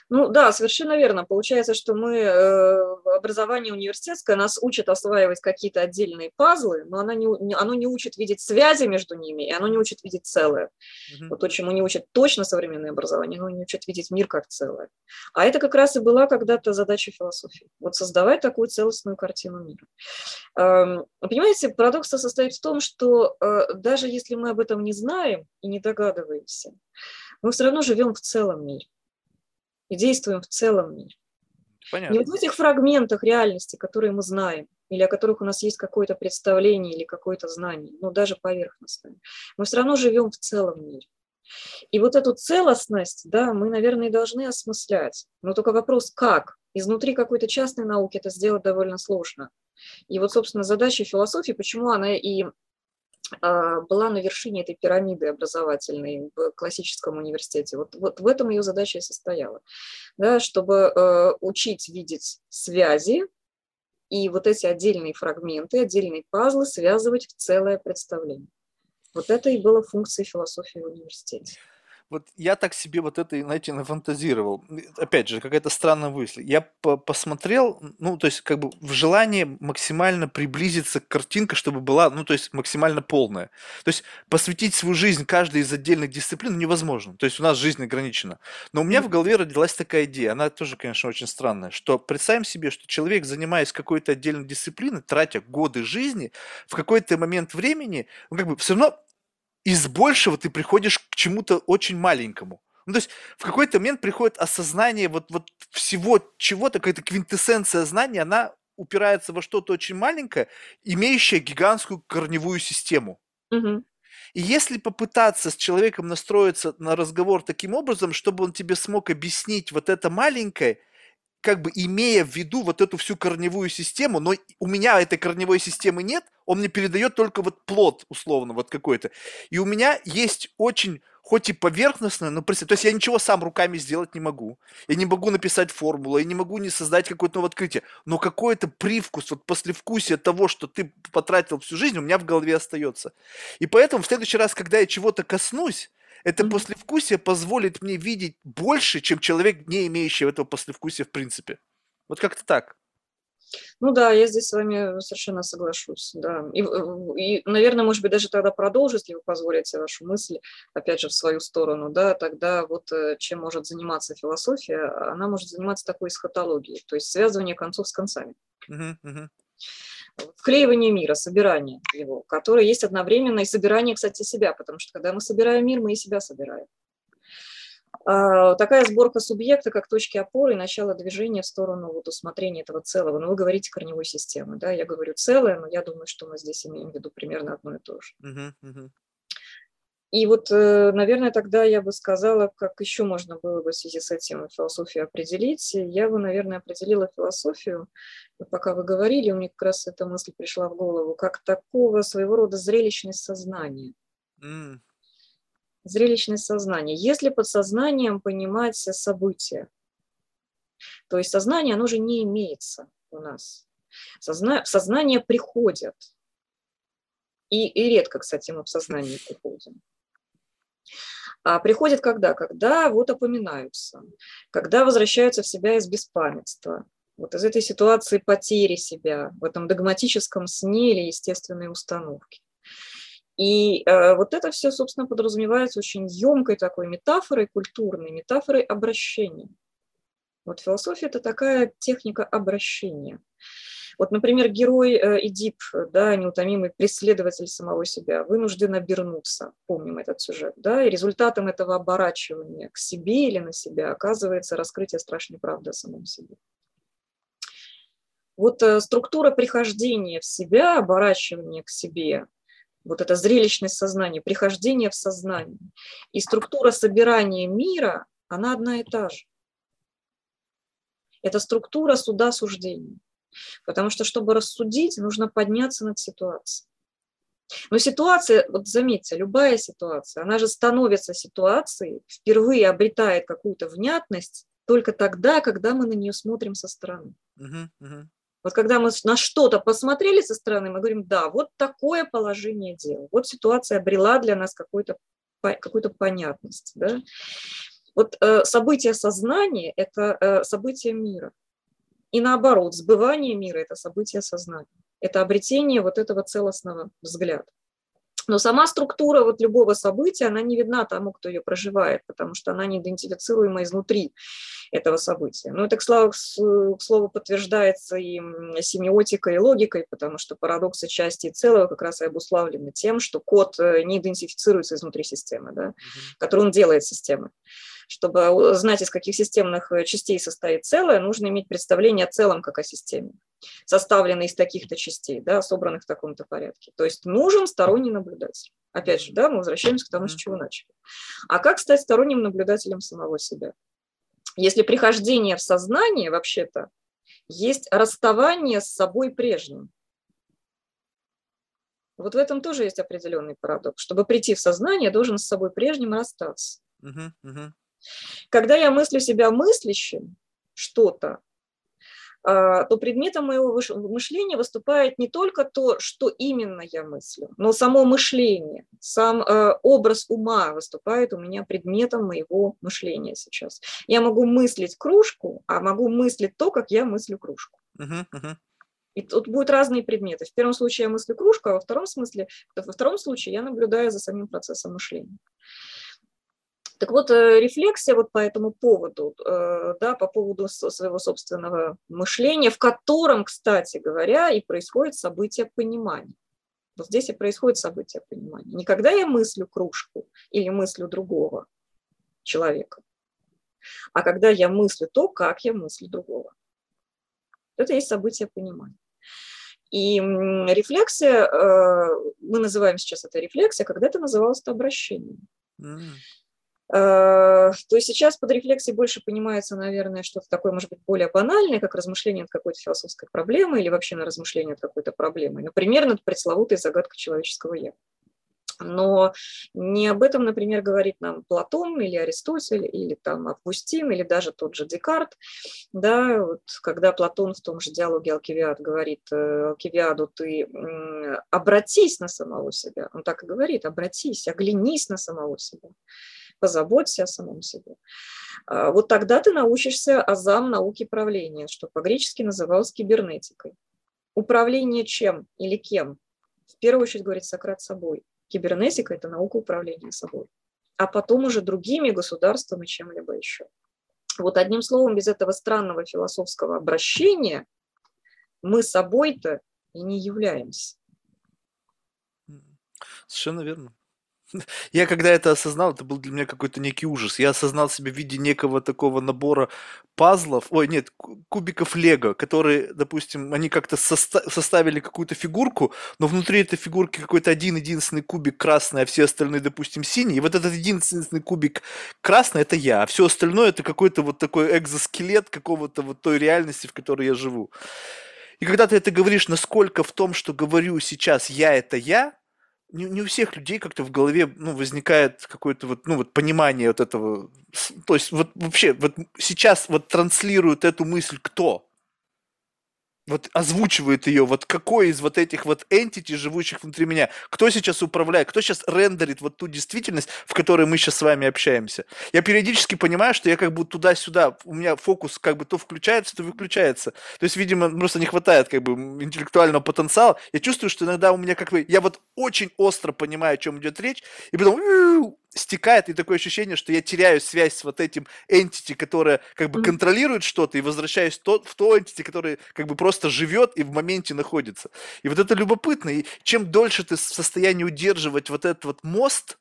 Ну да, совершенно верно. Получается, что мы, э, образование университетское нас учит осваивать какие-то отдельные пазлы, но оно не, оно не учит видеть связи между ними, и оно не учит видеть целое. Mm-hmm. Вот то, чему не учит точно современное образование, оно не учит видеть мир как целое. А это как раз и была когда-то задача философии. Вот создавать такую целостную картину мира. Эм, понимаете, парадокс состоит в том, что э, даже если мы об этом не знаем и не догадываемся, мы все равно живем в целом мире и действуем в целом мире. Понятно. Не в этих фрагментах реальности, которые мы знаем, или о которых у нас есть какое-то представление или какое-то знание, но даже поверхностное. Мы все равно живем в целом мире. И вот эту целостность, да, мы, наверное, и должны осмыслять. Но только вопрос, как? Изнутри какой-то частной науки это сделать довольно сложно. И вот, собственно, задача философии, почему она и была на вершине этой пирамиды образовательной в классическом университете. Вот, вот в этом ее задача и состояла, да, чтобы э, учить видеть связи и вот эти отдельные фрагменты, отдельные пазлы связывать в целое представление. Вот это и было функцией философии в университете вот я так себе вот это, знаете, нафантазировал. Опять же, какая-то странная мысль. Я по посмотрел, ну, то есть, как бы в желании максимально приблизиться к картинке, чтобы была, ну, то есть, максимально полная. То есть, посвятить свою жизнь каждой из отдельных дисциплин невозможно. То есть, у нас жизнь ограничена. Но у меня в голове родилась такая идея, она тоже, конечно, очень странная, что представим себе, что человек, занимаясь какой-то отдельной дисциплиной, тратя годы жизни, в какой-то момент времени, ну, как бы все равно из большего ты приходишь к чему-то очень маленькому. Ну, то есть в какой-то момент приходит осознание вот, вот всего чего-то, какая-то квинтэссенция знания, она упирается во что-то очень маленькое, имеющее гигантскую корневую систему. Угу. И если попытаться с человеком настроиться на разговор таким образом, чтобы он тебе смог объяснить вот это маленькое, как бы имея в виду вот эту всю корневую систему, но у меня этой корневой системы нет, он мне передает только вот плод, условно, вот какой-то. И у меня есть очень, хоть и поверхностное, но то есть я ничего сам руками сделать не могу. Я не могу написать формулу, я не могу не создать какое-то новое открытие. Но какой-то привкус, вот послевкусие того, что ты потратил всю жизнь, у меня в голове остается. И поэтому в следующий раз, когда я чего-то коснусь, это послевкусие позволит мне видеть больше, чем человек, не имеющий этого послевкусия в принципе. Вот как-то так. Ну да, я здесь с вами совершенно соглашусь, да. И, и, наверное, может быть, даже тогда продолжить, если вы позволите вашу мысль, опять же, в свою сторону, да, тогда вот э, чем может заниматься философия, она может заниматься такой эсхатологией, то есть связывание концов с концами. Uh-huh, uh-huh вклеивание мира, собирание его, которое есть одновременно и собирание, кстати, себя, потому что когда мы собираем мир, мы и себя собираем. А, такая сборка субъекта как точки опоры и начало движения в сторону вот усмотрения этого целого. Но ну, вы говорите корневой системы, да, я говорю целое, но я думаю, что мы здесь имеем в виду примерно одно и то же. Uh-huh, uh-huh. И вот, э, наверное, тогда я бы сказала, как еще можно было бы в связи с этим философию определить. Я бы, наверное, определила философию, пока вы говорили, у меня как раз эта мысль пришла в голову, как такого своего рода зрелищность сознания. Mm. Зрелищность сознания. Если под сознанием понимать события, то есть сознание, оно же не имеется у нас. Созна... Сознание приходит. И, и редко, кстати, мы в сознании приходим. А приходят когда? Когда вот опоминаются, когда возвращаются в себя из беспамятства, вот из этой ситуации потери себя, в этом догматическом сне или естественной установке. И э, вот это все, собственно, подразумевается очень емкой такой метафорой культурной, метафорой обращения. Вот философия – это такая техника обращения. Вот, например, герой э, Эдип, да, неутомимый преследователь самого себя, вынужден обернуться, помним этот сюжет, да, и результатом этого оборачивания к себе или на себя оказывается раскрытие страшной правды о самом себе. Вот э, структура прихождения в себя, оборачивания к себе, вот это зрелищность сознания, прихождение в сознание и структура собирания мира, она одна и та же. Это структура суда суждения. Потому что, чтобы рассудить, нужно подняться над ситуацией. Но ситуация, вот заметьте, любая ситуация, она же становится ситуацией, впервые обретает какую-то внятность только тогда, когда мы на нее смотрим со стороны. Uh-huh, uh-huh. Вот когда мы на что-то посмотрели со стороны, мы говорим, да, вот такое положение дел, вот ситуация обрела для нас какую-то какую-то понятность. Да? Вот э, событие сознания – это э, событие мира. И наоборот, сбывание мира – это событие сознания. Это обретение вот этого целостного взгляда. Но сама структура вот любого события, она не видна тому, кто ее проживает, потому что она не идентифицируема изнутри этого события. Но это, к слову, к слову подтверждается и семиотикой, и логикой, потому что парадоксы части и целого как раз и обуславлены тем, что код э, не идентифицируется изнутри системы, да, mm-hmm. который он делает системой. Чтобы знать, из каких системных э, частей состоит целое, нужно иметь представление о целом как о системе, составленной из таких-то частей, да, собранных в таком-то порядке. То есть нужен сторонний наблюдатель. Опять же, да, мы возвращаемся к тому, с чего начали. А как стать сторонним наблюдателем самого себя? Если прихождение в сознание, вообще-то, есть расставание с собой прежним. Вот в этом тоже есть определенный парадокс. Чтобы прийти в сознание, должен с собой прежним расстаться. Uh-huh, uh-huh. Когда я мыслю себя мыслящим, что-то, а, то предметом моего мышления выступает не только то, что именно я мыслю, но само мышление, сам э, образ ума выступает у меня предметом моего мышления сейчас. Я могу мыслить кружку, а могу мыслить то, как я мыслю кружку. Uh-huh, uh-huh. И тут будут разные предметы. В первом случае я мыслю кружку, а во втором смысле, во втором случае я наблюдаю за самим процессом мышления. Так вот, э, рефлексия вот по этому поводу, э, да, по поводу своего собственного мышления, в котором, кстати говоря, и происходит событие понимания. Вот здесь и происходит событие понимания. Не когда я мыслю кружку или мыслю другого человека, а когда я мыслю то, как я мыслю другого. Это есть событие понимания. И рефлексия, э, мы называем сейчас это рефлексия, когда это называлось это обращением. Mm. Э, то сейчас под рефлексией больше понимается, наверное, что-то такое, может быть, более банальное, как размышление над какой-то философской проблемой или вообще на размышление над какой-то проблемой. Например, над пресловутой загадкой человеческого «я». Но не об этом, например, говорит нам Платон или Аристотель, или там Августин, или даже тот же Декарт. Да, вот, когда Платон в том же диалоге Алкивиад говорит э, Алкивиаду, ты обратись на самого себя. Он так и говорит, обратись, оглянись на самого себя позаботься о самом себе. А, вот тогда ты научишься азам науки правления, что по-гречески называлось кибернетикой. Управление чем или кем? В первую очередь говорит Сократ собой. Кибернетика – это наука управления собой. А потом уже другими государствами, чем-либо еще. Вот одним словом, без этого странного философского обращения мы собой-то и не являемся. Совершенно верно. Я когда это осознал, это был для меня какой-то некий ужас. Я осознал себя в виде некого такого набора пазлов, ой, нет, кубиков Лего, которые, допустим, они как-то соста- составили какую-то фигурку, но внутри этой фигурки какой-то один единственный кубик красный, а все остальные, допустим, синий. И вот этот единственный кубик красный – это я, а все остальное – это какой-то вот такой экзоскелет какого-то вот той реальности, в которой я живу. И когда ты это говоришь, насколько в том, что говорю сейчас я – это я, не, не у всех людей как-то в голове ну, возникает какое-то вот, ну, вот понимание вот этого. То есть вот вообще вот сейчас вот транслирует эту мысль кто? Вот озвучивает ее, вот какой из вот этих вот entity, живущих внутри меня, кто сейчас управляет, кто сейчас рендерит вот ту действительность, в которой мы сейчас с вами общаемся. Я периодически понимаю, что я как бы туда-сюда, у меня фокус как бы то включается, то выключается. То есть, видимо, просто не хватает как бы интеллектуального потенциала. Я чувствую, что иногда у меня как бы, я вот очень остро понимаю, о чем идет речь, и потом стекает, и такое ощущение, что я теряю связь с вот этим entity, которая как бы контролирует что-то, и возвращаюсь в то, в то entity, который как бы просто живет и в моменте находится. И вот это любопытно. И чем дольше ты в состоянии удерживать вот этот вот мост,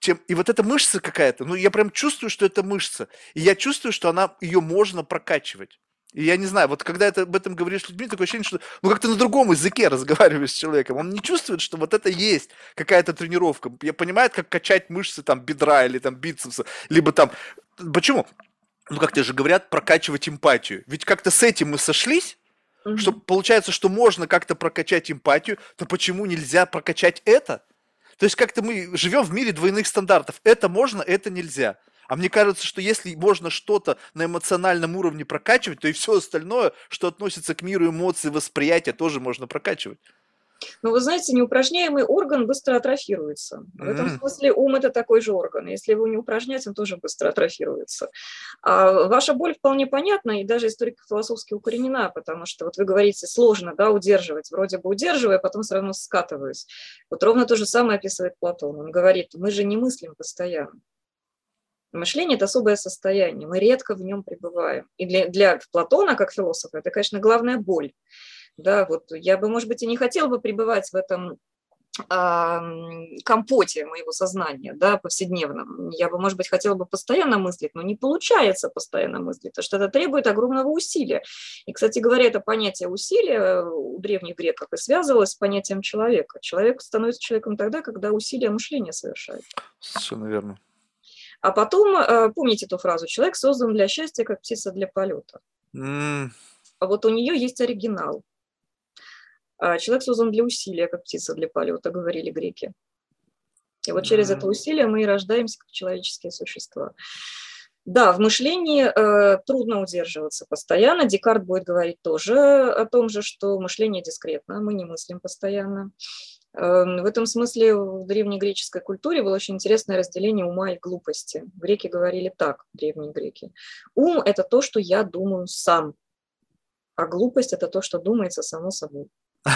чем... И вот эта мышца какая-то, ну я прям чувствую, что это мышца. И я чувствую, что она, ее можно прокачивать. И я не знаю, вот когда ты об этом говоришь с людьми, такое ощущение, что ну как то на другом языке разговариваешь с человеком. Он не чувствует, что вот это есть какая-то тренировка. Я понимаю, как качать мышцы там бедра или там бицепса, либо там... Почему? Ну как тебе же говорят, прокачивать эмпатию. Ведь как-то с этим мы сошлись, Угу. Что получается, что можно как-то прокачать эмпатию, то почему нельзя прокачать это? То есть как-то мы живем в мире двойных стандартов. Это можно, это нельзя. А мне кажется, что если можно что-то на эмоциональном уровне прокачивать, то и все остальное, что относится к миру эмоций, восприятия, тоже можно прокачивать. Но вы знаете, неупражняемый орган быстро атрофируется. В этом смысле ум – это такой же орган. Если его не упражнять, он тоже быстро атрофируется. А ваша боль вполне понятна и даже историко-философски укоренена, потому что вот вы говорите, сложно да, удерживать. Вроде бы удерживая, а потом все равно скатываюсь. Вот ровно то же самое описывает Платон. Он говорит, мы же не мыслим постоянно. Мышление – это особое состояние, мы редко в нем пребываем. И для, для Платона, как философа, это, конечно, главная боль. Да, вот я бы, может быть, и не хотела бы пребывать в этом компоте моего сознания, да, повседневном. Я бы, может быть, хотела бы постоянно мыслить, но не получается постоянно мыслить, потому что это требует огромного усилия. И, кстати говоря, это понятие усилия у древних греков и связывалось с понятием человека. Человек становится человеком тогда, когда усилия мышления совершает. Совершенно верно. А потом, э, помните эту фразу, человек создан для счастья, как птица для полета. Mm. А вот у нее есть оригинал. А человек создан для усилия, как птица для полета, говорили греки. И вот через это усилие мы и рождаемся как человеческие существа. Да, в мышлении э, трудно удерживаться постоянно. Декарт будет говорить тоже о том же, что мышление дискретно, мы не мыслим постоянно. Э, в этом смысле в древнегреческой культуре было очень интересное разделение ума и глупости. Греки говорили так, древние греки. Ум – это то, что я думаю сам, а глупость – это то, что думается само собой.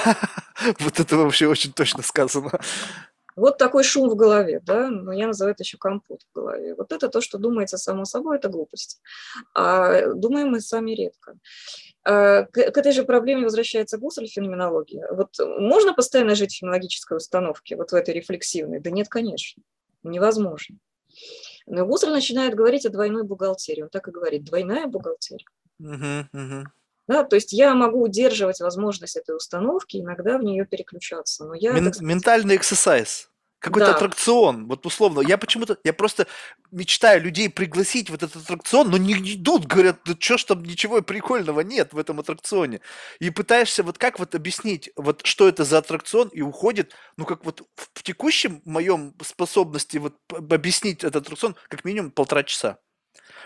Вот это вообще очень точно сказано. Вот такой шум в голове, да, но я называю это еще компот в голове. Вот это то, что думается само собой, это глупость. А думаем мы сами редко. А, к, к этой же проблеме возвращается Гуссель феноменология. Вот можно постоянно жить в феноменологической установке, вот в этой рефлексивной? Да нет, конечно, невозможно. Но Гуссель начинает говорить о двойной бухгалтерии. Он так и говорит, двойная бухгалтерия. Uh-huh, uh-huh. Да, то есть я могу удерживать возможность этой установки, иногда в нее переключаться. Но я, Мен, так ментальный эксерсайз. Какой-то да. аттракцион, вот условно. Я почему-то, я просто мечтаю людей пригласить в этот аттракцион, но не идут, говорят, да что ж там ничего прикольного нет в этом аттракционе. И пытаешься вот как вот объяснить, вот что это за аттракцион, и уходит, ну как вот в текущем моем способности вот объяснить этот аттракцион как минимум полтора часа.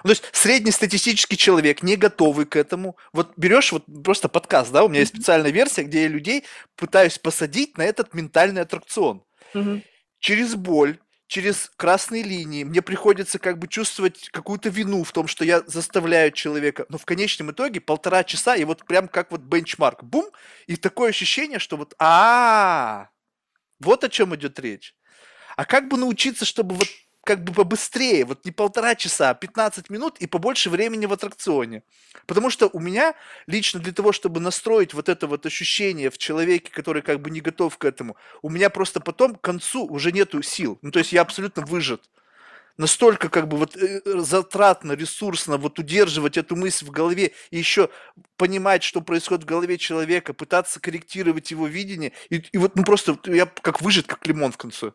Ну, то есть среднестатистический человек, не готовый к этому. Вот берешь вот просто подкаст, да, у меня есть специальная версия, где я людей пытаюсь посадить на этот ментальный аттракцион. Mm-hmm. Через боль, через красные линии, мне приходится как бы чувствовать какую-то вину в том, что я заставляю человека, но в конечном итоге полтора часа, и вот прям как вот бенчмарк, бум, и такое ощущение, что вот, а, вот о чем идет речь. А как бы научиться, чтобы вот как бы побыстрее, вот не полтора часа, а 15 минут и побольше времени в аттракционе. Потому что у меня лично для того, чтобы настроить вот это вот ощущение в человеке, который как бы не готов к этому, у меня просто потом к концу уже нету сил. Ну, то есть я абсолютно выжат. Настолько как бы вот э, затратно, ресурсно вот удерживать эту мысль в голове и еще понимать, что происходит в голове человека, пытаться корректировать его видение. И, и вот ну просто я как выжат, как лимон в конце.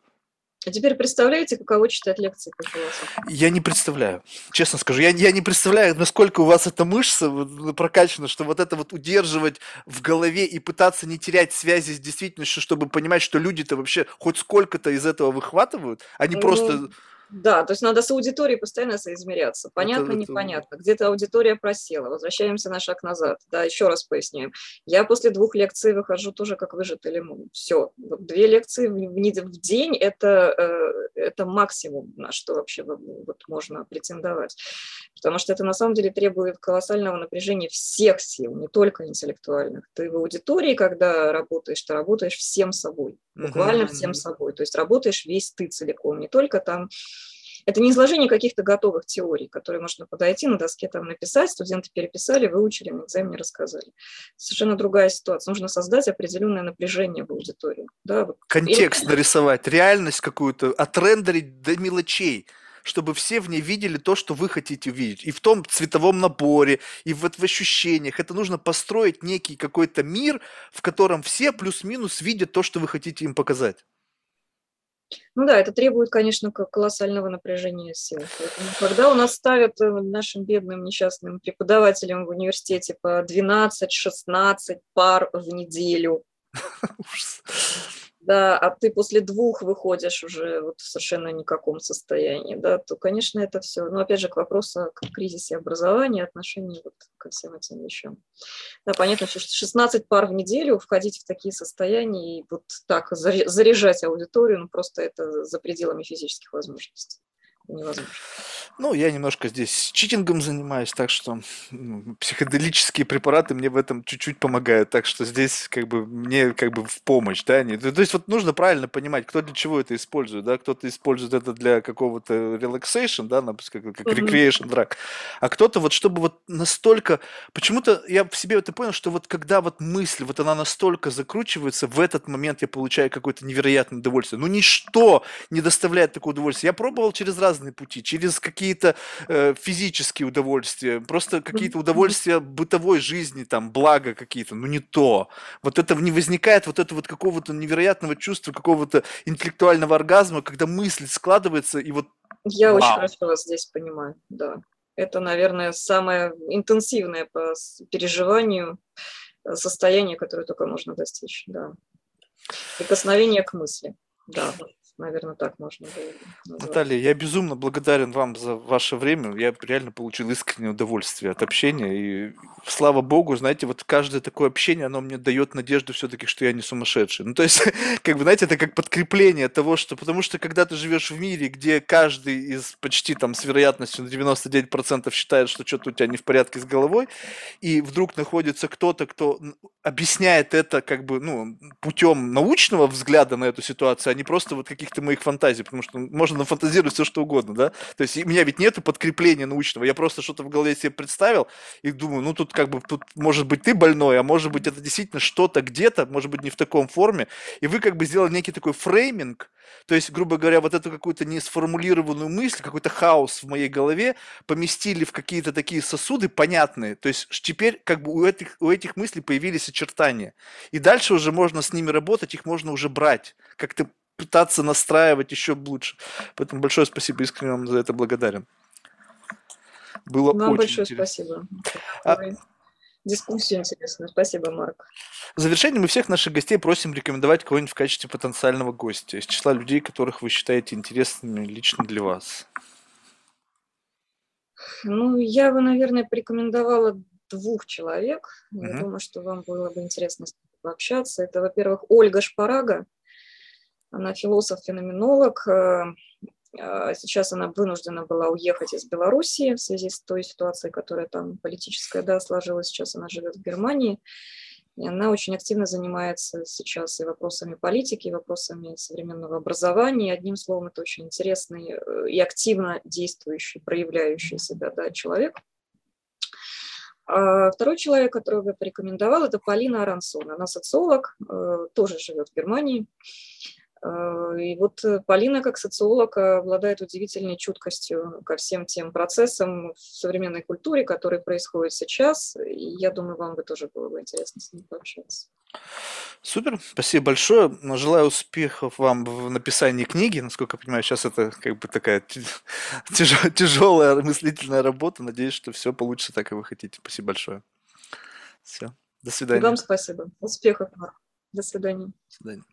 А теперь представляете, каково читать лекции по философии? Я не представляю, честно скажу. Я, я не представляю, насколько у вас эта мышца прокачана, что вот это вот удерживать в голове и пытаться не терять связи с действительностью, чтобы понимать, что люди-то вообще хоть сколько-то из этого выхватывают, а не ну, просто да, то есть надо с аудиторией постоянно соизмеряться. Понятно, это, непонятно. Где-то аудитория просела. Возвращаемся на шаг назад. Да, еще раз поясняем. Я после двух лекций выхожу тоже как выжатый лимон. Все. Две лекции в день это, э, это максимум, на что вообще вот можно претендовать. Потому что это на самом деле требует колоссального напряжения всех сил, не только интеллектуальных. Ты в аудитории, когда работаешь, ты работаешь всем собой. Буквально uh-huh. всем собой. То есть работаешь весь ты целиком, не только там это не изложение каких-то готовых теорий, которые можно подойти на доске там написать, студенты переписали, выучили, на экзамене рассказали. Совершенно другая ситуация. Нужно создать определенное напряжение в аудитории. Да. Контекст и... нарисовать, реальность какую-то, отрендерить до мелочей чтобы все в ней видели то, что вы хотите увидеть. И в том цветовом наборе, и вот в ощущениях. Это нужно построить некий какой-то мир, в котором все плюс-минус видят то, что вы хотите им показать. Ну да, это требует, конечно, колоссального напряжения сил. Поэтому, когда у нас ставят э, нашим бедным несчастным преподавателям в университете по 12-16 пар в неделю, да, а ты после двух выходишь уже вот в совершенно никаком состоянии, да, то, конечно, это все, но опять же, к вопросу о кризисе образования, отношении вот ко всем этим вещам. Да, понятно, что 16 пар в неделю входить в такие состояния и вот так заряжать аудиторию, ну, просто это за пределами физических возможностей невозможно. Ну, я немножко здесь читингом занимаюсь, так что ну, психоделические препараты мне в этом чуть-чуть помогают, так что здесь как бы мне как бы в помощь, да, не, то, есть вот нужно правильно понимать, кто для чего это использует, да, кто-то использует это для какого-то relaxation, да, как, как recreation drug, а кто-то вот чтобы вот настолько, почему-то я в себе это понял, что вот когда вот мысль, вот она настолько закручивается, в этот момент я получаю какое-то невероятное удовольствие, ну ничто не доставляет такого удовольствия, я пробовал через раз разные пути, через какие-то э, физические удовольствия, просто какие-то удовольствия бытовой жизни, там, блага какие-то, ну не то. Вот это не возникает вот это вот какого-то невероятного чувства, какого-то интеллектуального оргазма, когда мысль складывается и вот... Я вау. очень хорошо вас здесь понимаю, да. Это, наверное, самое интенсивное по переживанию э, состояние, которое только можно достичь, да. Прикосновение к мысли, да наверное, так можно было назвать. Наталья, я безумно благодарен вам за ваше время. Я реально получил искреннее удовольствие от общения. И слава богу, знаете, вот каждое такое общение, оно мне дает надежду все-таки, что я не сумасшедший. Ну, то есть, как бы, знаете, это как подкрепление того, что... Потому что, когда ты живешь в мире, где каждый из почти там с вероятностью на 99% считает, что что-то у тебя не в порядке с головой, и вдруг находится кто-то, кто объясняет это как бы, ну, путем научного взгляда на эту ситуацию, а не просто вот каких каких-то моих фантазий, потому что можно нафантазировать все, что угодно, да. То есть у меня ведь нету подкрепления научного, я просто что-то в голове себе представил и думаю, ну тут как бы, тут может быть ты больной, а может быть это действительно что-то где-то, может быть не в таком форме, и вы как бы сделали некий такой фрейминг, то есть, грубо говоря, вот эту какую-то несформулированную мысль, какой-то хаос в моей голове поместили в какие-то такие сосуды понятные. То есть теперь как бы у этих, у этих мыслей появились очертания. И дальше уже можно с ними работать, их можно уже брать. Как-то пытаться настраивать еще лучше. Поэтому большое спасибо, искренне вам за это благодарен. Было Вам очень большое интересно. спасибо. А... Дискуссия интересная. Спасибо, Марк. В завершение мы всех наших гостей просим рекомендовать кого-нибудь в качестве потенциального гостя из числа людей, которых вы считаете интересными лично для вас. Ну, я бы, наверное, порекомендовала двух человек. Я угу. думаю, что вам было бы интересно с ними пообщаться. Это, во-первых, Ольга Шпарага. Она философ-феноменолог. Э, э, сейчас она вынуждена была уехать из Белоруссии в связи с той ситуацией, которая там политическая да, сложилась. Сейчас она живет в Германии. И она очень активно занимается сейчас и вопросами политики, и вопросами современного образования. Одним словом, это очень интересный э, и активно действующий, проявляющий себя да, человек. А второй человек, которого я порекомендовал, это Полина Арансон. Она социолог, тоже живет в Германии. Э, и вот э, Полина, как социолог, обладает удивительной чуткостью ко всем тем процессам в современной культуре, которые происходят сейчас. И я думаю, вам бы тоже было бы интересно с ней пообщаться. Супер, спасибо большое. Желаю успехов вам в написании книги. Насколько я понимаю, сейчас это как бы такая тяж- тяжелая мыслительная работа. Надеюсь, что все получится так, как вы хотите. Спасибо большое. Все. До свидания. И вам спасибо. Успехов. До свидания. До свидания.